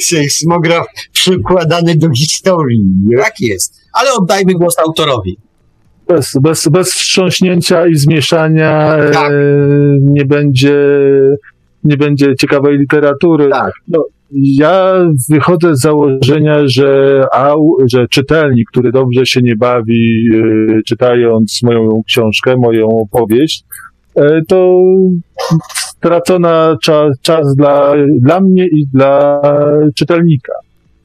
S5: sejsmograf przykładany do historii.
S2: Tak jest. Ale oddajmy głos autorowi.
S4: Bez, bez, bez wstrząśnięcia i zmieszania tak. e, nie będzie nie będzie ciekawej literatury.
S5: Tak.
S4: No, ja wychodzę z założenia, że, au, że czytelnik, który dobrze się nie bawi, y, czytając moją książkę, moją powieść, y, to stracona czas, czas dla, dla mnie i dla czytelnika.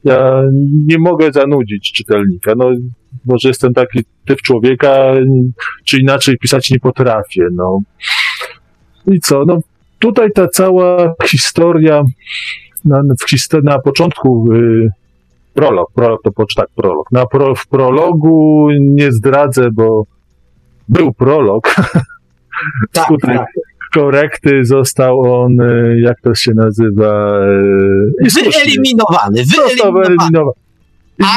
S4: Ja nie mogę zanudzić czytelnika. No, może jestem taki typ człowieka, czy inaczej pisać nie potrafię. No. I co? No, tutaj ta cała historia na, na początku y, prolog, prolog to tak, prolog. Na pro, w prologu nie zdradzę, bo był prolog.
S2: Tak,
S4: Skutek
S2: tak.
S4: korekty został on, y, jak to się nazywa? y,
S2: wyeliminowany. wyeliminowany.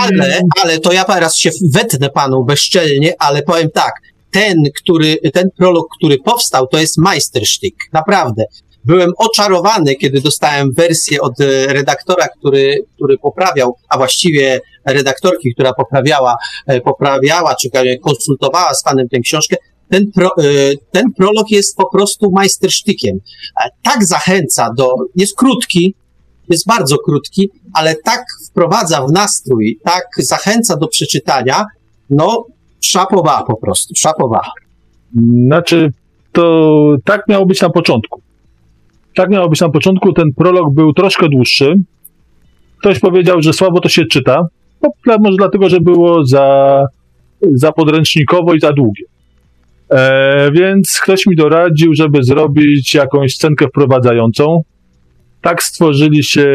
S2: Ale, ale to ja teraz się wetnę panu bezczelnie, ale powiem tak, ten, który, ten prolog, który powstał, to jest majstersztyk, naprawdę. Byłem oczarowany, kiedy dostałem wersję od e, redaktora, który, który poprawiał, a właściwie redaktorki, która poprawiała, e, poprawiała, czy konsultowała z panem tę książkę. Ten, pro, e, ten prolog jest po prostu majstersztykiem. Tak zachęca do, jest krótki, jest bardzo krótki, ale tak wprowadza w nastrój, tak zachęca do przeczytania, no szapowa po prostu, szapowa.
S4: Znaczy, to tak miało być na początku. Tak miało być na początku. Ten prolog był troszkę dłuższy. Ktoś powiedział, że słabo to się czyta. No, może dlatego, że było za, za podręcznikowo i za długie. E, więc ktoś mi doradził, żeby zrobić jakąś scenkę wprowadzającą. Tak stworzyli się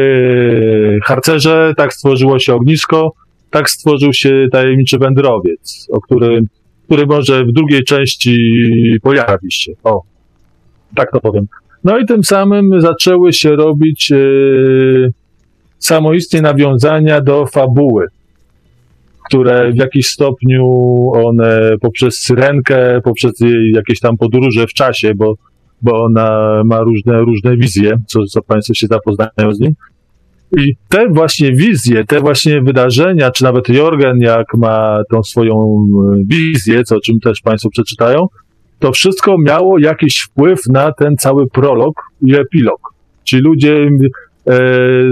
S4: harcerze, tak stworzyło się ognisko, tak stworzył się tajemniczy wędrowiec, o którym który może w drugiej części pojawi się. O, tak to powiem. No i tym samym zaczęły się robić e, samoistnie nawiązania do fabuły, które w jakiś stopniu one poprzez syrenkę, poprzez jej jakieś tam podróże w czasie, bo, bo ona ma różne, różne wizje, co, co Państwo się zapoznają z nim. I te właśnie wizje, te właśnie wydarzenia, czy nawet Jorgen, jak ma tą swoją e, wizję, co o czym też Państwo przeczytają, to wszystko miało jakiś wpływ na ten cały prolog i epilog. Ci ludzie, e,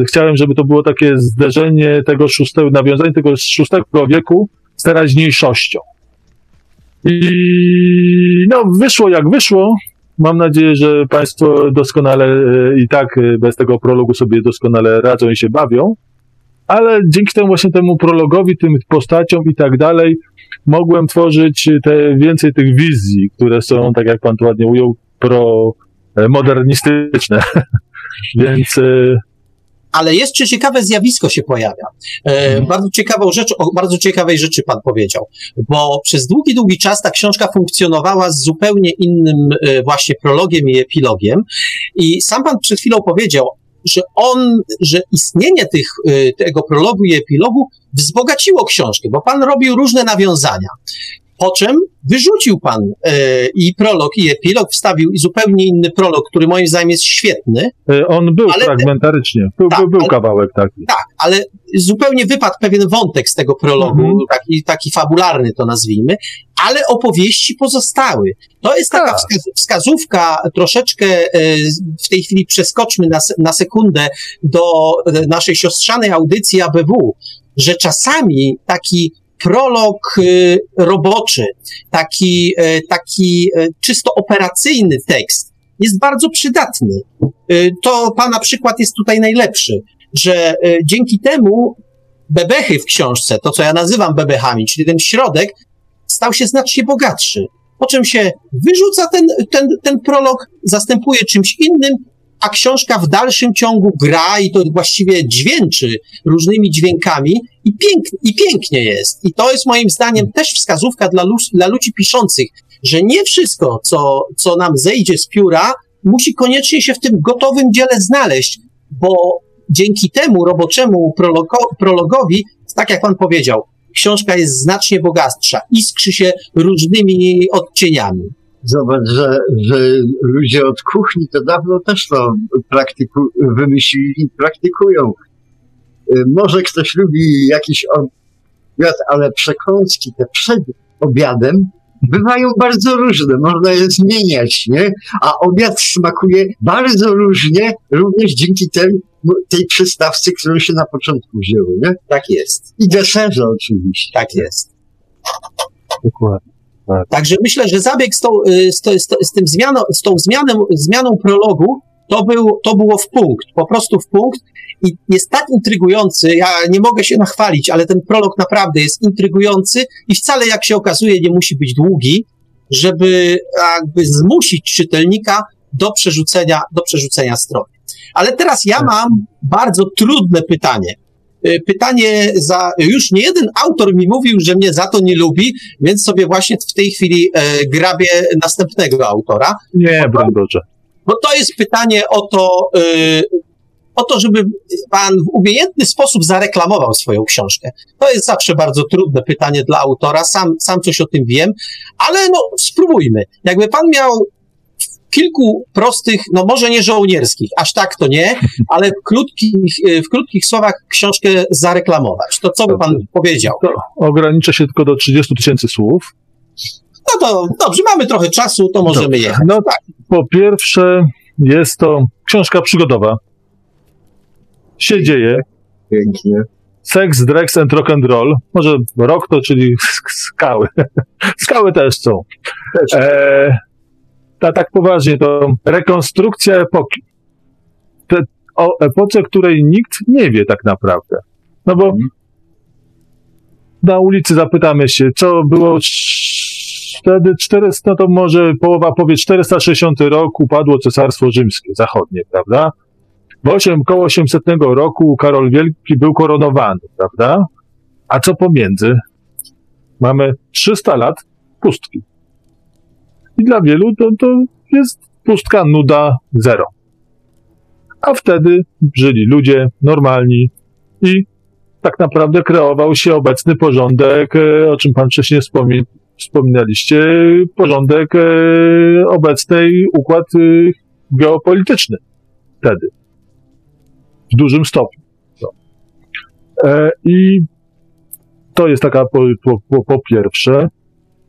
S4: chciałem, żeby to było takie zderzenie tego szóstego, nawiązanie tego szóstego wieku z teraźniejszością. I no, wyszło jak wyszło. Mam nadzieję, że Państwo doskonale e, i tak e, bez tego prologu sobie doskonale radzą i się bawią. Ale dzięki temu właśnie temu prologowi, tym postaciom i tak dalej, mogłem tworzyć te więcej tych wizji, które są, tak jak Pan to ładnie ujął, pro e, modernistyczne. Więc e,
S2: Ale jeszcze ciekawe zjawisko się pojawia. E, bardzo ciekawą rzecz, o bardzo ciekawej rzeczy pan powiedział, bo przez długi, długi czas ta książka funkcjonowała z zupełnie innym e, właśnie prologiem i epilogiem i sam pan przed chwilą powiedział, że on, że istnienie tych, e, tego prologu i epilogu wzbogaciło książkę, bo pan robił różne nawiązania. Po czym wyrzucił pan e, i prolog, i epilog, wstawił i zupełnie inny prolog, który moim zdaniem jest świetny,
S4: e, on był
S2: Ale-
S4: fragmentarycznie. Był,
S2: Tak,
S4: był, był
S2: ale-
S4: kawałek taki.
S2: Tak, ale zupełnie wypadł pewien wątek z tego prologu,
S4: Mhm.
S2: taki, taki fabularny to nazwijmy, ale opowieści pozostały. To jest taka
S4: Tak.
S2: wskaz- wskazówka, troszeczkę e, w tej chwili przeskoczmy na, na sekundę do naszej siostrzanej audycji ABW, że czasami taki prolog e, roboczy, taki, e, taki e, czysto operacyjny tekst jest bardzo przydatny. To pana przykład jest tutaj najlepszy że dzięki temu bebechy w książce, to co ja nazywam bebechami, czyli ten środek, stał się znacznie bogatszy. Po czym się wyrzuca ten, ten, ten prolog, zastępuje czymś innym, a książka w dalszym ciągu gra i to właściwie dźwięczy różnymi dźwiękami i, pięk, i pięknie jest. I to jest moim zdaniem też wskazówka dla, dla ludzi piszących, że nie wszystko, co, co nam zejdzie z pióra, musi koniecznie się w tym gotowym dziele znaleźć, bo dzięki temu roboczemu prologo, prologowi, tak jak pan powiedział, książka jest znacznie bogatsza, iskrzy się różnymi odcieniami.
S5: Zobacz, że, że ludzie od kuchni to dawno też to praktyku, wymyślili i praktykują. Y, Może ktoś lubi jakiś obiad, ale przekąski te przed obiadem bywają bardzo różne, można je zmieniać, nie? A obiad smakuje bardzo różnie, również dzięki tej, tej przystawce, którą się na początku wzięło, nie?
S2: Tak jest.
S5: I deserze oczywiście.
S2: Tak jest.
S4: Dokładnie.
S2: Także myślę, że zabieg z tą, y, z, to- z, to- z tym zmianą, z tą zmianą, zmianą prologu to, był, to było w punkt, po prostu w punkt i jest tak intrygujący, ja nie mogę się nachwalić, ale ten prolog naprawdę jest intrygujący i wcale jak się okazuje nie musi być długi, żeby jakby zmusić czytelnika do przerzucenia, do przerzucenia strony. Ale teraz ja mam bardzo trudne pytanie. Y, Pytanie za, już nie jeden autor mi mówił, że mnie za to nie lubi, więc sobie właśnie w tej chwili e, grabię następnego autora.
S4: Nie, broń Boże.
S2: Bo to jest pytanie o to, y, o to, żeby pan w umiejętny sposób zareklamował swoją książkę. To jest zawsze bardzo trudne pytanie dla autora, sam, sam coś o tym wiem, ale no spróbujmy. Jakby pan miał kilku prostych, no może nie żołnierskich, aż tak to nie, ale w krótkich, y, w krótkich słowach książkę zareklamować, to co by pan powiedział?
S4: To ograniczę się tylko do 30 tysięcy słów.
S2: No to dobrze, mamy trochę czasu, to możemy jechać.
S4: No tak. Po pierwsze, jest to książka przygodowa. Się dzieje.
S5: Pięknie.
S4: Sex, drugs and rock and roll. Może rock to, czyli sk- skały. Skały też są. E, a tak poważnie, to rekonstrukcja epoki. Te, o epoce, której nikt nie wie tak naprawdę. No bo na ulicy zapytamy się, co było wtedy 400, no to może połowa powie 460 rok upadło Cesarstwo Rzymskie Zachodnie, prawda? W 8, koło 800 roku Karol Wielki był koronowany, prawda? A co pomiędzy? Mamy 300 lat pustki. I dla wielu to, to jest pustka, nuda, zero. A wtedy żyli ludzie normalni i tak naprawdę kreował się obecny porządek, e, o czym pan wcześniej wspomi- wspominaliście, porządek e, obecnej układ e, geopolityczny wtedy. W dużym stopniu. No. E, I to jest taka po, po, po pierwsze.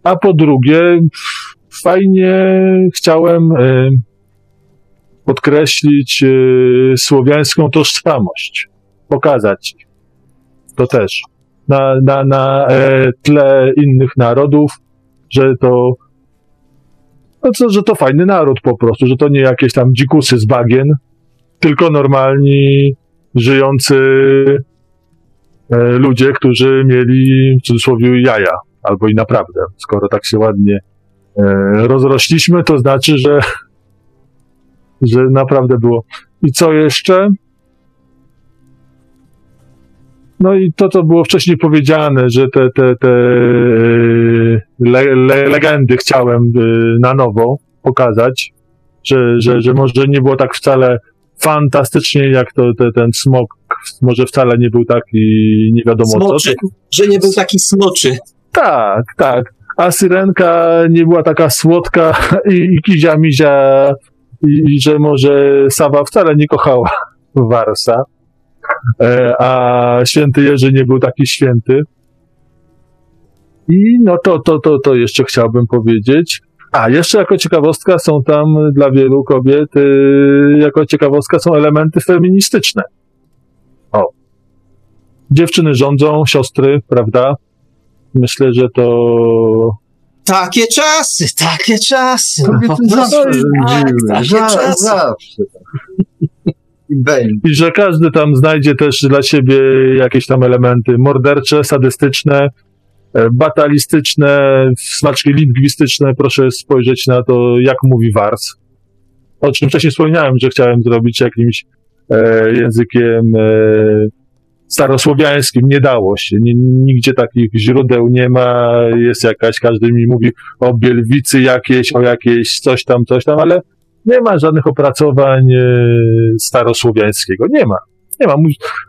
S4: A po drugie, fajnie chciałem e, podkreślić e, słowiańską tożsamość. Pokazać to też na, na, na e, tle innych narodów, że to no co, że to fajny naród po prostu, że to nie jakieś tam dzikusy z bagien, tylko normalni, żyjący ludzie, którzy mieli w cudzysłowie jaja, albo i naprawdę. Skoro tak się ładnie rozrośliśmy, to znaczy, że, że naprawdę było. I co jeszcze? No i to, co było wcześniej powiedziane, że te, te, te e, le, le, legendy chciałem e, na nowo pokazać, że, że, że może nie było tak wcale fantastycznie, jak to te, ten smok może wcale nie był taki nie wiadomo
S2: Smoczy,
S4: co.
S2: że nie był taki smoczy.
S4: Tak, tak. A syrenka nie była taka słodka i, i kizia mizia i, i że może Sawa wcale nie kochała Warsa, e, a święty Jerzy nie był taki święty. I no to, to, to, to jeszcze chciałbym powiedzieć. A, jeszcze jako ciekawostka są tam dla wielu kobiet, y, jako ciekawostka są elementy feministyczne. O. Dziewczyny rządzą, siostry, prawda? Myślę, że to
S2: Takie czasy, takie czasy. No,
S5: Kobiety zawsze
S2: tak, takie
S5: Za,
S2: czasy.
S5: zawsze. I.
S4: I że każdy tam znajdzie też dla siebie jakieś tam elementy mordercze, sadystyczne, e, batalistyczne, smaczki lingwistyczne. Proszę spojrzeć na to, jak mówi Wars. O czym wcześniej wspomniałem, że chciałem zrobić jakimś e, językiem e, starosłowiańskim. Nie dało się. Nigdzie takich źródeł nie ma. Jest jakaś, każdy mi mówi o Bielwicy jakieś, o jakieś coś tam, coś tam, ale nie ma żadnych opracowań e, starosłowiańskiego. Nie ma. Nie ma.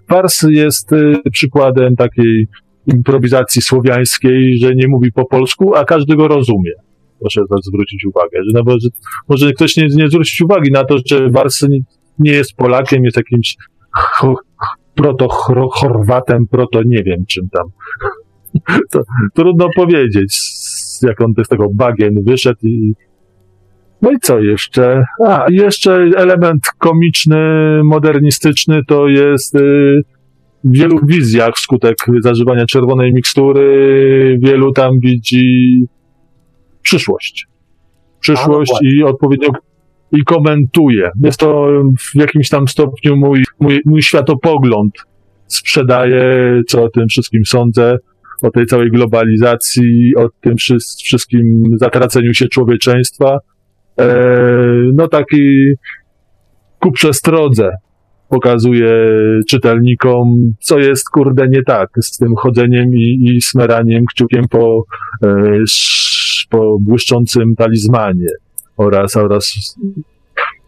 S4: Wars jest e, przykładem takiej improwizacji słowiańskiej, że nie mówi po polsku, a każdy go rozumie. Proszę zwrócić uwagę. Że nawet, że może ktoś nie, nie zwrócić uwagi na to, że Wars nie, jest Polakiem, jest jakimś proto-Chorwatem, proto nie wiem czym tam. To trudno powiedzieć. jak on z tego bagien wyszedł i no i co jeszcze? A, jeszcze element komiczny, modernistyczny to jest y, w wielu wizjach wskutek zażywania czerwonej mikstury, wielu tam widzi przyszłość. Przyszłość
S2: A, no
S4: i odpowiednio i komentuje. Jest to w jakimś tam stopniu mój, mój, mój światopogląd. Sprzedaję, co o tym wszystkim sądzę, o tej całej globalizacji, o tym wszy- wszystkim zatraceniu się człowieczeństwa. E, no taki ku przestrodze pokazuje czytelnikom, co jest kurde nie tak z tym chodzeniem i, i smeraniem kciukiem po, e, po błyszczącym talizmanie oraz, oraz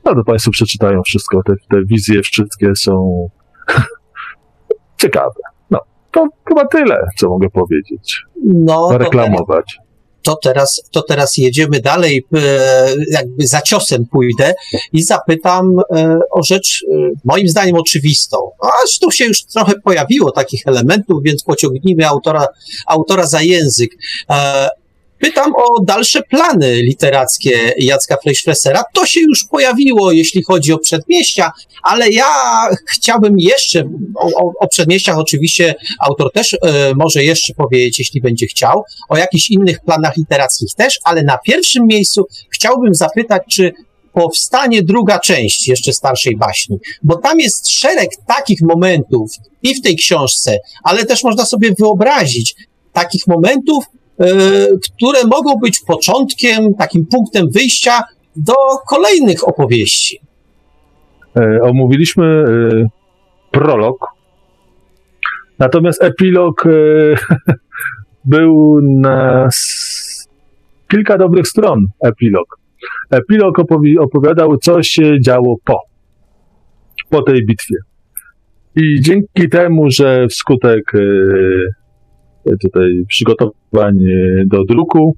S4: no to Państwo przeczytają wszystko, te, te wizje wszystkie są ciekawe. No, to chyba tyle, co mogę powiedzieć.
S2: No,
S4: Reklamować.
S2: to teraz, to teraz jedziemy dalej, e, jakby za ciosem pójdę i zapytam e, o rzecz e, moim zdaniem oczywistą. A tu się już trochę pojawiło takich elementów, więc pociągnijmy autora, autora za język. Pytam o dalsze plany literackie Jacka Fleischfressera. To się już pojawiło, jeśli chodzi o przedmieścia, ale ja chciałbym jeszcze, o, o, przedmieściach oczywiście autor też e, może jeszcze powiedzieć, jeśli będzie chciał, o jakichś innych planach literackich też, ale na pierwszym miejscu chciałbym zapytać, czy powstanie druga część jeszcze starszej baśni, bo tam jest szereg takich momentów i w tej książce, ale też można sobie wyobrazić takich momentów, które mogą być początkiem, takim punktem wyjścia do kolejnych opowieści.
S4: E, omówiliśmy e, prolog, natomiast epilog e, był na kilka dobrych stron. Epilog. Epilog opowi- opowiadał, co się działo po, po tej bitwie. I dzięki temu, że wskutek e, tutaj przygotowań do druku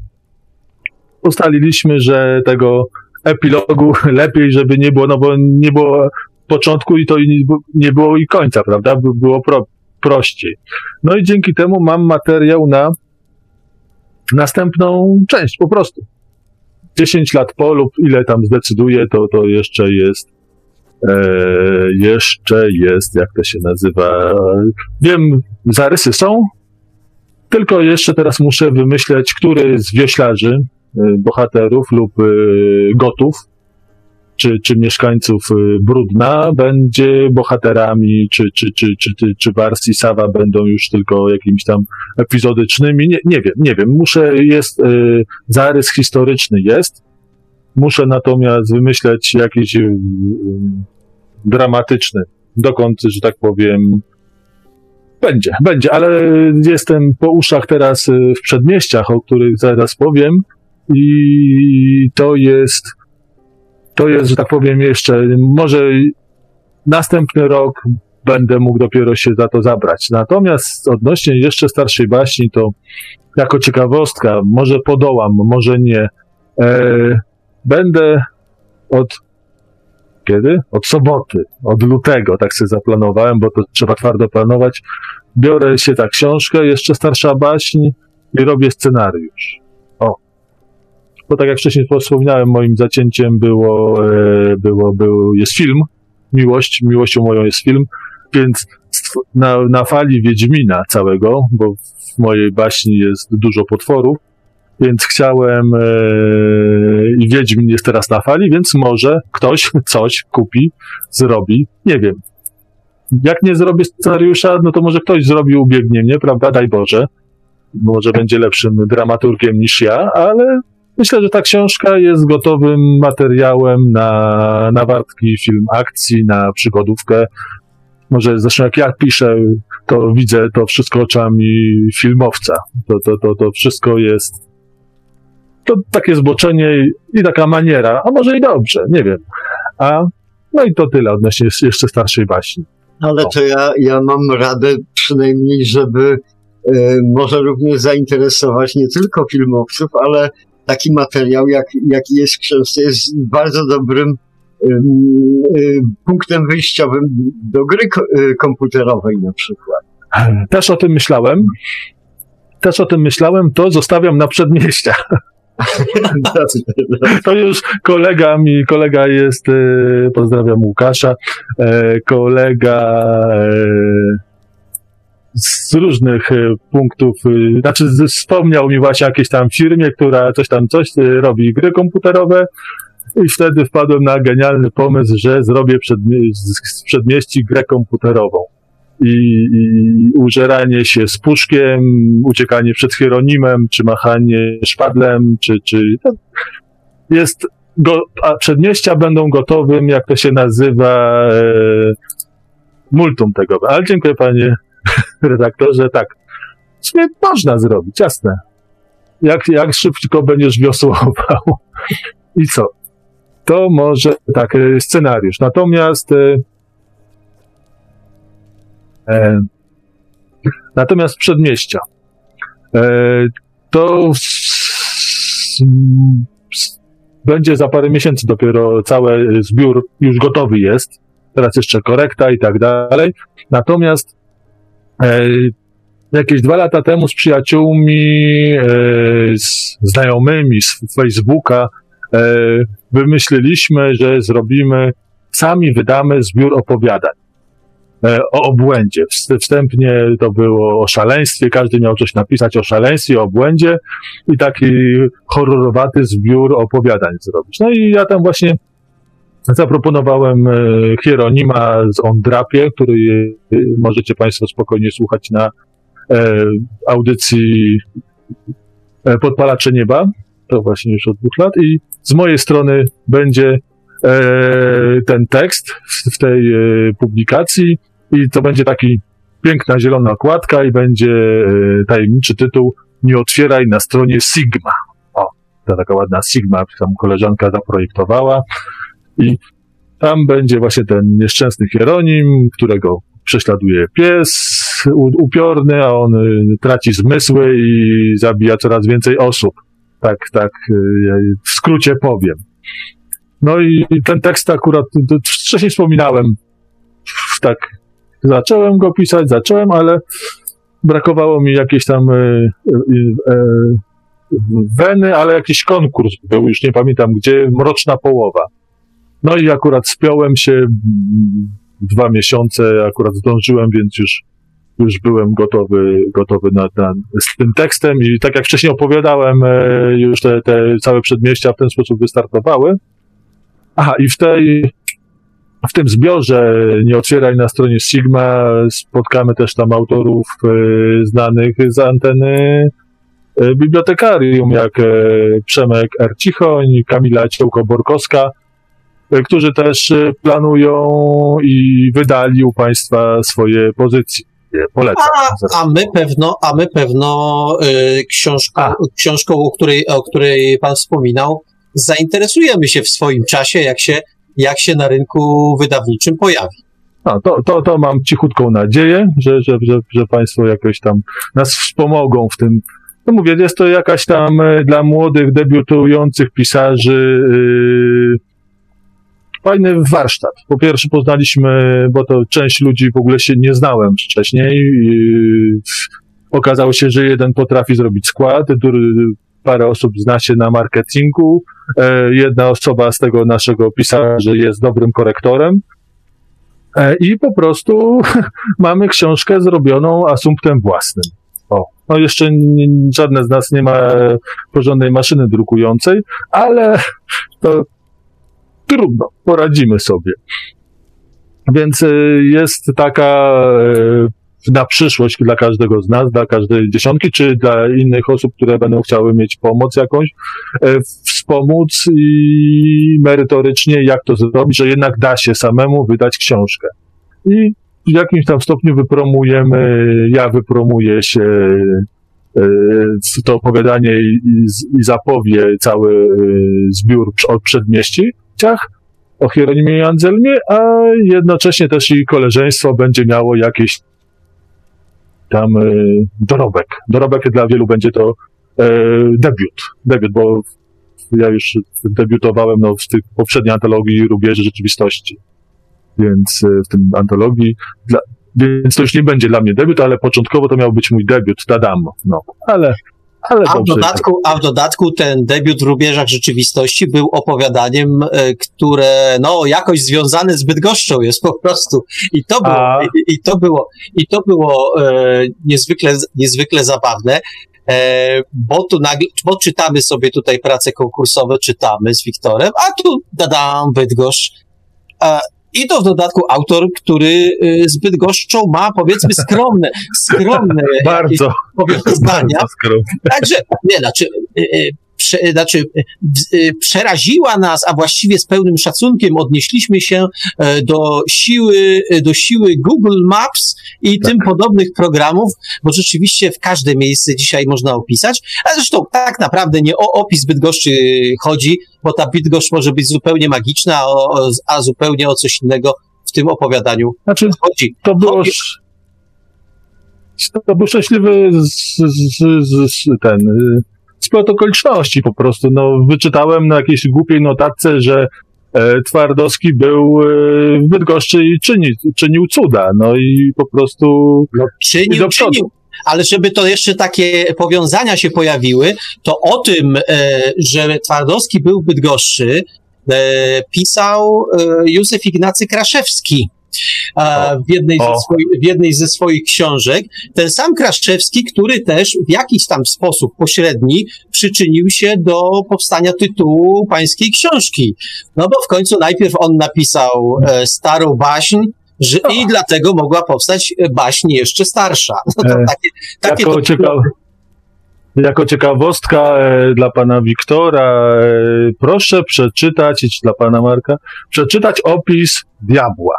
S4: ustaliliśmy, że tego epilogu lepiej, żeby nie było, no bo nie było początku i to nie, było i końca, prawda? By- Było pro, prościej. No i dzięki temu mam materiał na następną część, po prostu. 10 lat po lub ile tam zdecyduję, to, to jeszcze jest e, jeszcze jest, jak to się nazywa, wiem, zarysy są, tylko jeszcze teraz muszę wymyśleć, który z wioślarzy, y, bohaterów lub y, gotów, czy, czy mieszkańców y, Brudna będzie bohaterami, czy, czy, czy, czy, czy, czy Wars i Sawa będą już tylko jakimiś tam epizodycznymi. Nie, nie wiem, nie wiem. Muszę, jest, zarys historyczny jest. Muszę natomiast wymyśleć jakiś dramatyczny, dokąd, że tak powiem, będzie, będzie, ale jestem po uszach teraz y, w przedmieściach, o których zaraz powiem i to jest, to jest, że tak powiem jeszcze, może następny rok będę mógł dopiero się za to zabrać. Natomiast odnośnie jeszcze starszej baśni, to jako ciekawostka, może podołam, może nie, e, będę od kiedy? Od soboty, od lutego, tak sobie zaplanowałem, bo to trzeba twardo planować. Biorę się ta książkę, jeszcze starsza baśń i robię scenariusz. O. Bo tak jak wcześniej wspomniałem, moim zacięciem było, e, było, był, jest film. Miłość, miłością moją jest film, więc na, na fali Wiedźmina całego, bo w mojej baśni jest dużo potworów, więc chciałem e, i Wiedźmin jest teraz na fali, więc może ktoś coś kupi, zrobi, nie wiem. Jak nie zrobię scenariusza, no to może ktoś zrobi, ubiegnie mnie, prawda, daj Boże. Może będzie lepszym dramaturgiem niż ja, ale myślę, że ta książka jest gotowym materiałem na, na wartki film akcji, na przygodówkę. Może zresztą jak ja piszę, to widzę to wszystko oczami filmowca. To, to, to, to wszystko jest to takie zboczenie i taka maniera, a może i dobrze, nie wiem. A no i to tyle odnośnie jeszcze starszej baśni.
S5: Ale to ja, ja mam radę przynajmniej, żeby e, może również zainteresować nie tylko filmowców, ale taki materiał, jak, jaki jest w książce, jest bardzo dobrym e, punktem wyjściowym do gry ko- e, komputerowej na przykład.
S4: Też o tym myślałem. też o tym myślałem, to zostawiam na przedmieścia. To już kolega mi, kolega jest, e, pozdrawiam Łukasza, e, kolega e, z różnych punktów, znaczy wspomniał mi właśnie o jakiejś tam firmie, która coś tam coś robi gry komputerowe i wtedy wpadłem na genialny pomysł, że zrobię z z przedmieści grę komputerową. I, I użeranie się z puszkiem, uciekanie przed Hieronimem, czy machanie szpadlem, czy, czy jest go, a przedmieścia będą gotowym, jak to się nazywa, e, multum tego. Ale dziękuję panie redaktorze, tak. W można zrobić, jasne. Jak, jak szybko będziesz wiosłował. I co? To może, tak, e, scenariusz. Natomiast e, natomiast przedmieścia. E, to będzie za parę miesięcy dopiero cały zbiór już gotowy jest. Teraz jeszcze korekta i tak dalej. Natomiast e, jakieś dwa lata temu z przyjaciółmi, e, z znajomymi z Facebooka e, wymyśliliśmy, że zrobimy, sami wydamy zbiór opowiadań e, o obłędzie. Wst- Wstępnie to było o szaleństwie, każdy miał coś napisać o szaleństwie, o obłędzie i taki horrorowaty zbiór opowiadań zrobić. No i ja tam właśnie zaproponowałem e, Hieronima z Ondrapie, który e, możecie Państwo spokojnie słuchać na e, audycji e, Podpalacze Nieba. To właśnie już od dwóch lat. I z mojej strony będzie e, ten tekst w, tej e, publikacji i to będzie taki piękna zielona okładka i będzie e, tajemniczy tytuł Nie otwieraj na stronie Sigma. O, to taka ładna Sigma, tam koleżanka zaprojektowała i tam będzie właśnie ten nieszczęsny Hieronim, którego prześladuje pies upiorny, a on y, traci zmysły i zabija coraz więcej osób. Tak, tak, y, w skrócie powiem. No i ten tekst akurat, wcześniej wspominałem, tak, zacząłem go pisać, zacząłem, ale brakowało mi jakiejś tam e, e, e, weny, ale jakiś konkurs był, już nie pamiętam gdzie, mroczna połowa. No i akurat spiąłem się dwa miesiące, akurat zdążyłem, więc już, już byłem gotowy, gotowy na, na, z tym tekstem i tak jak wcześniej opowiadałem, e, już te, te całe przedmieścia w ten sposób wystartowały. Aha, i w tej, w tym zbiorze Nie otwieraj na stronie Sigma spotkamy też tam autorów e, znanych z anteny e, bibliotekarium, jak e, Przemek Ercichoń, Kamila Ciołko-Borkowska, którzy też planują i wydali u Państwa swoje pozycje. Polecam.
S2: A, a my pewno, a my pewno y, książką,
S4: A.
S2: książką o, której, o której pan wspominał, zainteresujemy się w swoim czasie, jak się, jak się na rynku wydawniczym pojawi.
S4: No, to, to, to mam cichutką nadzieję, że, że, że, że Państwo jakoś tam nas wspomogą w tym. No mówię, jest to jakaś tam e, dla młodych, debiutujących pisarzy yy, fajny warsztat. Po pierwsze poznaliśmy, bo to część ludzi w ogóle się nie znałem wcześniej. Yy, okazało się, że jeden potrafi zrobić skład, drugi, parę osób zna się na marketingu, e, jedna osoba z tego naszego pisarza jest dobrym korektorem, E, I po prostu mamy książkę zrobioną asumptem własnym. O, no jeszcze nie, żadne z nas nie ma porządnej maszyny drukującej, ale to trudno, poradzimy sobie. Więc e, jest taka na przyszłość dla każdego z nas, dla każdej dziesiątki, czy dla innych osób, które będą chciały mieć pomoc jakąś, e, wspomóc i merytorycznie, jak to zrobić, że jednak da się samemu wydać książkę. I w jakimś tam stopniu wypromujemy, ja wypromuję się e, to opowiadanie i zapowie cały e, zbiór o przedmieściach, o Hieronimie i Anzelmie, a jednocześnie też i koleżeństwo będzie miało jakieś tam e, dorobek. Dorobek dla wielu będzie to e, debiut. Debiut, bo ja już debiutowałem no, w tych poprzedniej antologii Rubieży Rzeczywistości. Więc e, w tym antologii dla, więc to już nie będzie dla mnie debiut, ale początkowo to miał być mój debiut, tadam, no, ale, ale
S2: A w, dodatku, a w dodatku ten debiut w rubieżach rzeczywistości był opowiadaniem, e, które no jakoś związane z Bydgoszczą jest po prostu. I to było,
S4: A.
S2: i, i to było, i to było e, niezwykle, niezwykle zabawne. E, bo tu nagle, bo czytamy sobie tutaj prace konkursowe, czytamy z Wiktorem, a tu dadam Bydgoszcz. E, I to w dodatku autor, który e, z Bydgoszczą ma powiedzmy skromne, skromne jakieś
S4: Bardzo,
S2: powiązania.
S4: bardzo skromnie.
S2: Także, nie, znaczy, y, y, prze, znaczy y, y, przeraziła nas, a właściwie z pełnym szacunkiem odnieśliśmy się e, do siły, y, do siły Google Maps i tym podobnych programów, bo rzeczywiście w każde miejsce dzisiaj można opisać, a zresztą tak naprawdę nie o opis Bydgoszczy chodzi, bo ta Bydgoszcz może być zupełnie magiczna, a, zupełnie o coś innego w tym opowiadaniu
S4: Znaczy,
S2: chodzi.
S4: to było, to był szczęśliwy z, z, z, z, ten, splot okoliczności po prostu. No, wyczytałem na jakiejś głupiej notatce, że e, Twardowski był e, w Bydgoszczy i czyni, czynił cuda. No i po prostu I
S2: Czynił, czynił. Ale żeby to jeszcze takie powiązania się pojawiły, to o tym, e, że Twardowski był w Bydgoszczy, e, pisał e, Józef Ignacy Kraszewski. E, W jednej, ze
S4: O.
S2: swoi, w jednej ze swoich książek. Ten sam Kraszewski, który też w jakiś tam sposób pośredni przyczynił się do powstania tytułu pańskiej książki. No bo w końcu najpierw on napisał e, starą baśń, że, i dlatego mogła powstać e, baśń jeszcze starsza. No to
S4: E,
S2: takie, takie
S4: jako,
S2: to,
S4: ciekaw, jako ciekawostka e, dla pana Wiktora, proszę przeczytać, czy dla pana Marka, przeczytać opis diabła.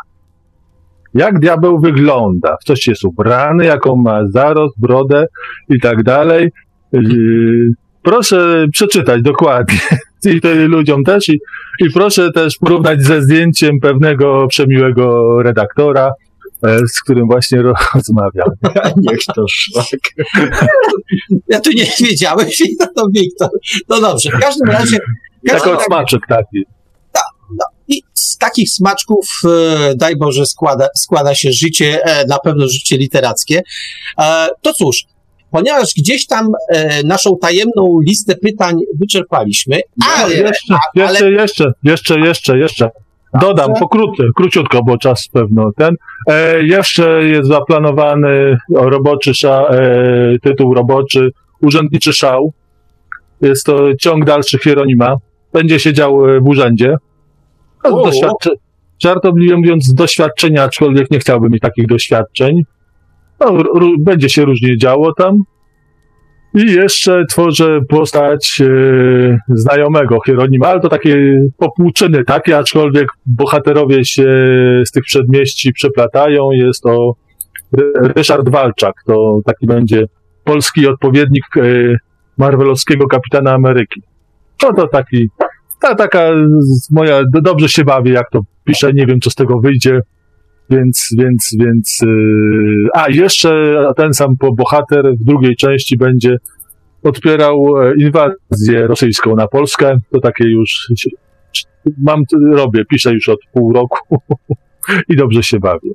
S4: Jak diabeł wygląda, w coś jest ubrany, jaką ma zarost, brodę i tak dalej. E, Proszę przeczytać dokładnie. I to ludziom też. I, I proszę też porównać ze zdjęciem pewnego przemiłego redaktora, e, z którym właśnie rozmawiam.
S5: Niech to szlak.
S2: ja tu nie wiedziałem, no to Wiktor. No dobrze, w każdym razie.
S4: Jako smaczek taki.
S2: Z takich smaczków, e, daj Boże, składa, składa się życie, e, na pewno życie literackie. E, to cóż, ponieważ gdzieś tam e, naszą tajemną listę pytań wyczerpaliśmy, ale,
S4: jeszcze, jeszcze, jeszcze, jeszcze, jeszcze, jeszcze. Dodam pokrótce, króciutko, bo czas pewno ten. E, jeszcze jest zaplanowany roboczy sza, e, tytuł roboczy Urzędniczy Szał. Jest to ciąg dalszy Hieronima. Będzie siedział w urzędzie. No,
S2: O.
S4: doświadcze, żartobliwie mówiąc, doświadczenia, aczkolwiek nie chciałbym mieć takich doświadczeń. No, będzie się różnie działo tam. I jeszcze tworzę postać e, znajomego Hieronima, ale to takie popłuczyny takie, aczkolwiek bohaterowie się z tych przedmieści przeplatają. Jest to Ry- Ryszard Walczak, to taki będzie polski odpowiednik e, marvelowskiego Kapitana Ameryki. No to taki, ta, taka moja, do- dobrze się bawię, jak to piszę, nie wiem, co z tego wyjdzie. Więc, więc, więc. Yy, a jeszcze ten sam bohater w drugiej części będzie odpierał e, inwazję rosyjską na Polskę. To takie już. Mam, robię, piszę już od pół roku i dobrze się bawię.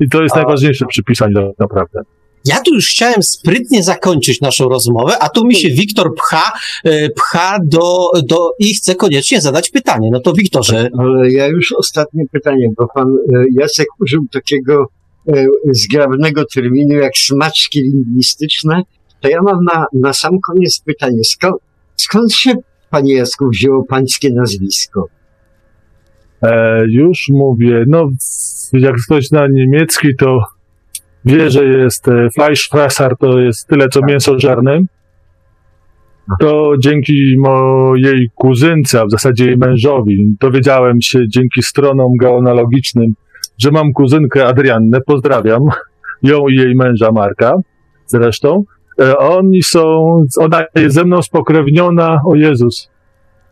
S4: I to jest
S2: A-
S4: najważniejsze przy pisaniu tak naprawdę.
S2: Ja tu już chciałem sprytnie zakończyć naszą rozmowę, a tu mi się Wiktor pcha, e, pcha do, do i chce koniecznie zadać pytanie. No to Wiktorze,
S5: Ale ja już ostatnie pytanie, bo pan e, Jacek użył takiego e, zgrabnego terminu jak smaczki lingwistyczne. To ja mam na, na sam koniec pytanie. Skąd, skąd się, panie Jacku, wzięło pańskie nazwisko?
S4: E, już mówię, no jak ktoś zna niemiecki, to wie, że jest e, Fleischfresser, to jest tyle co mięso żarne. To dzięki mojej kuzynce, a w zasadzie jej mężowi, dowiedziałem się dzięki stronom genealogicznym, że mam kuzynkę Adriannę, pozdrawiam ją i jej męża Marka zresztą. E, oni są, ona jest ze mną spokrewniona, o Jezus,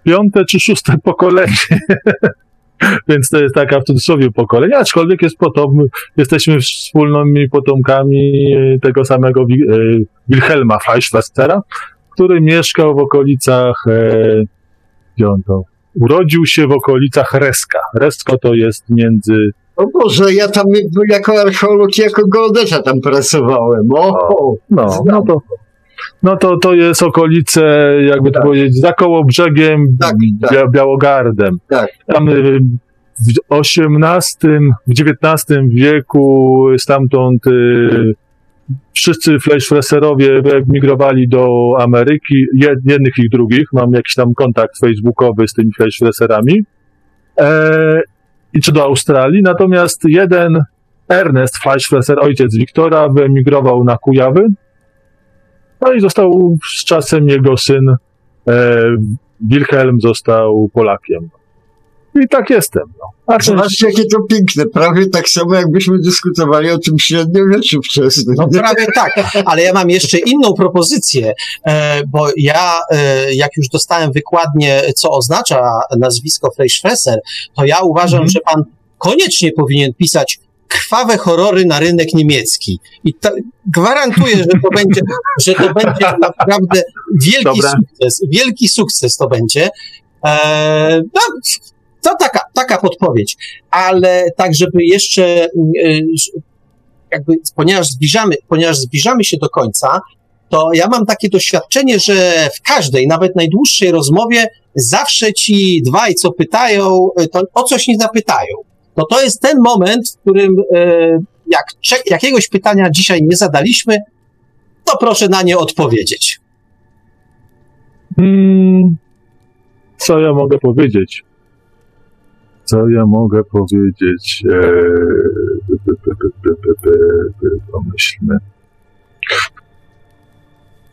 S4: piąte czy szóste pokolenie. Więc to jest taka w cudzysłowie pokolenie, aczkolwiek jest potom, jesteśmy wspólnymi potomkami e, tego samego e, Wilhelma Fleischwestera, który mieszkał w okolicach, e, gdzie on to, urodził się w okolicach Reska. Resko to jest między
S5: O Boże, ja tam jako archeolog, jako geodeta tam pracowałem. O,
S4: No, no to, no to, to jest okolice, jakby to
S5: Tak.
S4: powiedzieć, za koło brzegiem
S5: Tak, tak.
S4: Bia- Białogardem.
S5: Tak.
S4: Tam y, w XVIII, w XIX wieku stamtąd y, wszyscy flashfresserowie migrowali do Ameryki, jed, jednych i drugich. Mam jakiś tam kontakt facebookowy z tymi flashfresserami. E, I czy do Australii. Natomiast jeden Ernest Flashfresser, ojciec Wiktora, wyemigrował na Kujawy. No i został z czasem jego syn e, Wilhelm został Polakiem. I tak jestem. No. A
S5: Zobaczcie, jakie to piękne. Prawie tak samo, jakbyśmy dyskutowali o tym średniowieczu wczesnym.
S2: No prawie tak, ale ja mam jeszcze inną propozycję, e, bo ja, e, jak już dostałem wykładnie, co oznacza nazwisko Fleischfresser, to ja uważam,
S4: Mhm.
S2: że pan koniecznie powinien pisać krwawe horrory na rynek niemiecki. I to, gwarantuję, że to będzie, że to będzie naprawdę wielki
S4: Dobra.
S2: sukces. Wielki sukces to będzie. E, no, to taka, taka podpowiedź. Ale tak, żeby jeszcze e, jakby, ponieważ zbliżamy, ponieważ zbliżamy się do końca, to ja mam takie doświadczenie, że w każdej, nawet najdłuższej rozmowie zawsze ci dwaj, co pytają, to o coś nie zapytają. No to jest ten moment, w którym e, jak jakiegoś pytania dzisiaj nie zadaliśmy, to proszę na nie odpowiedzieć.
S4: Mm, co ja mogę powiedzieć? Co ja mogę powiedzieć? By, pomyślmy.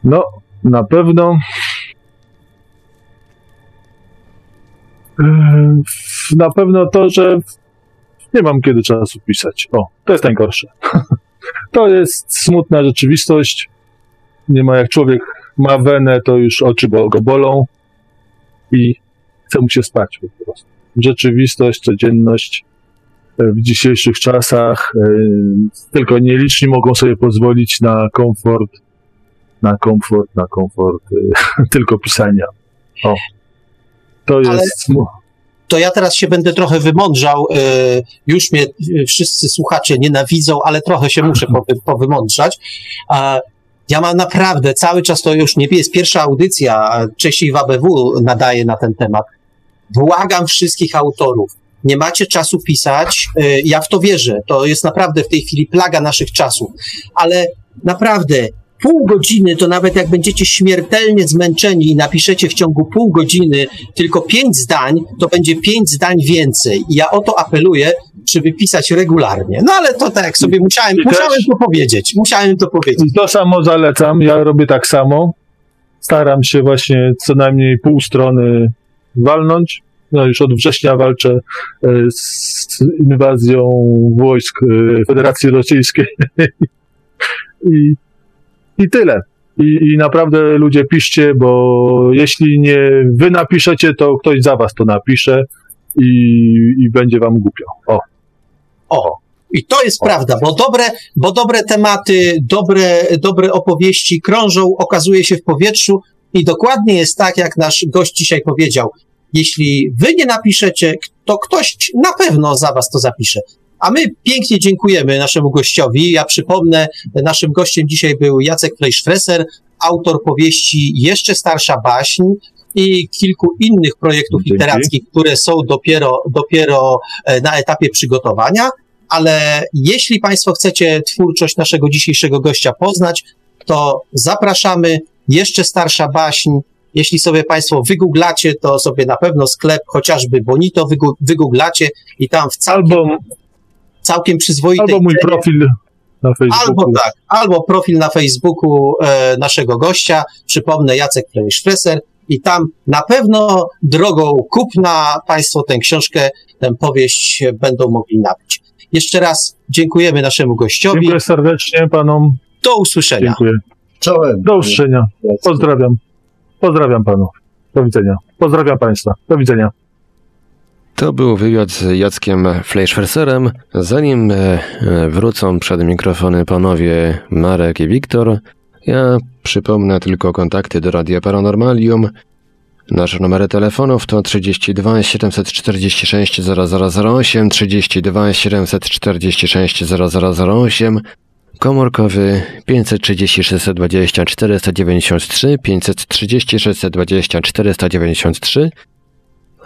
S4: No, na pewno. Eee, Na pewno to, że nie mam kiedy czasu pisać. O, to jest najgorsze. To jest smutna rzeczywistość. Nie ma jak człowiek ma wenę, to już oczy go bolą i chce mu się spać po prostu. Rzeczywistość, codzienność e, w dzisiejszych czasach e, tylko nieliczni mogą sobie pozwolić na komfort, na komfort, na komfort e, tylko pisania. O. To jest
S2: Ale- to ja teraz się będę trochę wymądrzał. y, Już mnie y, wszyscy słuchacze nienawidzą, ale trochę się muszę powy, powymądrzać. Ja mam naprawdę cały czas, to już nie jest pierwsza audycja, a wcześniej w ABW nadaje na ten temat. Błagam wszystkich autorów. Nie macie czasu pisać. y, Ja w to wierzę. To jest naprawdę w tej chwili plaga naszych czasów. Ale naprawdę pół godziny, to nawet jak będziecie śmiertelnie zmęczeni i napiszecie w ciągu pół godziny tylko pięć zdań, to będzie pięć zdań więcej. I ja o to apeluję, żeby pisać regularnie. No ale to tak sobie musiałem, musiałem to powiedzieć. Musiałem to powiedzieć.
S4: To samo zalecam, ja robię tak samo. Staram się właśnie co najmniej pół strony walnąć. No już od września walczę e, z inwazją wojsk e, Federacji Rosyjskiej. I, I tyle. I, I naprawdę ludzie piszcie, bo jeśli nie wy napiszecie, to ktoś za was to napisze i, i będzie wam głupio. O.
S2: O, i to jest prawda, bo dobre, bo dobre tematy, dobre, dobre opowieści krążą, okazuje się w powietrzu i dokładnie jest tak, jak nasz gość dzisiaj powiedział. Jeśli wy nie napiszecie, to ktoś na pewno za was to zapisze. A my pięknie dziękujemy naszemu gościowi. Ja przypomnę, naszym gościem dzisiaj był Jacek Fleischfresser, autor powieści Jeszcze starsza baśń i kilku innych projektów
S4: Dzięki.
S2: literackich, które są dopiero, dopiero e, na etapie przygotowania. Ale jeśli Państwo chcecie twórczość naszego dzisiejszego gościa poznać, to zapraszamy. Jeszcze starsza baśń. Jeśli sobie Państwo wygooglacie, to sobie na pewno sklep chociażby Bonito wygooglacie i tam w
S4: Albo,
S2: całkiem przyzwoitej
S4: albo mój
S2: cenie-
S4: profil na Facebooku.
S2: Albo tak, albo profil na Facebooku e, naszego gościa, przypomnę Jacek Fleischfresser i tam na pewno drogą kupna Państwo tę książkę, tę powieść będą mogli nabyć. Jeszcze raz dziękujemy naszemu gościowi.
S4: Dziękuję serdecznie panom.
S2: Do usłyszenia.
S4: Dziękuję.
S5: Czołem.
S4: Do usłyszenia. Pozdrawiam. Pozdrawiam panów. Do widzenia. Pozdrawiam państwa. Do widzenia.
S1: To był wywiad z Jackiem Fleischferserem. Zanim e, wrócą przed mikrofony panowie Marek i Wiktor, ja przypomnę tylko kontakty do Radia Paranormalium. Nasze numery telefonów to 32 746 0008, 32 746 0008, komórkowy 530 620 493, 530 620 493.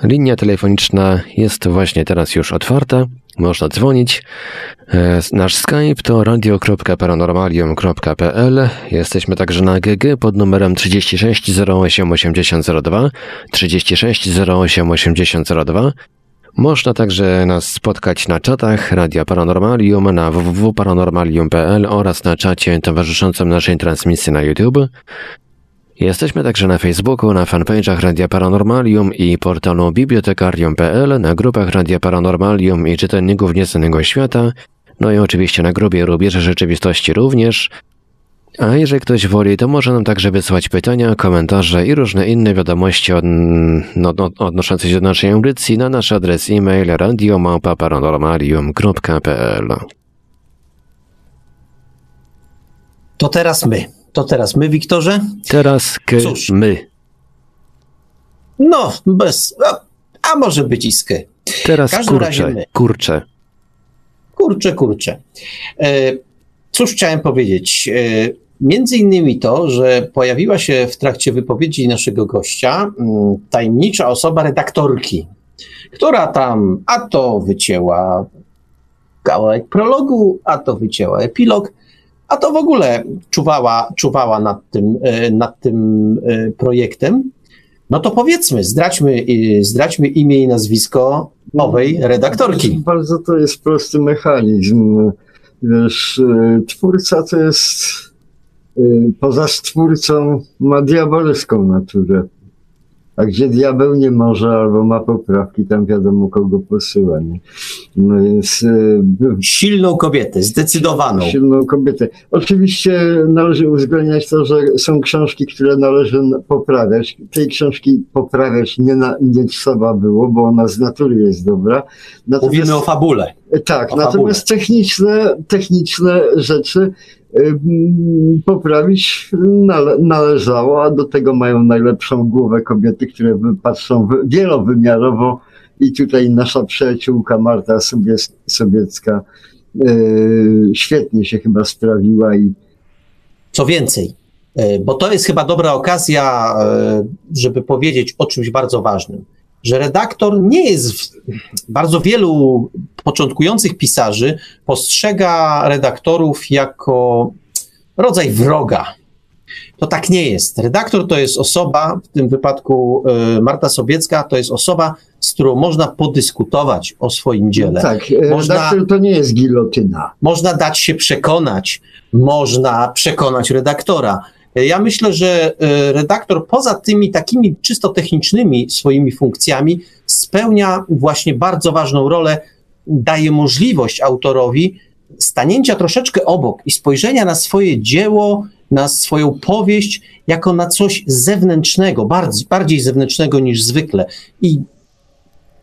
S1: Linia telefoniczna jest właśnie teraz już otwarta, można dzwonić. E, Nasz Skype to radio.paranormalium.pl. Jesteśmy także na GG pod numerem 36 08 8002, 36 08 8002. Można także nas spotkać na czatach Radia Paranormalium na www.paranormalium.pl oraz na czacie towarzyszącym naszej transmisji na YouTube. Jesteśmy także na Facebooku, na fanpage'ach Radia Paranormalium i portalu bibliotekarium.pl, na grupach Radia Paranormalium i czytelników Nieznanego Świata, no i oczywiście na grupie Rubieże Rzeczywistości również. A jeżeli ktoś woli, to może nam także wysłać pytania, komentarze i różne inne wiadomości od, no, no, odnoszące się do naszej audycji na nasz adres e-mail radiomałpa-paranormalium.pl
S2: To teraz my. To teraz my, Wiktorze.
S1: Teraz k
S2: Cóż.
S1: my.
S2: No, bez. A, a może być i sky.
S1: Teraz
S2: my.
S1: kurcze.
S2: Kurczę, kurczę. E, cóż chciałem powiedzieć? E, między innymi to, że pojawiła się w trakcie wypowiedzi naszego gościa mm, tajemnicza osoba redaktorki, która tam a to wycięła kawałek prologu, a to wycięła epilog, a to w ogóle czuwała, czuwała nad tym, e, nad tym e, projektem. No to powiedzmy, zdradźmy, e, zdradźmy imię i nazwisko nowej redaktorki.
S3: Bardzo to jest prosty mechanizm. Wiesz, y, twórca to jest poza stwórcą ma diabelską naturę. A gdzie diabeł nie może albo ma poprawki, tam wiadomo kogo posyła. Nie? No więc y,
S2: Silną kobietę, zdecydowaną.
S3: silną kobietę. Oczywiście należy uwzględniać to, że są książki, które należy poprawiać. Tej książki poprawiać nie, na, nie trzeba było, bo ona z natury jest dobra. Natomiast,
S2: Mówimy o fabule.
S3: tak,
S2: o
S3: natomiast techniczne, techniczne rzeczy poprawić nale, należało, a do tego mają najlepszą głowę kobiety, które patrzą wy- wielowymiarowo. I tutaj nasza przyjaciółka Marta Sobiecka yy, świetnie się chyba sprawiła i
S2: Co więcej, e, bo to jest chyba dobra okazja, żeby powiedzieć o czymś bardzo ważnym, że redaktor nie jest, w- bardzo wielu początkujących pisarzy postrzega redaktorów jako rodzaj wroga. To tak nie jest. Redaktor to jest osoba, w tym wypadku e, Marta Sobiecka, to jest osoba, z którą można podyskutować o swoim dziele.
S3: tak, e,
S2: Można-
S3: redaktor to nie jest gilotyna.
S2: Można dać się przekonać, można przekonać redaktora. Ja myślę, że e, redaktor poza tymi takimi czysto technicznymi swoimi funkcjami spełnia właśnie bardzo ważną rolę, daje możliwość autorowi stanięcia troszeczkę obok i spojrzenia na swoje dzieło, na swoją powieść jako na coś zewnętrznego, bardziej, bardziej zewnętrznego niż zwykle. I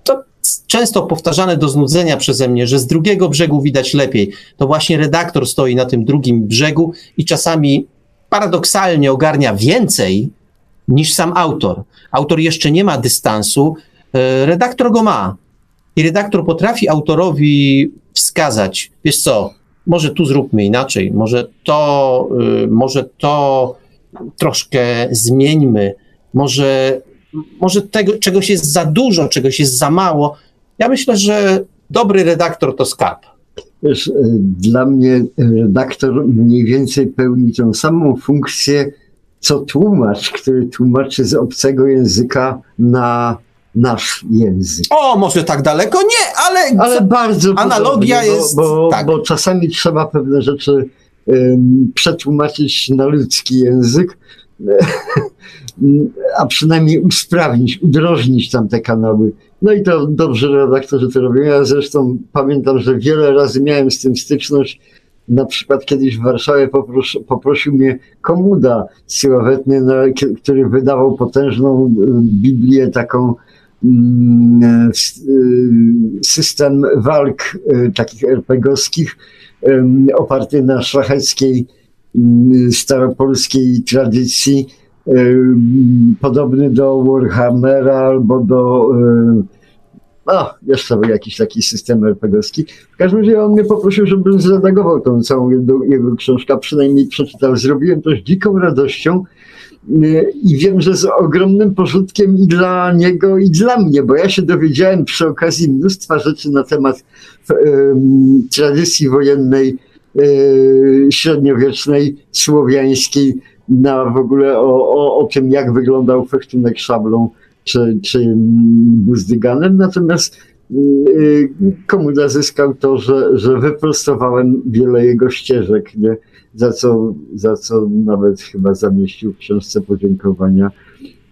S2: to często powtarzane do znudzenia przeze mnie, że z drugiego brzegu widać lepiej. To właśnie redaktor stoi na tym drugim brzegu i czasami paradoksalnie ogarnia więcej niż sam autor. Autor jeszcze nie ma dystansu, e, redaktor go ma. I redaktor potrafi autorowi wskazać, wiesz co, może tu zróbmy inaczej, może to, y, może to troszkę zmieńmy, może, może tego, czegoś jest za dużo, czegoś jest za mało. Ja myślę, że dobry redaktor to skarb.
S3: E, dla mnie redaktor mniej więcej pełni tą samą funkcję, co tłumacz, który tłumaczy z obcego języka na nasz język.
S2: O, może tak daleko? Nie, ale,
S3: Ale bardzo
S2: Analogia
S3: podobnie,
S2: jest-
S3: Bo, bo,
S2: tak.
S3: bo czasami trzeba pewne rzeczy em, przetłumaczyć na ludzki język, a przynajmniej usprawnić, udrożnić tam te kanały. No i to dobrze redaktorzy to robią. Ja zresztą pamiętam, że wiele razy miałem z tym styczność. Na przykład kiedyś w Warszawie popros, poprosił mnie komuda sławetny, no, który wydawał potężną y, Biblię taką mm, s- y, system walk y, takich RPGowskich oparty na szlacheckiej mm, staropolskiej tradycji podobny do Warhammera albo do no, jeszcze był jakiś taki system RPGowski. W każdym razie on mnie poprosił, żebym zredagował tą całą jego, jego książkę, przynajmniej przeczytał. Zrobiłem to z dziką radością i wiem, że z ogromnym pożytkiem i dla niego, i dla mnie, bo ja się dowiedziałem przy okazji mnóstwa rzeczy na temat um, tradycji wojennej y, średniowiecznej, słowiańskiej, na w ogóle o, o, o tym, jak wyglądał fechtunek szablą czy, czy buzdyganem. Natomiast y, Komuda zyskał to, że, że wyprostowałem wiele jego ścieżek, nie? Za, co, za co nawet chyba zamieścił w książce podziękowania.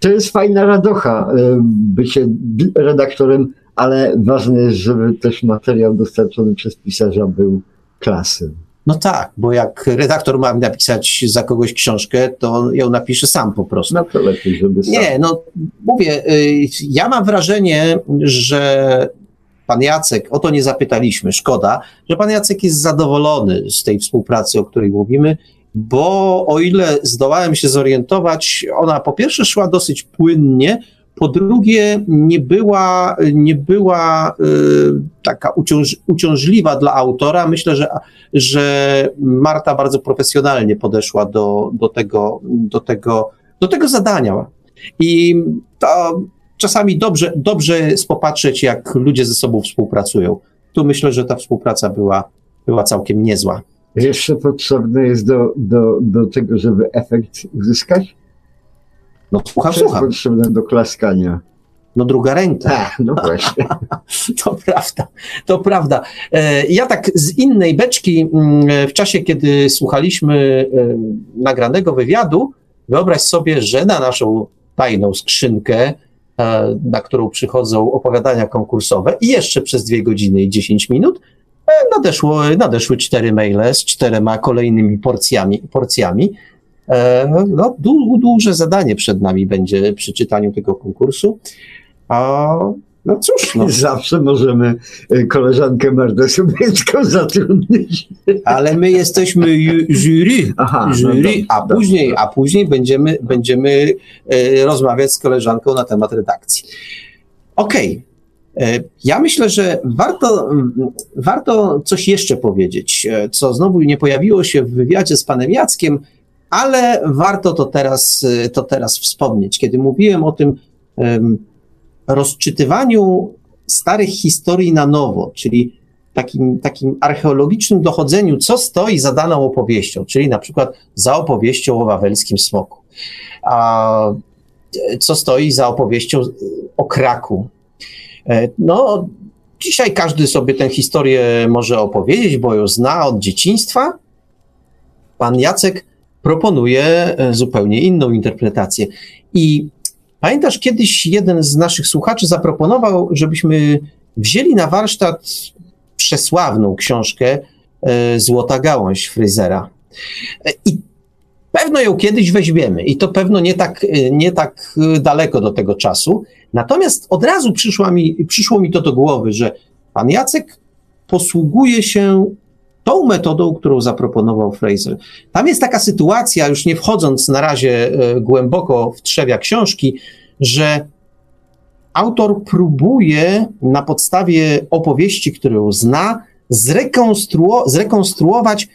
S3: To jest fajna radocha y, bycie redaktorem, ale ważne jest, żeby też materiał dostarczony przez pisarza był klasy.
S2: No tak, bo jak redaktor ma napisać za kogoś książkę, to ją napisze sam po prostu.
S3: No to lepiej, żeby sam.
S2: Nie, no mówię, y, ja mam wrażenie, że pan Jacek, o to nie zapytaliśmy, szkoda, że pan Jacek jest zadowolony z tej współpracy, o której mówimy, bo o ile zdołałem się zorientować, ona po pierwsze szła dosyć płynnie, po drugie, nie była, nie była y, taka uciąż, uciążliwa dla autora. Myślę, że, że Marta bardzo profesjonalnie podeszła do, do, tego, do, tego, do tego zadania. I to czasami dobrze, dobrze jest popatrzeć, jak ludzie ze sobą współpracują. Tu myślę, że ta współpraca była, była całkiem niezła.
S3: Jeszcze potrzebne jest do, do, do tego, żeby efekt uzyskać?
S2: No słucham, słucham.
S3: potrzebne do klaskania?
S2: No druga ręka.
S3: A, no właśnie.
S2: to prawda, to prawda. E, ja tak z innej beczki, mm, w czasie, kiedy słuchaliśmy e, nagranego wywiadu, wyobraź sobie, że na naszą tajną skrzynkę, e, na którą przychodzą opowiadania konkursowe i jeszcze przez dwie godziny i 10 minut, nadeszło, nadeszły cztery maile z czterema kolejnymi porcjami, porcjami E, no, du, duże zadanie przed nami będzie przy czytaniu tego konkursu. A no cóż. No.
S3: Zawsze możemy e, koleżankę Martę Sobiecką zatrudnić.
S2: Ale my jesteśmy jury, Aha, jury no a, później, a później będziemy, będziemy e, rozmawiać z koleżanką na temat redakcji. Okej. Okay. Ja myślę, że warto, warto coś jeszcze powiedzieć, co znowu nie pojawiło się w wywiadzie z panem Jackiem, ale warto to teraz, y, to teraz wspomnieć. Kiedy mówiłem o tym rozczytywaniu starych historii na nowo, czyli takim, takim archeologicznym dochodzeniu, co stoi za daną opowieścią, czyli na przykład za opowieścią o wawelskim smoku, a co stoi za opowieścią o kraku. E, no, dzisiaj każdy sobie tę historię może opowiedzieć, bo ją zna od dzieciństwa. Pan Jacek proponuje e, zupełnie inną interpretację. I pamiętasz, kiedyś jeden z naszych słuchaczy zaproponował, żebyśmy wzięli na warsztat przesławną książkę e, Złota Gałąź Fryzera. E, I pewno ją kiedyś weźmiemy i to pewno nie tak, nie tak daleko do tego czasu. Natomiast od razu przyszło mi, przyszło mi to do głowy, że pan Jacek posługuje się tą metodą, którą zaproponował Fraser. Tam jest taka sytuacja, już nie wchodząc na razie e, głęboko w trzewia książki, że autor próbuje na podstawie opowieści, którą zna, zrekonstruo- zrekonstruować,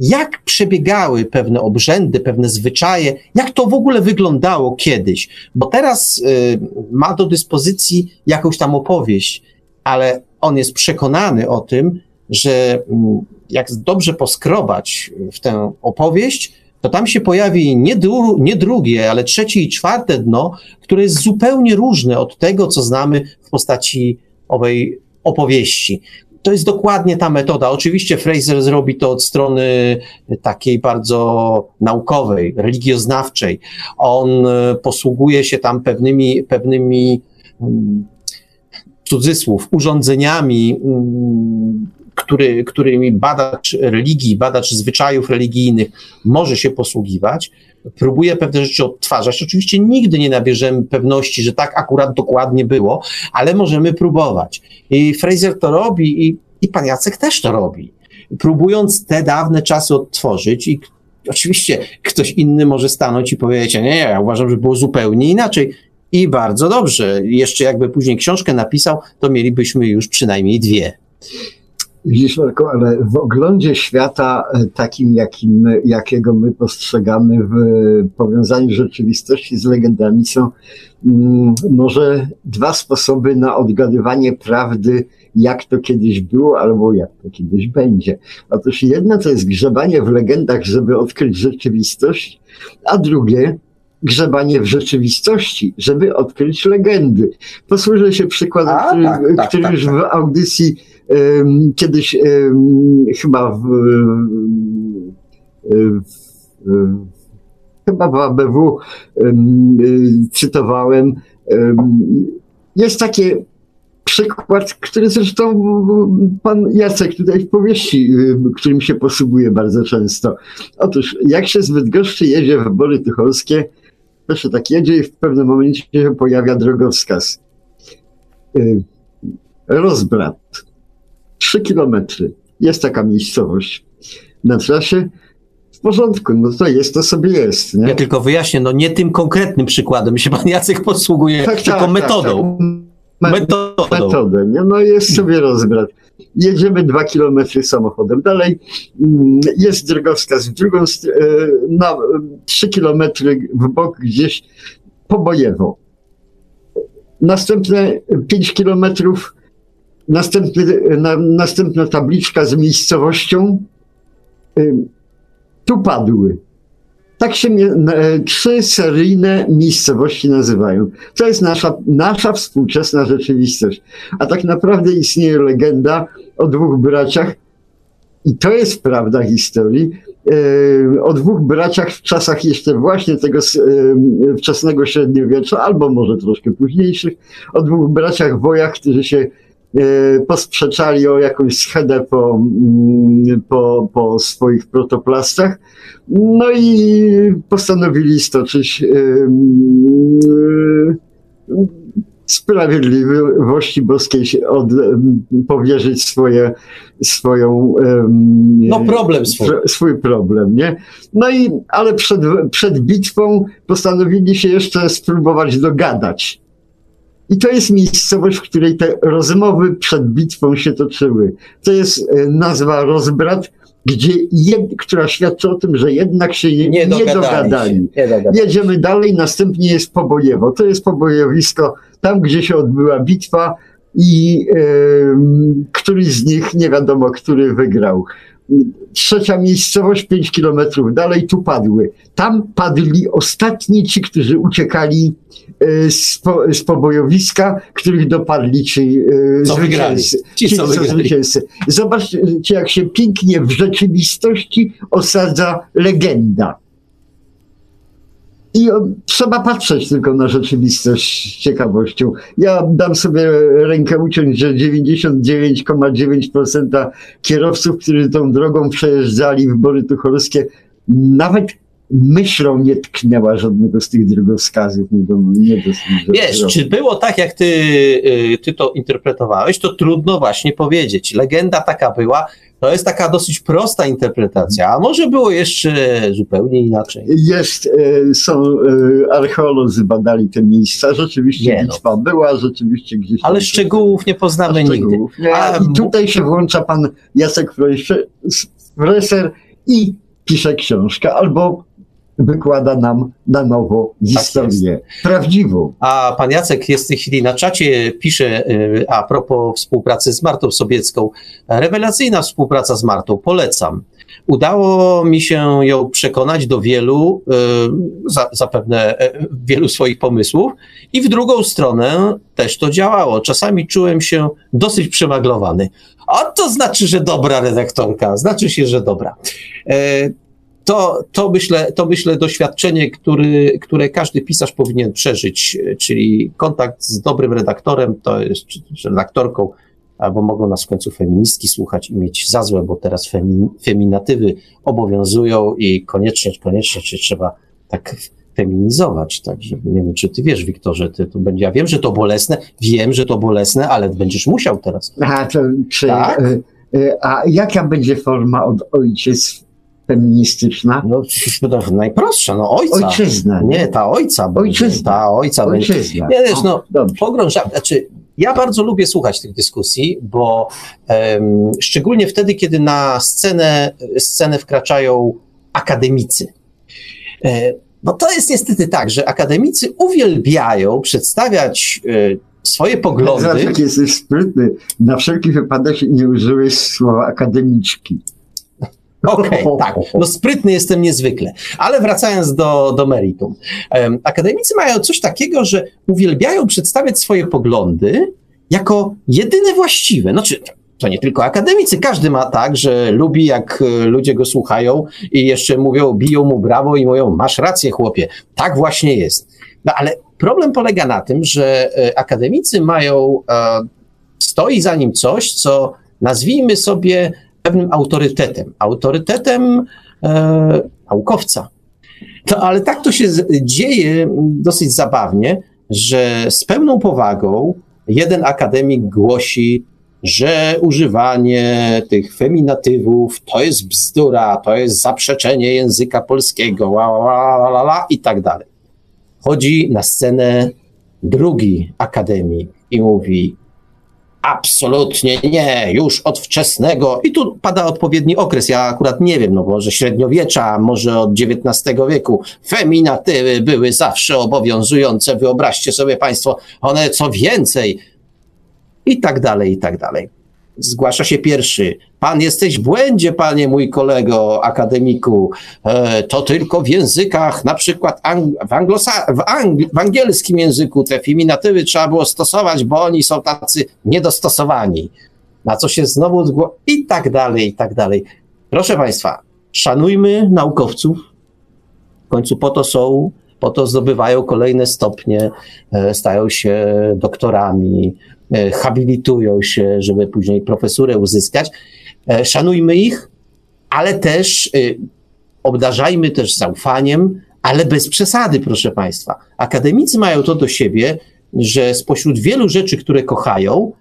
S2: jak przebiegały pewne obrzędy, pewne zwyczaje, jak to w ogóle wyglądało kiedyś. Bo teraz y, ma do dyspozycji jakąś tam opowieść, ale on jest przekonany o tym, że mm, jak dobrze poskrobać w tę opowieść, to tam się pojawi nie, dru, nie drugie, ale trzecie i czwarte dno, które jest zupełnie różne od tego, co znamy w postaci owej opowieści. To jest dokładnie ta metoda. Oczywiście Fraser zrobi to od strony takiej bardzo naukowej, religioznawczej. On e, posługuje się tam pewnymi, pewnymi mm, cudzysłów, urządzeniami, mm, który, którymi badacz religii, badacz zwyczajów religijnych może się posługiwać, próbuje pewne rzeczy odtwarzać. Oczywiście nigdy nie nabierzemy pewności, że tak akurat dokładnie było, ale możemy próbować. I Fraser to robi i, i pan Jacek też to robi. Próbując te dawne czasy odtworzyć i Oczywiście ktoś inny może stanąć i powiedzieć, nie, nie, ja uważam, że było zupełnie inaczej. I bardzo dobrze. Jeszcze jakby później książkę napisał, to mielibyśmy już przynajmniej dwie.
S3: Widzisz, Marko, ale w oglądzie świata e, takim, jakim jakiego my postrzegamy w powiązaniu rzeczywistości z legendami są mm, może dwa sposoby na odgadywanie prawdy, jak to kiedyś było albo jak to kiedyś będzie. Otóż jedno to jest grzebanie w legendach, żeby odkryć rzeczywistość, a drugie grzebanie w rzeczywistości, żeby odkryć legendy. Posłużę się przykładem,
S2: A,
S3: który,
S2: tak, tak,
S3: który
S2: tak,
S3: już
S2: tak.
S3: w audycji kiedyś chyba w, w, chyba w ABW em, cytowałem. Em, Jest takie przykład, który zresztą pan Jacek tutaj w powieści, którym się posługuje bardzo często. Otóż, jak się z Bydgoszczy jedzie w Bory Tycholskie, to się tak jedzie i w pewnym momencie się pojawia drogowskaz. Rozbrat. Trzy kilometry. Jest taka miejscowość. Na trasie w porządku, no to jest, to sobie jest. Nie?
S2: Ja tylko wyjaśnię, no nie tym konkretnym przykładem się pan Jacek posługuje,
S3: Tak,
S2: tylko metodą.
S3: tak.
S2: Metodą.
S3: metodę. Nie? No jest sobie rozbrat. Jedziemy dwa kilometry samochodem. Dalej mm, jest drogowskaz w drugą e, na trzy kilometry w bok gdzieś pobojewo. Następne pięć kilometrów następny, na, następna tabliczka z miejscowością y, tu padły. Tak się e, trzy seryjne miejscowości nazywają. To jest nasza, nasza współczesna rzeczywistość. A tak naprawdę istnieje legenda o dwóch braciach, i to jest prawda historii, e, o dwóch braciach w czasach jeszcze właśnie tego e, wczesnego średniowiecza, albo może troszkę późniejszych, o dwóch braciach wojach, którzy się posprzeczali o jakąś schedę po, mm, po, po swoich protoplastach. No i postanowili stoczyć em, e, sprawiedliwości boskiej się od, em, powierzyć swoje, swoją
S2: No problem swój.
S3: swój problem, nie? No i, ale przed, przed bitwą postanowili się jeszcze spróbować dogadać. I to jest miejscowość, w której te rozmowy przed bitwą się toczyły. To jest e, nazwa Rozbrat, gdzie jed, która świadczy o tym, że jednak się nie,
S2: Nie dogadali.
S3: dogadali.
S2: Się. Nie dogadali.
S3: Jedziemy dalej, następnie jest Pobojewo. To jest pobojowisko, tam gdzie się odbyła bitwa i em, któryś z nich, nie wiadomo, który wygrał. Trzecia miejscowość, 5 kilometrów dalej, tu padły. Tam padli ostatni ci, którzy uciekali e, z, po, z pobojowiska, których dopadli ci e,
S2: Co
S3: zwycięzcy.
S2: Ci, co wygrali.
S3: zwycięzcy. Zobaczcie, jak się pięknie w rzeczywistości osadza legenda. I trzeba patrzeć tylko na rzeczywistość z ciekawością. Ja dam sobie rękę uciąć, że 99,9% kierowców, którzy tą drogą przejeżdżali w Bory Tucholskie, nawet myślą nie tknęła żadnego z tych drogowskazów. Nie do, nie do
S2: Wiesz, czy było tak, jak ty, y, ty to interpretowałeś, to trudno właśnie powiedzieć. Legenda taka była, to jest taka dosyć prosta interpretacja, a może było jeszcze zupełnie inaczej.
S3: Jest, e, są e, archeolodzy badali te miejsca, rzeczywiście
S2: Nie no.
S3: była, rzeczywiście gdzieś
S2: Ale szczegółów nie poznamy nigdy.
S3: szczegółów. Nie,
S2: A
S3: I tutaj się włącza pan Jacek Freser i pisze książkę, albo wykłada nam na nowo historię. Prawdziwą.
S2: A pan Jacek jest w tej chwili na czacie, pisze y, a propos współpracy z Martą Sobiecką. Rewelacyjna współpraca z Martą, polecam. Udało mi się ją przekonać do wielu, y, za, zapewne e, wielu swoich pomysłów i w drugą stronę też to działało. Czasami czułem się dosyć przemaglowany. A to znaczy, że dobra redaktorka, znaczy się, że dobra. To, to, myślę, to myślę doświadczenie, który, które każdy pisarz powinien przeżyć, czyli kontakt z dobrym redaktorem, to jest, czy, redaktorką, albo mogą nas w końcu feministki słuchać i mieć za złe, bo teraz femi, feminatywy obowiązują i koniecznie, koniecznie się trzeba tak feminizować, także nie wiem, czy ty wiesz, Wiktorze, ty, to będzie, ja wiem, że to bolesne, wiem, że to bolesne, ale będziesz musiał teraz.
S3: A, to, czy,
S2: Tak?
S3: e, e, a jaka będzie forma od ojciec feministyczna?
S2: No, no najprostsza, no ojca.
S3: Ojczyzna.
S2: Nie, ta ojca. będzie,
S3: Ojczyzna.
S2: Ta ojca. będzie.
S3: Ojczyzna.
S2: Nie, wiesz, no,
S3: O, Dobrze.
S2: pogrąż, znaczy, ja bardzo lubię słuchać tych dyskusji, bo em, szczególnie wtedy, kiedy na scenę, scenę wkraczają akademicy. E, no to jest niestety tak, że akademicy uwielbiają przedstawiać e, swoje poglądy.
S3: Zobacz, jesteś sprytny. Na wszelki wypadek nie użyłeś słowa akademiczki.
S2: Okej, tak. No sprytny jestem niezwykle. Ale wracając do, do meritum. Em, akademicy mają coś takiego, że uwielbiają przedstawiać swoje poglądy jako jedyne właściwe. Znaczy, to nie tylko akademicy, każdy ma tak, że lubi jak e, ludzie go słuchają i jeszcze mówią, biją mu brawo i mówią, masz rację chłopie, tak właśnie jest. No ale problem polega na tym, że e, akademicy mają, e, stoi za nim coś, co nazwijmy sobie pewnym autorytetem. Autorytetem e, naukowca. No, ale tak to się dzieje dosyć zabawnie, że z pełną powagą jeden akademik głosi, że używanie tych feminatywów to jest bzdura, to jest zaprzeczenie języka polskiego, la, la, la, la, la, i tak dalej. Chodzi na scenę drugi akademik i mówi: Absolutnie nie, już od wczesnego. I tu pada odpowiedni okres. Ja akurat nie wiem, no może średniowiecza, może od XIX wieku. Feminatywy były zawsze obowiązujące. Wyobraźcie sobie Państwo, one co więcej. I tak dalej, i tak dalej. Zgłasza się pierwszy. Pan jesteś w błędzie, panie mój kolego, akademiku. E, to tylko w językach, na przykład ang- w, anglosa- w, ang- w angielskim języku te feminatywy trzeba było stosować, bo oni są tacy niedostosowani. Na co się znowu zgło- i tak dalej, i tak dalej. Proszę państwa, szanujmy naukowców. W końcu po to są, po to zdobywają kolejne stopnie, e, stają się doktorami, e, habilitują się, żeby później profesurę uzyskać. E, Szanujmy ich, ale też obdarzajmy też zaufaniem, ale bez przesady, proszę Państwa. Akademicy mają to do siebie, że spośród wielu rzeczy, które kochają,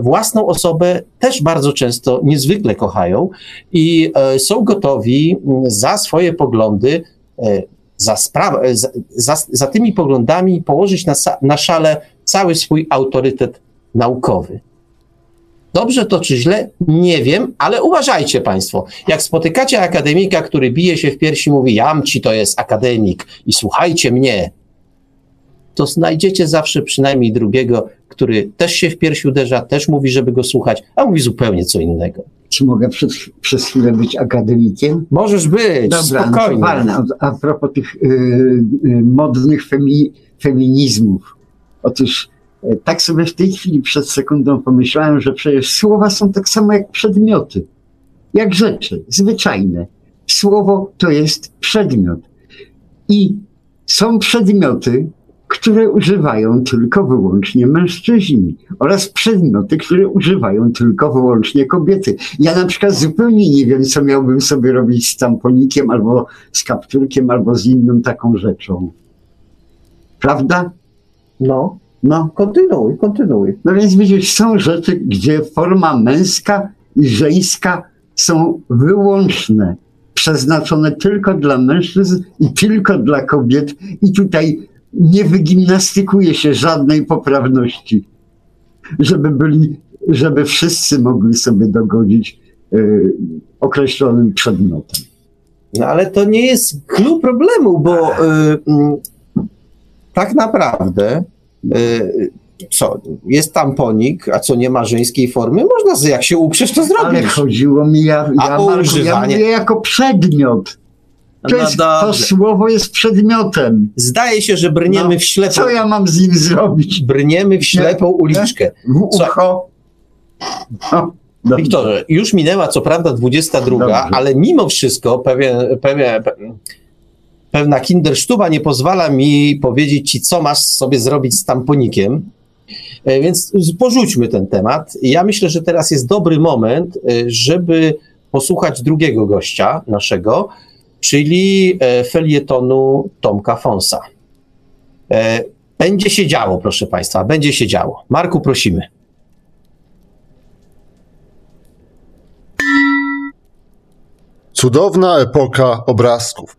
S2: własną osobę też bardzo często niezwykle kochają i są gotowi za swoje poglądy, za, sprawę, e, za, za, za tymi poglądami położyć na, na szale cały swój autorytet naukowy. Dobrze to czy źle? Nie wiem, ale uważajcie Państwo. Jak spotykacie akademika, który bije się w piersi, mówi: Jamci to jest akademik i słuchajcie mnie, to znajdziecie zawsze przynajmniej drugiego, który też się w piersi uderza, też mówi, żeby go słuchać, a mówi zupełnie co innego.
S3: Czy mogę przez, przez chwilę być akademikiem?
S2: Możesz być,
S3: Dobra, no
S2: spokojnie.
S3: A, a propos tych y, y, modnych femi, feminizmów. Otóż y, tak sobie w tej chwili przed sekundą pomyślałem, że przecież słowa są tak samo jak przedmioty. Jak rzeczy, zwyczajne. Słowo to jest przedmiot. I są przedmioty, które używają tylko wyłącznie mężczyźni oraz przedmioty, które używają tylko wyłącznie kobiety. Ja na przykład zupełnie nie wiem, co miałbym sobie robić z tamponikiem, albo z kapturkiem, albo z inną taką rzeczą. Prawda?
S2: No,
S3: No.
S2: kontynuuj, kontynuuj.
S3: No więc widzisz, są rzeczy, gdzie forma męska i żeńska są wyłączne, przeznaczone tylko dla mężczyzn i tylko dla kobiet. I tutaj nie wygimnastykuje się żadnej poprawności, żeby byli, żeby wszyscy mogli sobie dogodzić y, określonym przedmiotem.
S2: No ale to nie jest clue problemu, bo y, tak naprawdę y, co, jest tamponik, a co nie ma żeńskiej formy, można, jak się uprzesz, to
S3: Ale
S2: zrobić.
S3: chodziło mi, ja, ja, Marku, ja mówię jako przedmiot. To,
S2: No
S3: jest, to słowo jest przedmiotem.
S2: Zdaje się, że brniemy
S3: No,
S2: w ślepą,
S3: Co ja mam z nim zrobić?
S2: brniemy w ślepą uliczkę.
S3: W ucho? O, dobrze.
S2: Wiktorze, już minęła co prawda 22,
S3: Dobrze.
S2: ale mimo wszystko pewien, pewien, pewna kindersztuba nie pozwala mi powiedzieć ci, co masz sobie zrobić z tamponikiem. E, Więc porzućmy ten temat. Ja myślę, że teraz jest dobry moment, e, żeby posłuchać drugiego gościa naszego, czyli e, felietonu Tomka Fonsa. E, Będzie się działo, proszę Państwa, będzie się działo. Marku, prosimy.
S6: Cudowna epoka obrazków.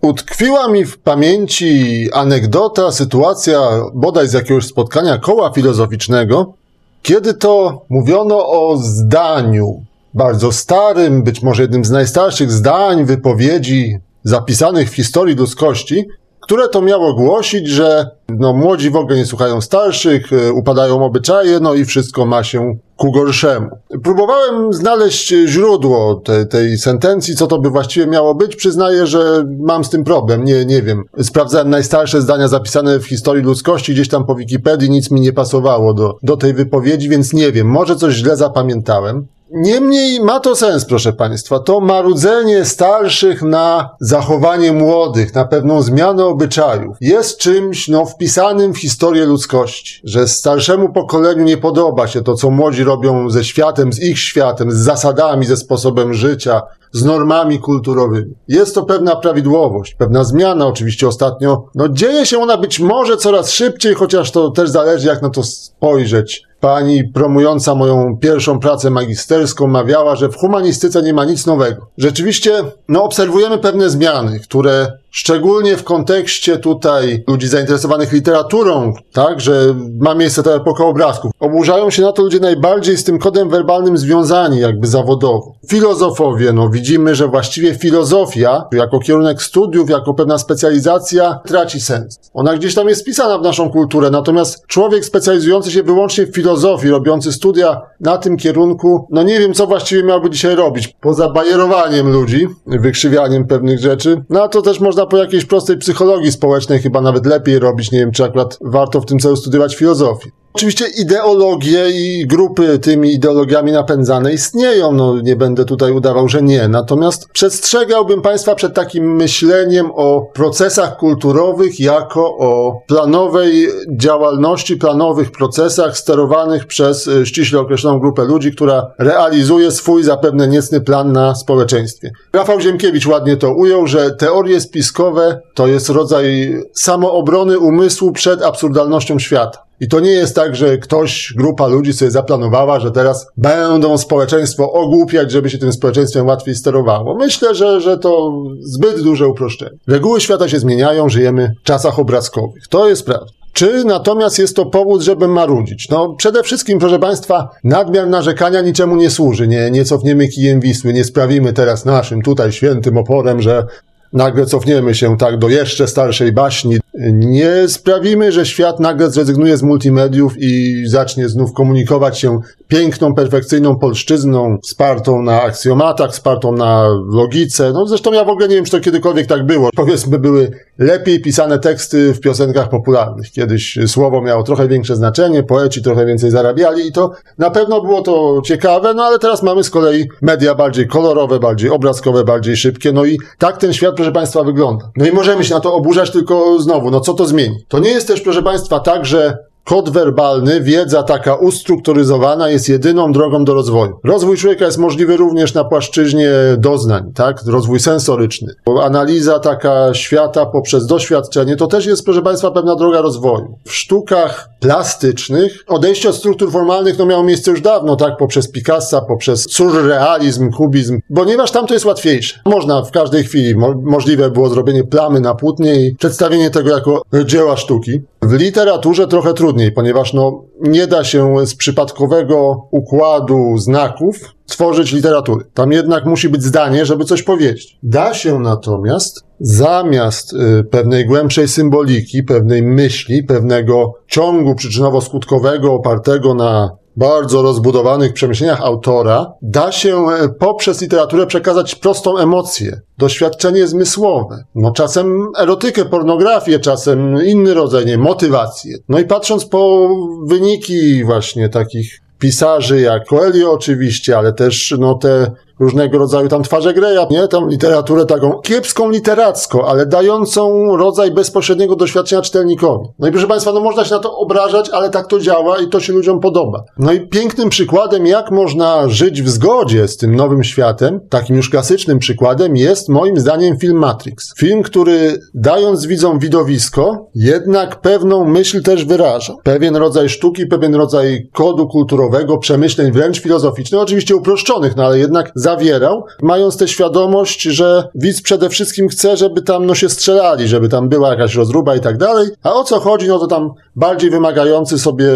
S6: Utkwiła mi w pamięci anegdota, sytuacja bodaj z jakiegoś spotkania koła filozoficznego, kiedy to mówiono o zdaniu, bardzo starym, być może jednym z najstarszych zdań, wypowiedzi zapisanych w historii ludzkości, które to miało głosić, że no, młodzi w ogóle nie słuchają starszych, y, upadają obyczaje, no i wszystko ma się ku gorszemu. Próbowałem znaleźć źródło te, tej sentencji, co to by właściwie miało być. Przyznaję, że mam z tym problem. Nie, nie wiem. Sprawdzałem najstarsze zdania zapisane w historii ludzkości, gdzieś tam po Wikipedii, nic mi nie pasowało do, do tej wypowiedzi, więc nie wiem. Może coś źle zapamiętałem. Niemniej ma to sens, proszę Państwa. To marudzenie starszych na zachowanie młodych, na pewną zmianę obyczajów jest czymś no, wpisanym w historię ludzkości. Że starszemu pokoleniu nie podoba się to, co młodzi robią ze światem, z ich światem, z zasadami, ze sposobem życia, z normami kulturowymi. Jest to pewna prawidłowość, pewna zmiana oczywiście ostatnio. No dzieje się ona być może coraz szybciej, chociaż to też zależy jak na to spojrzeć. Pani promująca moją pierwszą pracę magisterską mawiała, że w humanistyce nie ma nic nowego. Rzeczywiście, no obserwujemy pewne zmiany, które szczególnie w kontekście tutaj ludzi zainteresowanych literaturą, tak, że ma miejsce ta epoka obrazków. Oburzają się na to ludzie najbardziej z tym kodem werbalnym związani jakby zawodowo. Filozofowie, no widzimy, że właściwie filozofia jako kierunek studiów, jako pewna specjalizacja traci sens. Ona gdzieś tam jest wpisana w naszą kulturę, natomiast człowiek specjalizujący się wyłącznie w filozofii, robiący studia na tym kierunku, no nie wiem, co właściwie miałby dzisiaj robić. Poza bajerowaniem ludzi, wykrzywianiem pewnych rzeczy, no to też można po jakiejś prostej psychologii społecznej chyba nawet lepiej robić. Nie wiem, czy akurat warto w tym celu studiować filozofię. Oczywiście ideologie i grupy tymi ideologiami napędzane istnieją, no nie będę tutaj udawał, że nie. Natomiast przestrzegałbym Państwa przed takim myśleniem o procesach kulturowych jako o planowej działalności, planowych procesach sterowanych przez y, ściśle określoną grupę ludzi, która realizuje swój zapewne niecny plan na społeczeństwie. Rafał Ziemkiewicz ładnie to ujął, że teorie spiskowe to jest rodzaj samoobrony umysłu przed absurdalnością świata. I to nie jest tak, że ktoś, grupa ludzi sobie zaplanowała, że teraz będą społeczeństwo ogłupiać, żeby się tym społeczeństwem łatwiej sterowało. Myślę, że, że to zbyt duże uproszczenie. Reguły świata się zmieniają, żyjemy w czasach obrazkowych. To jest prawda. Czy natomiast jest to powód, żeby marudzić? No przede wszystkim, proszę Państwa, nadmiar narzekania niczemu nie służy. Nie, nie cofniemy kijem Wisły, nie sprawimy teraz naszym tutaj świętym oporem, że nagle cofniemy się tak do jeszcze starszej baśni. Nie sprawimy, że świat nagle zrezygnuje z multimediów i zacznie znów komunikować się piękną, perfekcyjną polszczyzną, wspartą na aksjomatach, wspartą na logice. No zresztą ja w ogóle nie wiem, czy to kiedykolwiek tak było. Powiedzmy, były lepiej pisane teksty w piosenkach popularnych. Kiedyś słowo miało trochę większe znaczenie, poeci trochę więcej zarabiali i to na pewno było to ciekawe, no ale teraz mamy z kolei media bardziej kolorowe, bardziej obrazkowe, bardziej szybkie, no i tak ten świat, proszę Państwa, wygląda. No i możemy się na to oburzać, tylko znowu, no co to zmieni? To nie jest też, proszę Państwa, tak, że kod werbalny, wiedza taka ustrukturyzowana jest jedyną drogą do rozwoju. Rozwój człowieka jest możliwy również na płaszczyźnie doznań, tak? Rozwój sensoryczny. Analiza taka świata poprzez doświadczenie to też jest, proszę Państwa, pewna droga rozwoju. W sztukach plastycznych odejście od struktur formalnych no miało miejsce już dawno, tak? Poprzez Picassa, poprzez surrealizm, kubizm, ponieważ tam to jest łatwiejsze. Można w każdej chwili, mo możliwe było zrobienie plamy na płótnie i przedstawienie tego jako dzieła sztuki. W literaturze trochę trudniej, ponieważ no, nie da się z przypadkowego układu znaków tworzyć literatury. Tam jednak musi być zdanie, żeby coś powiedzieć. Da się natomiast zamiast y, pewnej głębszej symboliki, pewnej myśli, pewnego ciągu przyczynowo-skutkowego opartego na bardzo rozbudowanych przemyśleniach autora, da się e, poprzez literaturę przekazać prostą emocję, doświadczenie zmysłowe. No czasem erotykę, pornografię, czasem inny rodzaj, nie, motywację. No i patrząc po wyniki właśnie takich pisarzy jak Coelho oczywiście, ale też no te różnego rodzaju tam twarze Greya, nie? Tam literaturę taką kiepską literacko, ale dającą rodzaj bezpośredniego doświadczenia czytelnikowi. No i proszę Państwa, no można się na to obrażać, ale tak to działa i to się ludziom podoba. No i pięknym przykładem, jak można żyć w zgodzie z tym nowym światem, takim już klasycznym przykładem jest moim zdaniem film Matrix. Film, który dając widzom widowisko, jednak pewną myśl też wyraża. Pewien rodzaj sztuki, pewien rodzaj kodu kulturowego, przemyśleń wręcz filozoficznych, oczywiście uproszczonych, no ale jednak zawierał, mając tę świadomość, że widz przede wszystkim chce, żeby tam no się strzelali, żeby tam była jakaś rozruba i tak dalej, a o co chodzi, no to tam bardziej wymagający sobie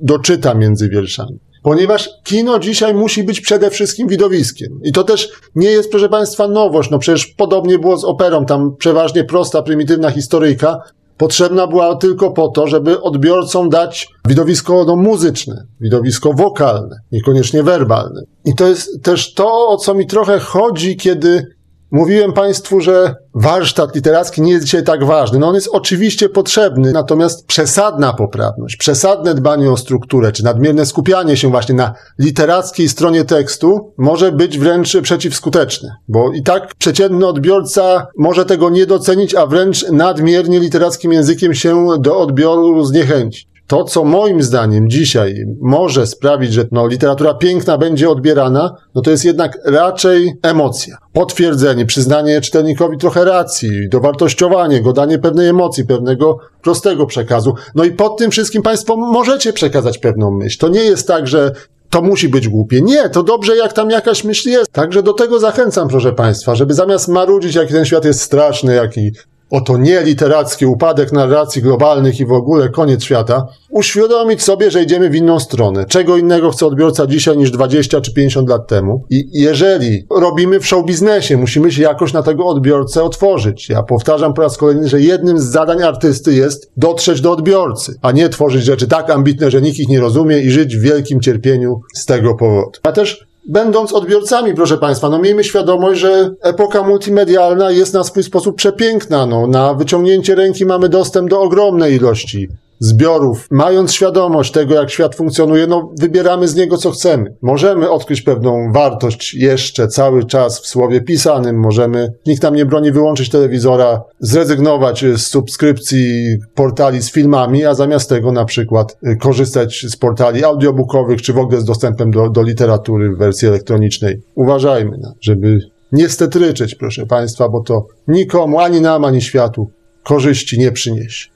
S6: doczyta między wierszami. Ponieważ kino dzisiaj musi być przede wszystkim widowiskiem. I to też nie jest, proszę Państwa, nowość. No przecież podobnie było z operą. Tam przeważnie prosta, prymitywna historyjka potrzebna była tylko po to, żeby odbiorcom dać widowisko no, muzyczne, widowisko wokalne, niekoniecznie werbalne. I to jest też to, o co mi trochę chodzi, kiedy Mówiłem Państwu, że warsztat literacki nie jest dzisiaj tak ważny. No on jest oczywiście potrzebny, natomiast przesadna poprawność, przesadne dbanie o strukturę, czy nadmierne skupianie się właśnie na literackiej stronie tekstu może być wręcz przeciwskuteczne, bo i tak przeciętny odbiorca może tego nie docenić, a wręcz nadmiernie literackim językiem się do odbioru zniechęci to, co moim zdaniem dzisiaj może sprawić, że no, literatura piękna będzie odbierana, no to jest jednak raczej emocja. Potwierdzenie, przyznanie czytelnikowi trochę racji, dowartościowanie go, danie pewnej emocji, pewnego prostego przekazu. No i pod tym wszystkim Państwo możecie przekazać pewną myśl. To nie jest tak, że to musi być głupie. Nie, to dobrze, jak tam jakaś myśl jest. Także do tego zachęcam, proszę Państwa, żeby zamiast marudzić, jaki ten świat jest straszny, jaki oto nie literacki upadek narracji globalnych i w ogóle koniec świata, uświadomić sobie, że idziemy w inną stronę. Czego innego chce odbiorca dzisiaj niż 20 czy 50 lat temu. I jeżeli robimy w show biznesie, musimy się jakoś na tego odbiorcę otworzyć. Ja powtarzam po raz kolejny, że jednym z zadań artysty jest dotrzeć do odbiorcy, a nie tworzyć rzeczy tak ambitne, że nikt ich nie rozumie i żyć w wielkim cierpieniu z tego powodu. Ja też będąc odbiorcami, proszę Państwa, no miejmy świadomość, że epoka multimedialna jest na swój sposób przepiękna. No, na wyciągnięcie ręki mamy dostęp do ogromnej ilości zbiorów, mając świadomość tego, jak świat funkcjonuje, no wybieramy z niego co chcemy. Możemy odkryć pewną wartość jeszcze cały czas w słowie pisanym, możemy, nikt nam nie broni wyłączyć telewizora, zrezygnować z subskrypcji portali z filmami, a zamiast tego na przykład y, korzystać z portali audiobookowych, czy w ogóle z dostępem do, do literatury w wersji elektronicznej. Uważajmy, żeby nie stetryczeć, proszę Państwa, bo to nikomu, ani nam, ani światu korzyści nie przyniesie.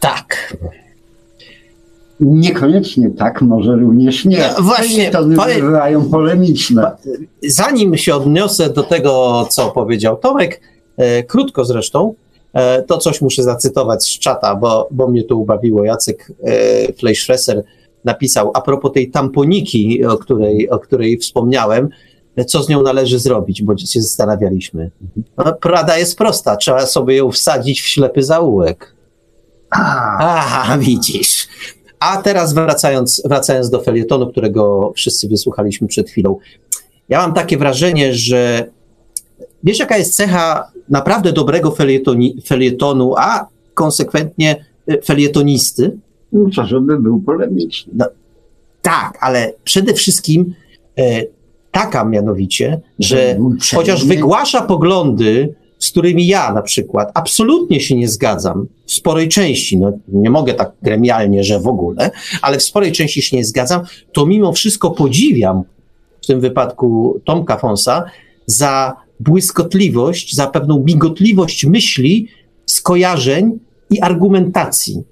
S2: Tak.
S3: Niekoniecznie tak, może również nie.
S2: No, właśnie,
S3: to bywają polemiczne.
S2: Zanim się odniosę do tego, co powiedział Tomek, e, krótko zresztą, e, to coś muszę zacytować z czata, bo, bo mnie to ubawiło. Jacek e, Fleischfresser napisał a propos tej tamponiki, o której, o której wspomniałem, co z nią należy zrobić, bo się zastanawialiśmy. No, Prada jest prosta, trzeba sobie ją wsadzić w ślepy zaułek. Aha, widzisz. A teraz wracając, wracając do felietonu, którego wszyscy wysłuchaliśmy przed chwilą. Ja mam takie wrażenie, że wiesz, jaka jest cecha naprawdę dobrego felietoni, felietonu, a konsekwentnie y, felietonisty?
S3: No, żeby był polemiczny. No,
S2: tak, ale przede wszystkim e, taka mianowicie, że chociaż wygłasza poglądy, z którymi ja na przykład absolutnie się nie zgadzam, w sporej części, no nie mogę tak gremialnie, że w ogóle, ale w sporej części się nie zgadzam, to mimo wszystko podziwiam w tym wypadku Tomka Fonsa za błyskotliwość, za pewną migotliwość myśli, skojarzeń i argumentacji.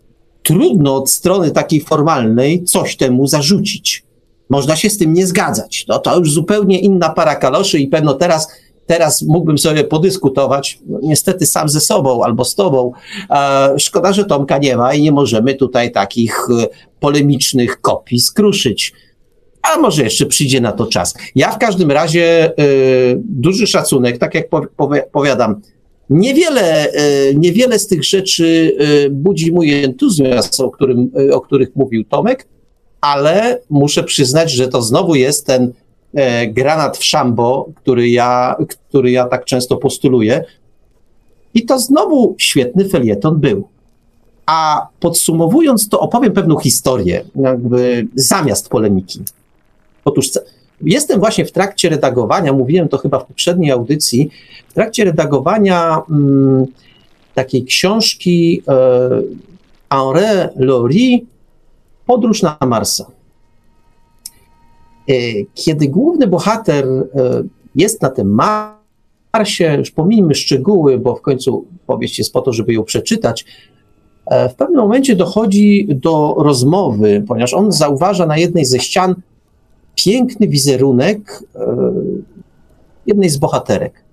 S2: Trudno od strony takiej formalnej coś temu zarzucić. Można się z tym nie zgadzać. No to już zupełnie inna para kaloszy i pewno teraz Teraz mógłbym sobie podyskutować, no, niestety sam ze sobą albo z tobą. E, szkoda, że Tomka nie ma i nie możemy tutaj takich e, polemicznych kopii skruszyć. A może jeszcze przyjdzie na to czas. Ja w każdym razie e, duży szacunek, tak jak powiadam, Niewiele, niewiele z tych rzeczy budzi mój entuzjazm, o, którym, o których mówił Tomek, ale muszę przyznać, że to znowu jest ten E, granat w szambo, który ja, który ja tak często postuluję. I to znowu świetny felieton był. A podsumowując, to opowiem pewną historię, jakby zamiast polemiki. Otóż jestem właśnie w trakcie redagowania, mówiłem to chyba w poprzedniej audycji, w trakcie redagowania mm, takiej książki e, Henri Laurie Podróż na Marsa. E, kiedy główny bohater e, jest na tym Marsie, już pomijmy szczegóły, bo w końcu powieść jest po to, żeby ją przeczytać, E, w pewnym momencie dochodzi do rozmowy, ponieważ on zauważa na jednej ze ścian piękny wizerunek jednej z bohaterek.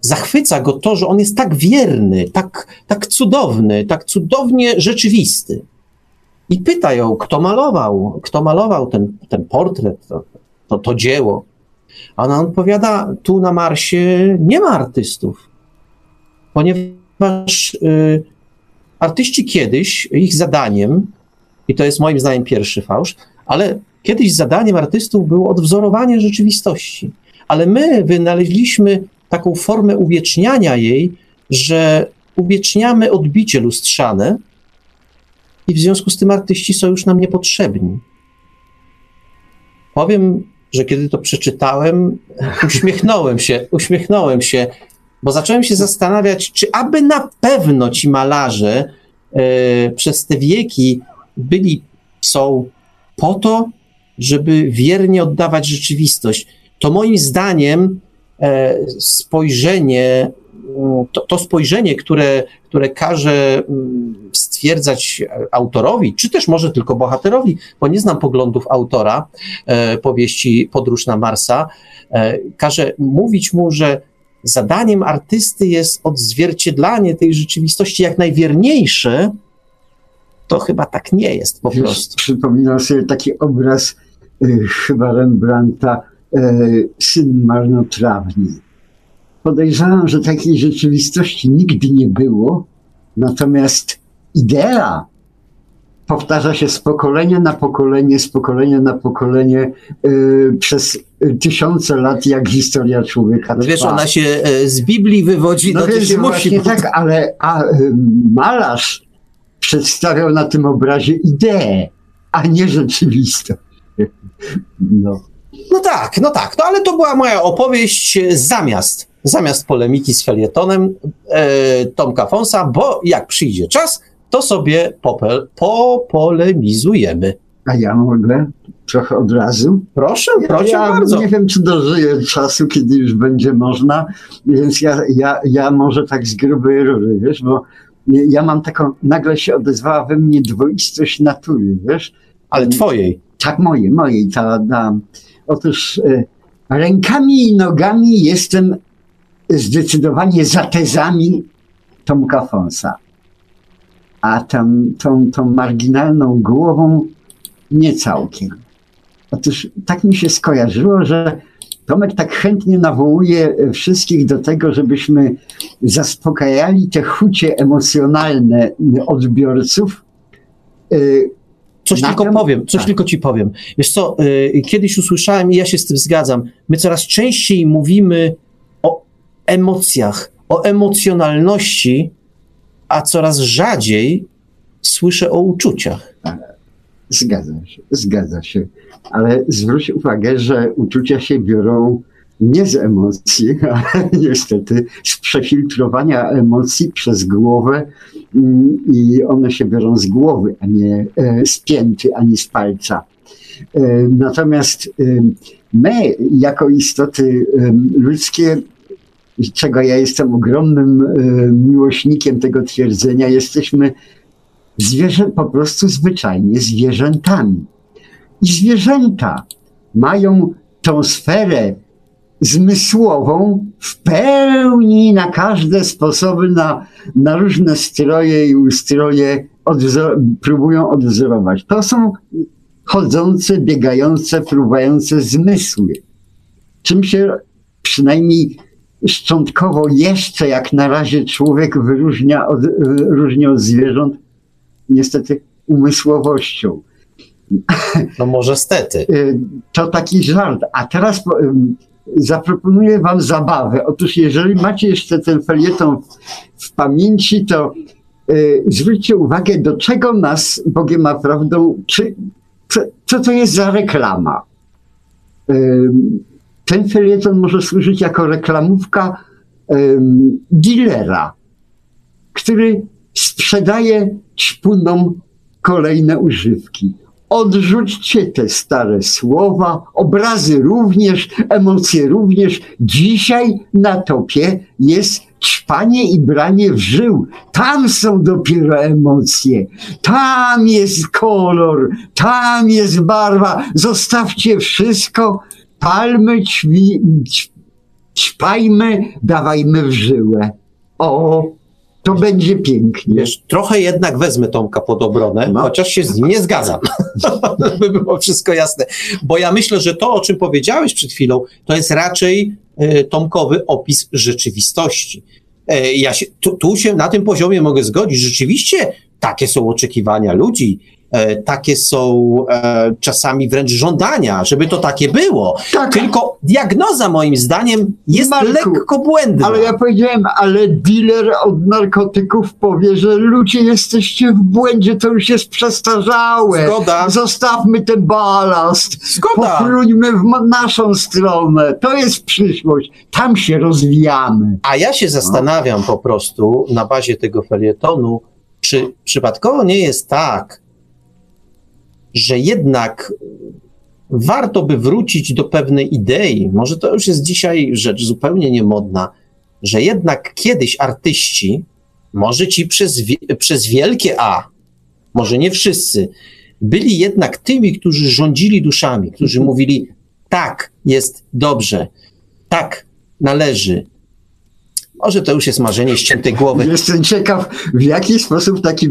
S2: Zachwyca go to, że on jest tak wierny, tak, tak cudowny, tak cudownie rzeczywisty. I pyta ją, kto malował, kto malował ten, ten portret, to, to, to dzieło. A ona odpowiada, tu na Marsie nie ma artystów, ponieważ y, artyści kiedyś, ich zadaniem, i to jest moim zdaniem pierwszy fałsz, ale kiedyś zadaniem artystów było odwzorowanie rzeczywistości. Ale my wynaleźliśmy taką formę uwieczniania jej, że uwieczniamy odbicie lustrzane i w związku z tym artyści są już nam niepotrzebni. Powiem, że kiedy to przeczytałem, uśmiechnąłem się, uśmiechnąłem się, bo zacząłem się zastanawiać, czy aby na pewno ci malarze e, przez te wieki byli, są po to, żeby wiernie oddawać rzeczywistość. To moim zdaniem e, spojrzenie, to, to spojrzenie, które, które każe mm, stwierdzać autorowi, czy też może tylko bohaterowi, bo nie znam poglądów autora e, powieści Podróż na Marsa, e, każe mówić mu, że zadaniem artysty jest odzwierciedlanie tej rzeczywistości jak najwierniejsze, to chyba tak nie jest po
S3: Wiesz,
S2: prostu.
S3: Przypominam sobie taki obraz y, chyba Rembrandta, y, syn marnotrawny. Podejrzewam, że takiej rzeczywistości nigdy nie było, natomiast idea powtarza się z pokolenia na pokolenie, z pokolenia na pokolenie y, przez tysiące lat, jak historia człowieka
S2: No wiesz, ona się e, z Biblii wywodzi, no,
S3: No więc
S2: się musi.
S3: tak, ale a, y, malarz przedstawiał na tym obrazie ideę, a nie rzeczywistość. No.
S2: No tak, no tak, no ale to była moja opowieść e, zamiast, zamiast polemiki z felietonem e, Tomka Fonsa, bo jak przyjdzie czas, to sobie popel, popolemizujemy.
S3: A ja mogę trochę od razu.
S2: Proszę, proszę
S3: ja
S2: bardzo.
S3: nie wiem, czy dożyję czasu, kiedy już będzie można, więc ja, ja, ja może tak z grubej rury, wiesz, bo ja mam taką, nagle się odezwała we mnie dwoistość natury, wiesz,
S2: Ale twojej.
S3: tak moje, mojej, ta, ta. Otóż e, rękami i nogami jestem zdecydowanie za tezami Tomka Fonsa. A tam, tą, tą marginalną głową nie całkiem. Otóż tak mi się skojarzyło, że Tomek tak chętnie nawołuje wszystkich do tego, żebyśmy zaspokajali te chucie emocjonalne odbiorców. E,
S2: Coś
S3: Na
S2: tylko
S3: tym-
S2: powiem, coś
S3: tak.
S2: tylko ci powiem. Wiesz co, y, kiedyś usłyszałem i ja się z tym zgadzam, my coraz częściej mówimy emocjach, o emocjonalności, a coraz rzadziej słyszę o uczuciach.
S3: Zgadza się, zgadza się. Ale zwróć uwagę, że uczucia się biorą nie z emocji, ale niestety z przefiltrowania emocji przez głowę mm, i one się biorą z głowy, a nie e, z pięty, ani z palca. E, Natomiast em, my, jako istoty em, czego ja jestem ogromnym e, miłośnikiem tego twierdzenia, jesteśmy zwierzę po prostu zwyczajnie zwierzętami. I zwierzęta mają tą sferę zmysłową w pełni na każde sposoby, na, na różne stroje i ustroje odwzor- próbują odwzorować. To są chodzące, biegające, fruwające zmysły. Czym się przynajmniej szczątkowo jeszcze jak na razie człowiek wyróżnia od, różni od zwierząt, niestety umysłowością.
S2: No może stety.
S3: Y, To taki żart. A teraz zaproponuję wam zabawę. Otóż jeżeli macie jeszcze ten felieton w, w pamięci, to y, zwróćcie uwagę, do czego nas Bogiem a prawdą, czy, co, co to jest za reklama. Ym, Ten felieton może służyć jako reklamówka ym, dealera, który sprzedaje ćpunom kolejne używki. Odrzućcie te stare słowa, obrazy również, emocje również. Dzisiaj na topie jest ćpanie i branie w żył. Tam są dopiero emocje. Tam jest kolor, tam jest barwa. Zostawcie wszystko, palmy, ćwi, ćpajmy, dawajmy w żyłę. O, to będzie pięknie.
S2: Wiesz, trochę jednak wezmę Tomka pod obronę,
S3: No.
S2: chociaż się z nim nie zgadzam, by było wszystko jasne. Bo ja myślę, że to, o czym powiedziałeś przed chwilą, to jest raczej e, Tomkowy opis rzeczywistości. E, ja się, tu, tu się na tym poziomie mogę zgodzić. Rzeczywiście takie są oczekiwania ludzi. E, takie są e, czasami wręcz żądania, żeby to takie było.
S3: Tak,
S2: Tylko diagnoza moim zdaniem jest
S3: Marku,
S2: lekko błędna.
S3: ale ja powiedziałem, ale dealer od narkotyków powie, że ludzie jesteście w błędzie, to już jest przestarzałe.
S2: Zgoda,
S3: Zostawmy ten balast.
S2: zgoda.
S3: Pofluńmy w naszą stronę. To jest przyszłość. Tam się rozwijamy.
S2: A ja się zastanawiam po prostu na bazie tego felietonu, czy przypadkowo nie jest tak, że jednak warto by wrócić do pewnej idei, może to już jest dzisiaj rzecz zupełnie niemodna, że jednak kiedyś artyści, może ci przez, przez wielkie A, może nie wszyscy, byli jednak tymi, którzy rządzili duszami, którzy mówili, tak, jest dobrze, tak, należy. Może to już jest marzenie ściętej głowy.
S3: Jestem ciekaw, w jaki sposób taki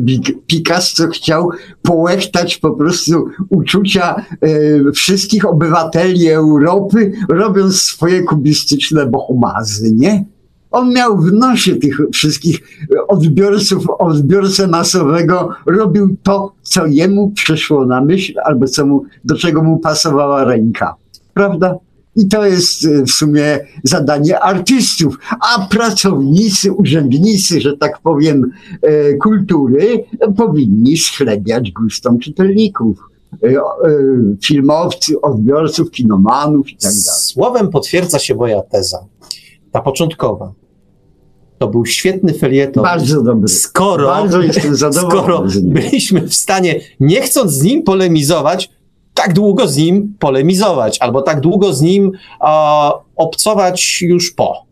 S3: Picasso chciał połechtać po prostu uczucia e, wszystkich obywateli Europy, robiąc swoje kubistyczne bohomazy, nie? On miał w nosie tych wszystkich odbiorców, odbiorcę masowego, robił to, co jemu przyszło na myśl, albo co mu, do czego mu pasowała ręka. Prawda? I to jest e, w sumie zadanie artystów, a pracownicy, urzędnicy, że tak powiem, e, kultury powinni schlebiać gustom czytelników, e, filmowcy, odbiorców, kinomanów i tak dalej.
S2: Słowem potwierdza się moja teza. Ta początkowa. To był świetny felieton.
S3: Bardzo dobry.
S2: skoro,
S3: Bardzo jestem
S2: skoro
S3: zadowolony niego.
S2: byliśmy w stanie, nie chcąc z nim polemizować, tak długo z nim polemizować, albo tak długo z nim a, obcować już po.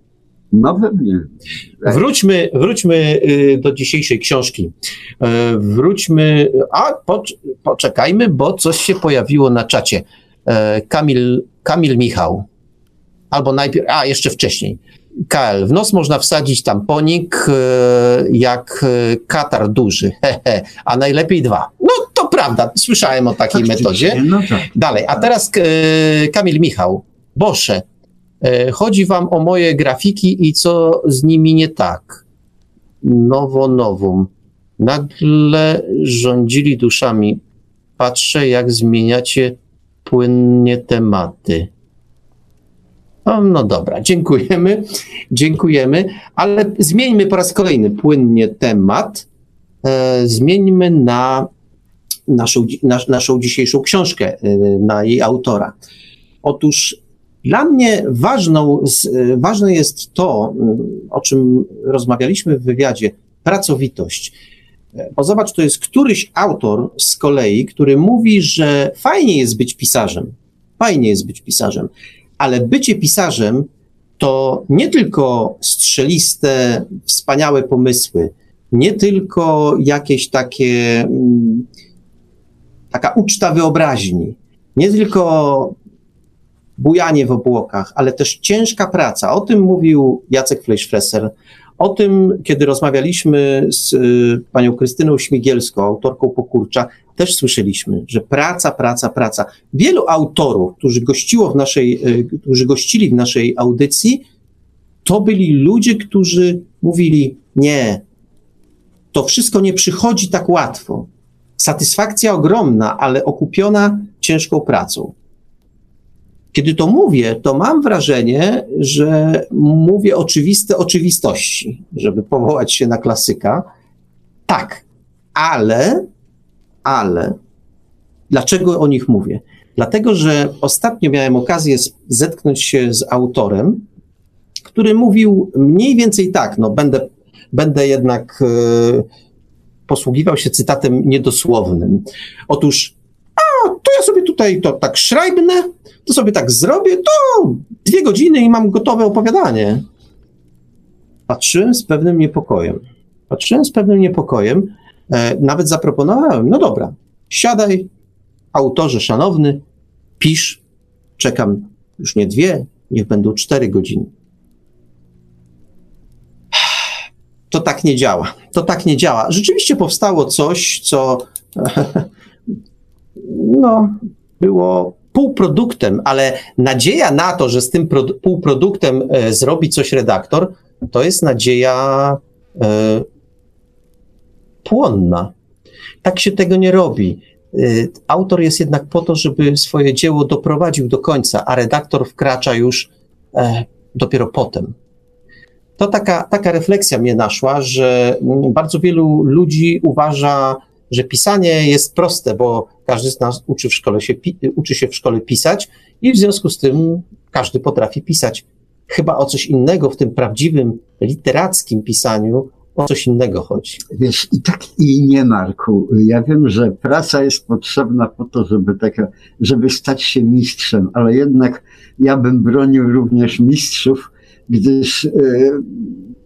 S3: No pewnie.
S2: Wróćmy, wróćmy y, do dzisiejszej książki. E, Wróćmy, a pocz- poczekajmy, bo coś się pojawiło na czacie. E, Kamil, Kamil Michał. Albo najpierw, a jeszcze wcześniej. KL. W nos można wsadzić tamponik e, jak katar duży, hehe, a najlepiej dwa. No prawda, słyszałem o takiej metodzie.
S3: No tak.
S2: Dalej, a teraz e, Kamil Michał. Bosze, e, chodzi wam o moje grafiki i co z nimi nie tak. Nowo nowum. Nagle rządzili duszami. Patrzę, jak zmieniacie płynnie tematy. O, no dobra, dziękujemy, dziękujemy, ale zmieńmy po raz kolejny płynnie temat. E, zmieńmy na naszą, nasz, naszą dzisiejszą książkę, y, na jej autora. Otóż dla mnie ważną, y, ważne jest to, y, o czym rozmawialiśmy w wywiadzie, pracowitość. Bo zobacz, to jest któryś autor z kolei, który mówi, że fajnie jest być pisarzem. Fajnie jest być pisarzem, ale bycie pisarzem to nie tylko strzeliste, wspaniałe pomysły, nie tylko jakieś takie mm, taka uczta wyobraźni, nie tylko bujanie w obłokach, ale też ciężka praca. O tym mówił Jacek Fleischfresser. O tym, kiedy rozmawialiśmy z y, panią Krystyną Śmigielską, autorką Pokurcza, też słyszeliśmy, że praca, praca, praca. Wielu autorów, którzy gościło w naszej, y, którzy gościli w naszej audycji, to byli ludzie, którzy mówili, nie, to wszystko nie przychodzi tak łatwo. Satysfakcja ogromna, ale okupiona ciężką pracą. Kiedy to mówię, to mam wrażenie, że mówię oczywiste oczywistości, żeby powołać się na klasyka. Tak, ale, ale, dlaczego o nich mówię? Dlatego, że ostatnio miałem okazję zetknąć się z autorem, który mówił mniej więcej tak, no będę, będę jednak e, posługiwał się cytatem niedosłownym. Otóż, to ja sobie tutaj to tak szrajbnę, to sobie tak zrobię, to dwie godziny i mam gotowe opowiadanie. Patrzyłem z pewnym niepokojem. Patrzyłem z pewnym niepokojem, e, nawet zaproponowałem, no dobra, siadaj, autorze szanowny, pisz, czekam już nie dwie, niech będą cztery godziny. To tak nie działa. To tak nie działa. Rzeczywiście powstało coś, co no, było półproduktem, ale nadzieja na to, że z tym półproduktem e, zrobi coś redaktor, to jest nadzieja e, płonna. Tak się tego nie robi. E, autor jest jednak po to, żeby swoje dzieło doprowadził do końca, a redaktor wkracza już dopiero potem. To taka, taka refleksja mnie naszła, że bardzo wielu ludzi uważa, że pisanie jest proste, bo każdy z nas uczy, w szkole się, uczy się w szkole pisać i w związku z tym każdy potrafi pisać. Chyba o coś innego w tym prawdziwym literackim pisaniu, o coś innego chodzi.
S3: Wiesz, i tak i nie, Marku. Ja wiem, że praca jest potrzebna po to, żeby, taka, żeby stać się mistrzem, ale jednak ja bym bronił również mistrzów, gdyż yy,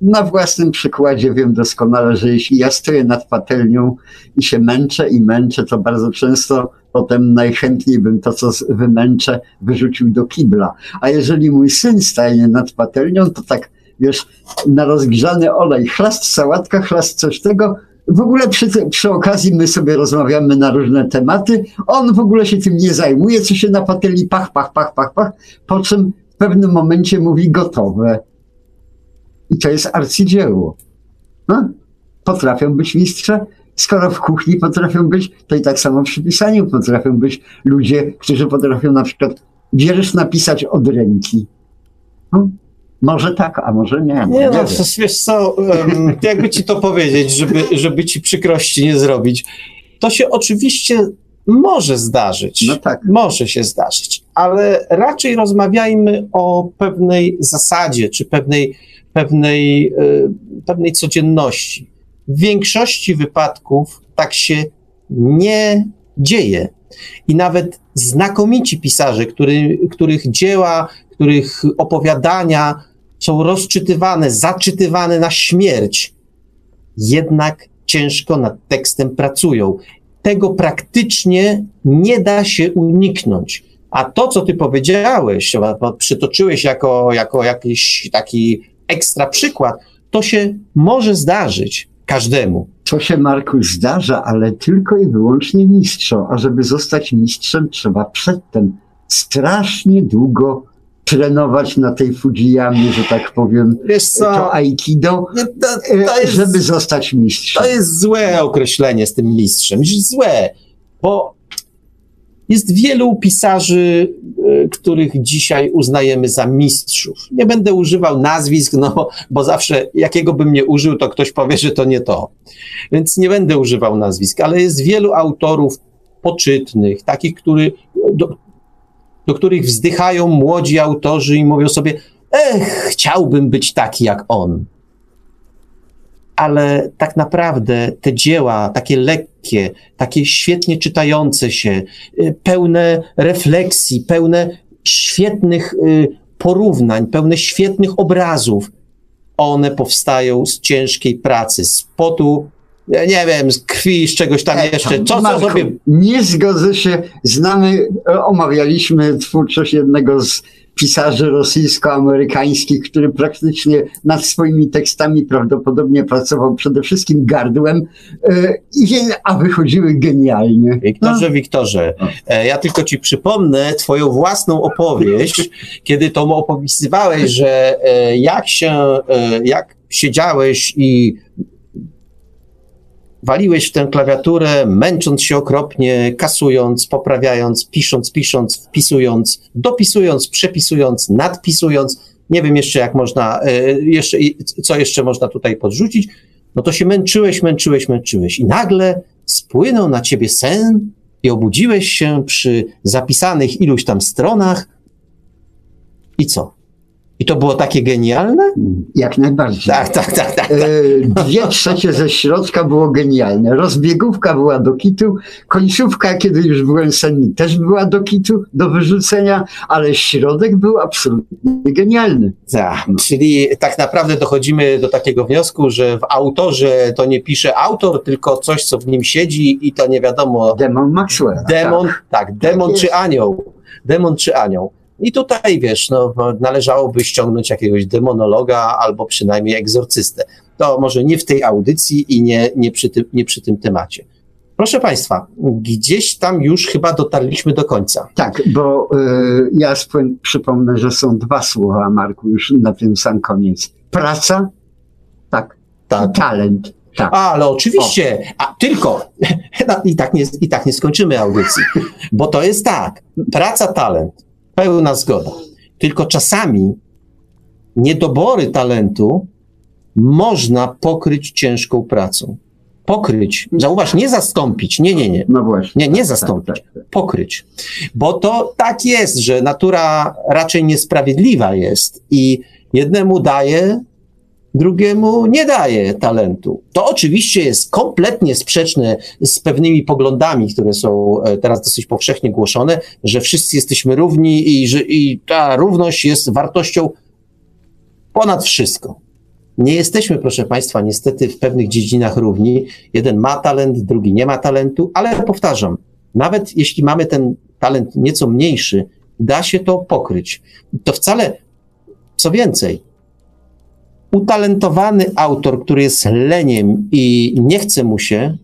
S3: na własnym przykładzie wiem doskonale, że jeśli ja stoję nad patelnią i się męczę i męczę, to bardzo często potem najchętniej bym to, co wymęczę, wyrzucił do kibla. A jeżeli mój syn staje nad patelnią, to tak, wiesz, na rozgrzany olej, chlast sałatka, chlast coś tego, w ogóle przy, przy okazji my sobie rozmawiamy na różne tematy. On w ogóle się tym nie zajmuje, co się na patelni pach, pach, pach, pach, pach, po czym w pewnym momencie mówi gotowe. I to jest arcydzieło. No? Potrafią być mistrze, skoro w kuchni potrafią być, to i tak samo przy pisaniu potrafią być ludzie, którzy potrafią na przykład wiersz napisać od ręki. No? Może tak, a może nie.
S2: Nie, nie no, wiesz co, um, jakby ci to powiedzieć, żeby, żeby ci przykrości nie zrobić. To się oczywiście może zdarzyć. No tak. Może się zdarzyć, ale raczej rozmawiajmy o pewnej zasadzie, czy pewnej pewnej, e, pewnej codzienności. W większości wypadków tak się nie dzieje. I nawet znakomici pisarze, który, których dzieła, których opowiadania są rozczytywane, zaczytywane na śmierć, jednak ciężko nad tekstem pracują. Tego praktycznie nie da się uniknąć. A to, co ty powiedziałeś, przytoczyłeś jako, jako jakiś taki ekstra przykład, to się może zdarzyć każdemu.
S3: To się, Marku, zdarza, ale tylko i wyłącznie mistrzom. A żeby zostać mistrzem, trzeba przedtem strasznie długo trenować na tej Fujiyamie, że tak powiem, Wiesz co? to aikido, to, to e, jest, żeby zostać mistrzem.
S2: To jest złe określenie z tym mistrzem. Złe, bo jest wielu pisarzy, e, których dzisiaj uznajemy za mistrzów. Nie będę używał nazwisk, no bo zawsze jakiego bym nie użył, to ktoś powie, że to nie to. Więc nie będę używał nazwisk, ale jest wielu autorów poczytnych, takich, który, do, do których wzdychają młodzi autorzy i mówią sobie, ech, chciałbym być taki jak on ale tak naprawdę te dzieła, takie lekkie, takie świetnie czytające się, y, pełne refleksji, pełne świetnych y, porównań, pełne świetnych obrazów, one powstają z ciężkiej pracy, z potu, nie wiem, z krwi, z czegoś tam jeszcze. Co, co sobie...
S3: Nie zgodzę się. Znamy, omawialiśmy twórczość jednego z pisarzy rosyjsko-amerykańskich, który praktycznie nad swoimi tekstami prawdopodobnie pracował przede wszystkim gardłem, e, a wychodziły genialnie.
S2: Wiktorze, no. Wiktorze, e, ja tylko ci przypomnę twoją własną opowieść, kiedy to opisywałeś, że e, jak się, jak siedziałeś i waliłeś w tę klawiaturę, męcząc się okropnie, kasując, poprawiając, pisząc, pisząc, wpisując, dopisując, przepisując, nadpisując. Nie wiem jeszcze, jak można, e, jeszcze, co jeszcze można tutaj podrzucić. No to się męczyłeś, męczyłeś, męczyłeś. I nagle spłynął na ciebie sen i obudziłeś się przy zapisanych iluś tam stronach. I co? I to było takie genialne?
S3: Jak najbardziej.
S2: Tak, tak, tak, tak.
S3: E, Dwie trzecie ze środka było genialne. Rozbiegówka była do kitu, końcówka, kiedy już byłem senny, też była do kitu, do wyrzucenia, ale środek był absolutnie genialny.
S2: Tak, czyli tak naprawdę dochodzimy do takiego wniosku, że w autorze to nie pisze autor, tylko coś, co w nim siedzi i to nie wiadomo,
S3: Demon Maxwell.
S2: demon, tak, demon
S3: jest.
S2: czy anioł, demon czy anioł. I tutaj, wiesz, no, należałoby ściągnąć jakiegoś demonologa albo przynajmniej egzorcystę. To może nie w tej audycji i nie, nie, przy, tym, nie przy tym temacie. Proszę Państwa, gdzieś tam już chyba dotarliśmy do końca.
S3: Tak, bo y, ja przypomnę, że są dwa słowa, Marku, już na tym sam koniec. Praca, tak,
S2: Tak.
S3: talent. Tak.
S2: A, ale oczywiście, a tylko i, tak nie, i tak nie skończymy audycji, bo to jest tak, praca, talent, pełna zgoda. Tylko czasami niedobory talentu można pokryć ciężką pracą. Pokryć, zauważ, nie zastąpić, nie, nie, nie,
S3: No właśnie.
S2: Nie, nie
S3: tak,
S2: zastąpić.
S3: Tak, tak,
S2: pokryć. Bo to tak jest, że natura raczej niesprawiedliwa jest i jednemu daje, drugiemu nie daje talentu. To oczywiście jest kompletnie sprzeczne z pewnymi poglądami, które są e, teraz dosyć powszechnie głoszone, że wszyscy jesteśmy równi i że i ta równość jest wartością ponad wszystko. Nie jesteśmy, proszę Państwa, niestety w pewnych dziedzinach równi. Jeden ma talent, drugi nie ma talentu, ale powtarzam, nawet jeśli mamy ten talent nieco mniejszy, da się to pokryć. To wcale, co więcej, utalentowany autor, który jest leniem i nie chce mu się,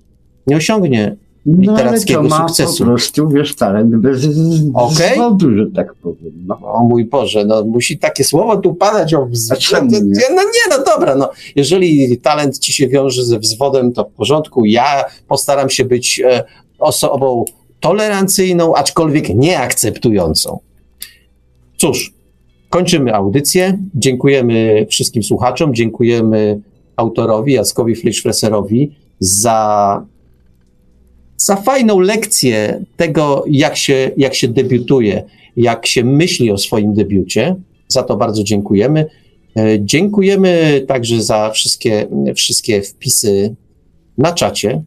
S2: nie osiągnie
S3: No ale to
S2: literackiego
S3: ma
S2: sukcesu.
S3: po prostu, wiesz, talent bez
S2: Okej.
S3: zwodu, że tak powiem. No.
S2: O mój Boże, no musi takie słowo tu padać o wzwodzie.
S3: nie?
S2: No nie, no dobra, no. Jeżeli talent ci się wiąże ze wzwodem, to w porządku. Ja postaram się być e, osobą tolerancyjną, aczkolwiek nieakceptującą. Cóż, kończymy audycję. Dziękujemy wszystkim słuchaczom, dziękujemy autorowi Jackowi Fleischfresserowi za za fajną lekcję tego, jak się, jak się debiutuje, jak się myśli o swoim debiucie. Za to bardzo dziękujemy. E, Dziękujemy także za wszystkie, wszystkie wpisy na czacie.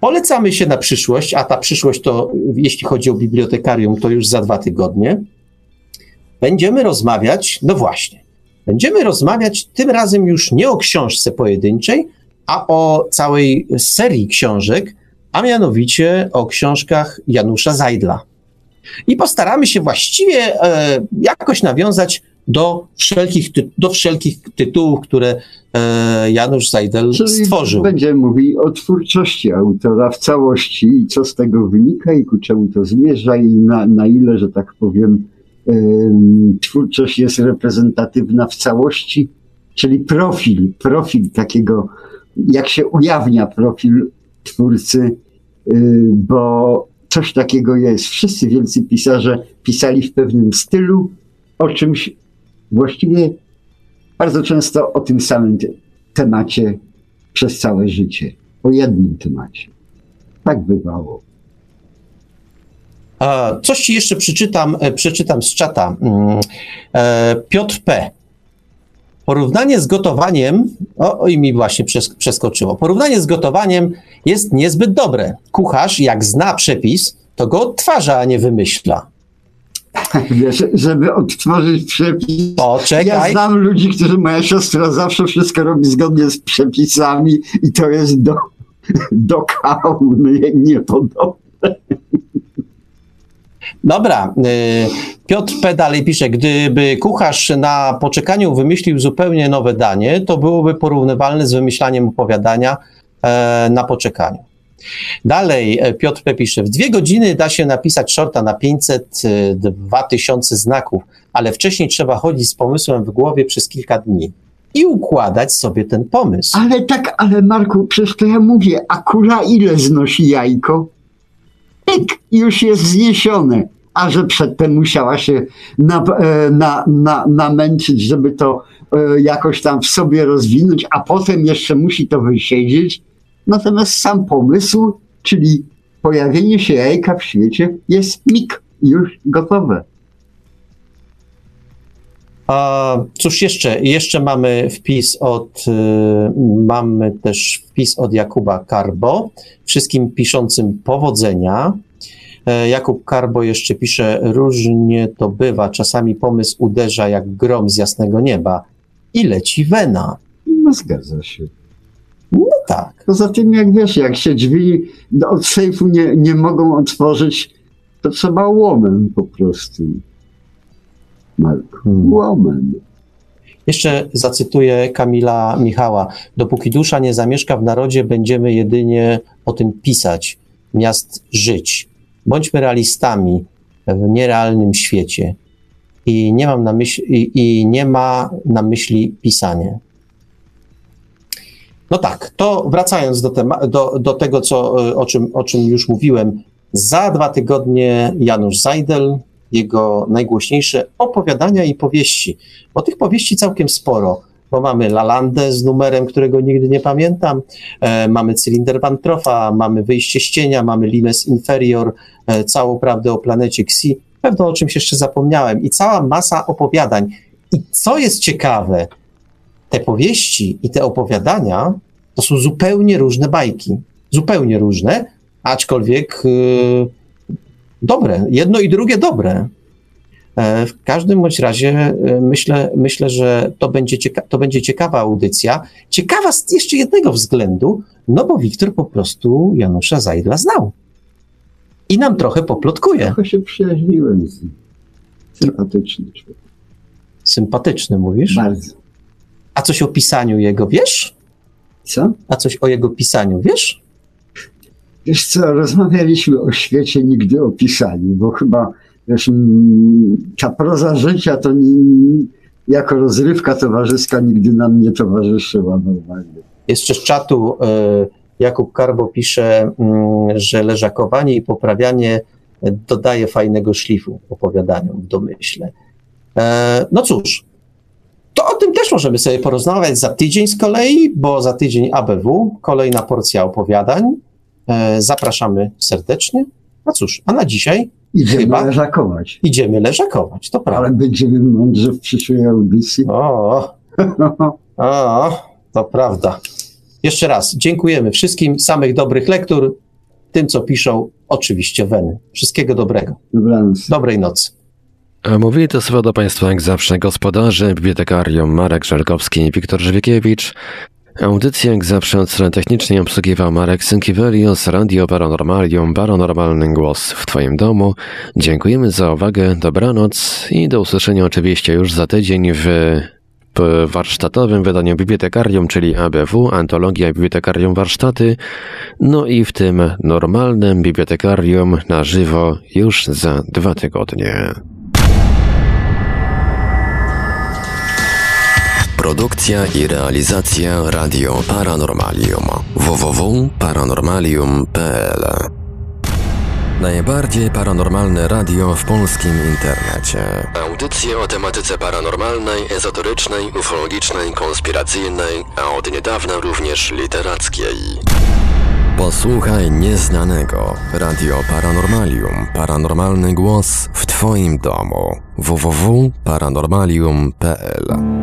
S2: Polecamy się na przyszłość, a ta przyszłość to, jeśli chodzi o bibliotekarium, to już za dwa tygodnie. Będziemy rozmawiać, no właśnie, będziemy rozmawiać tym razem już nie o książce pojedynczej, a o całej serii książek, a mianowicie o książkach Janusza Zajdla. I postaramy się właściwie e, jakoś nawiązać do wszelkich, ty, do wszelkich tytułów, które e, Janusz Zajdel
S3: Czyli
S2: stworzył.
S3: będziemy mówili o twórczości autora w całości i co z tego wynika i ku czemu to zmierza i na, na ile, że tak powiem, em, twórczość jest reprezentatywna w całości, czyli profil, profil takiego, jak się ujawnia profil twórcy, y, bo coś takiego jest. Wszyscy wielcy pisarze pisali w pewnym stylu, o czymś właściwie bardzo często o tym samym te- temacie przez całe życie. O jednym temacie. Tak bywało.
S2: Coś ci jeszcze przeczytam, e, przeczytam z czata. Mm, e, Piotr P. Porównanie z gotowaniem, o, i mi właśnie przes- przeskoczyło. Porównanie z gotowaniem jest niezbyt dobre. Kucharz, jak zna przepis, to go odtwarza, a nie wymyśla.
S3: Wiesz, żeby odtworzyć przepis. Ja
S2: Poczekaj,
S3: znam ludzi, którzy, moja siostra zawsze wszystko robi zgodnie z przepisami i to jest do, do kału, mnie niepodobne.
S2: Dobra, y, Piotr P. dalej pisze, gdyby kucharz na poczekaniu wymyślił zupełnie nowe danie, to byłoby porównywalne z wymyślaniem opowiadania e, na poczekaniu. Dalej e, Piotr P. pisze, w dwie godziny da się napisać shorta na 500, e, 2000 znaków, ale wcześniej trzeba chodzić z pomysłem w głowie przez kilka dni i układać sobie ten pomysł.
S3: Ale tak, ale Marku, przecież to ja mówię, a kura ile znosi jajko? Już jest zniesione. A że przedtem musiała się na, e, na, na, namęczyć, żeby to e, jakoś tam w sobie rozwinąć, a potem jeszcze musi to wysiedzieć. Natomiast sam pomysł, czyli pojawienie się jajka w świecie, jest mik, już gotowe.
S2: A, cóż jeszcze? Jeszcze mamy wpis od, y, mamy też wpis od Jakuba Karbo. Wszystkim piszącym powodzenia. E, Jakub Karbo jeszcze pisze, różnie to bywa, czasami pomysł uderza jak grom z jasnego nieba i leci wena.
S3: No zgadza się.
S2: No tak.
S3: Poza tym, jak wiesz, jak się drzwi od sejfu nie, nie mogą otworzyć, to trzeba łomem po prostu. Marku,
S2: Hmm.
S3: łomem.
S2: Jeszcze zacytuję Kamila Michała. Dopóki dusza nie zamieszka w narodzie, będziemy jedynie o tym pisać, miast żyć. Bądźmy realistami w nierealnym świecie. I nie mam na myśli, i, i nie ma na myśli pisanie. No tak, to wracając do, tema- do, do tego, co, o, czym, o czym już mówiłem. Za dwa tygodnie Janusz Zajdel, jego najgłośniejsze opowiadania i powieści. Bo tych powieści całkiem sporo, bo mamy Lalandę z numerem, którego nigdy nie pamiętam, e, mamy Cylinder Van Troffa, mamy Wyjście z cienia, mamy Limes Inferior, e, całą prawdę o planecie Xi, pewno o czymś jeszcze zapomniałem i cała masa opowiadań. I co jest ciekawe, te powieści i te opowiadania to są zupełnie różne bajki. Zupełnie różne, aczkolwiek y, dobre. Jedno i drugie dobre. E, W każdym bądź razie e, myślę, myślę że to będzie, cieka- to będzie ciekawa audycja. Ciekawa z jeszcze jednego względu, no bo Wiktor po prostu Janusza Zajdla znał. I nam trochę poplotkuje.
S3: Trochę się przyjaźniłem z nim. Sympatyczny człowiek.
S2: Sympatyczny, mówisz?
S3: Bardzo.
S2: A coś o pisaniu jego wiesz?
S3: Co?
S2: A coś o jego pisaniu wiesz?
S3: Wiesz co, rozmawialiśmy o świecie, nigdy o pisaniu, bo chyba wiesz, mm, ta proza życia to nie, jako rozrywka towarzyska nigdy nam nie towarzyszyła normalnie.
S2: Jeszcze z czatu e, Jakub Karbo pisze, mm, że leżakowanie i poprawianie dodaje fajnego szlifu opowiadaniom w domyśle. E, No cóż, to o tym też możemy sobie porozmawiać za tydzień z kolei, bo za tydzień ABW, kolejna porcja opowiadań. E, Zapraszamy serdecznie. No cóż, a na dzisiaj
S3: Idziemy
S2: Chyba.
S3: leżakować,
S2: idziemy leżakować, to prawda.
S3: ale będziemy mądrzy w przyszłej audycji.
S2: O, o, to prawda. Jeszcze raz dziękujemy wszystkim, samych dobrych lektur, tym co piszą, oczywiście Weny. Wszystkiego dobrego.
S3: Dobranoc.
S2: Dobrej nocy.
S1: Mówili to słowa do Państwa jak zawsze gospodarze, bibliotekarium Marek Żelkowski i Wiktor Żywiekiewicz. Audycję jak zawsze od strony technicznej obsługiwał Marek Synkiewelios, Radio Paranormalium, Paranormalny Głos w Twoim domu. Dziękujemy za uwagę, dobranoc i do usłyszenia oczywiście już za tydzień w w warsztatowym wydaniu Bibliotekarium, czyli ABW, Antologia Bibliotekarium Warsztaty, no i w tym normalnym Bibliotekarium na żywo już za dwa tygodnie. Produkcja i realizacja Radio Paranormalium www.paranormalium.pl Najbardziej paranormalne radio w polskim internecie. Audycje o tematyce paranormalnej, ezoterycznej, ufologicznej, konspiracyjnej, a od niedawna również literackiej. Posłuchaj nieznanego. Radio Paranormalium. Paranormalny głos w Twoim domu. www.paranormalium.pl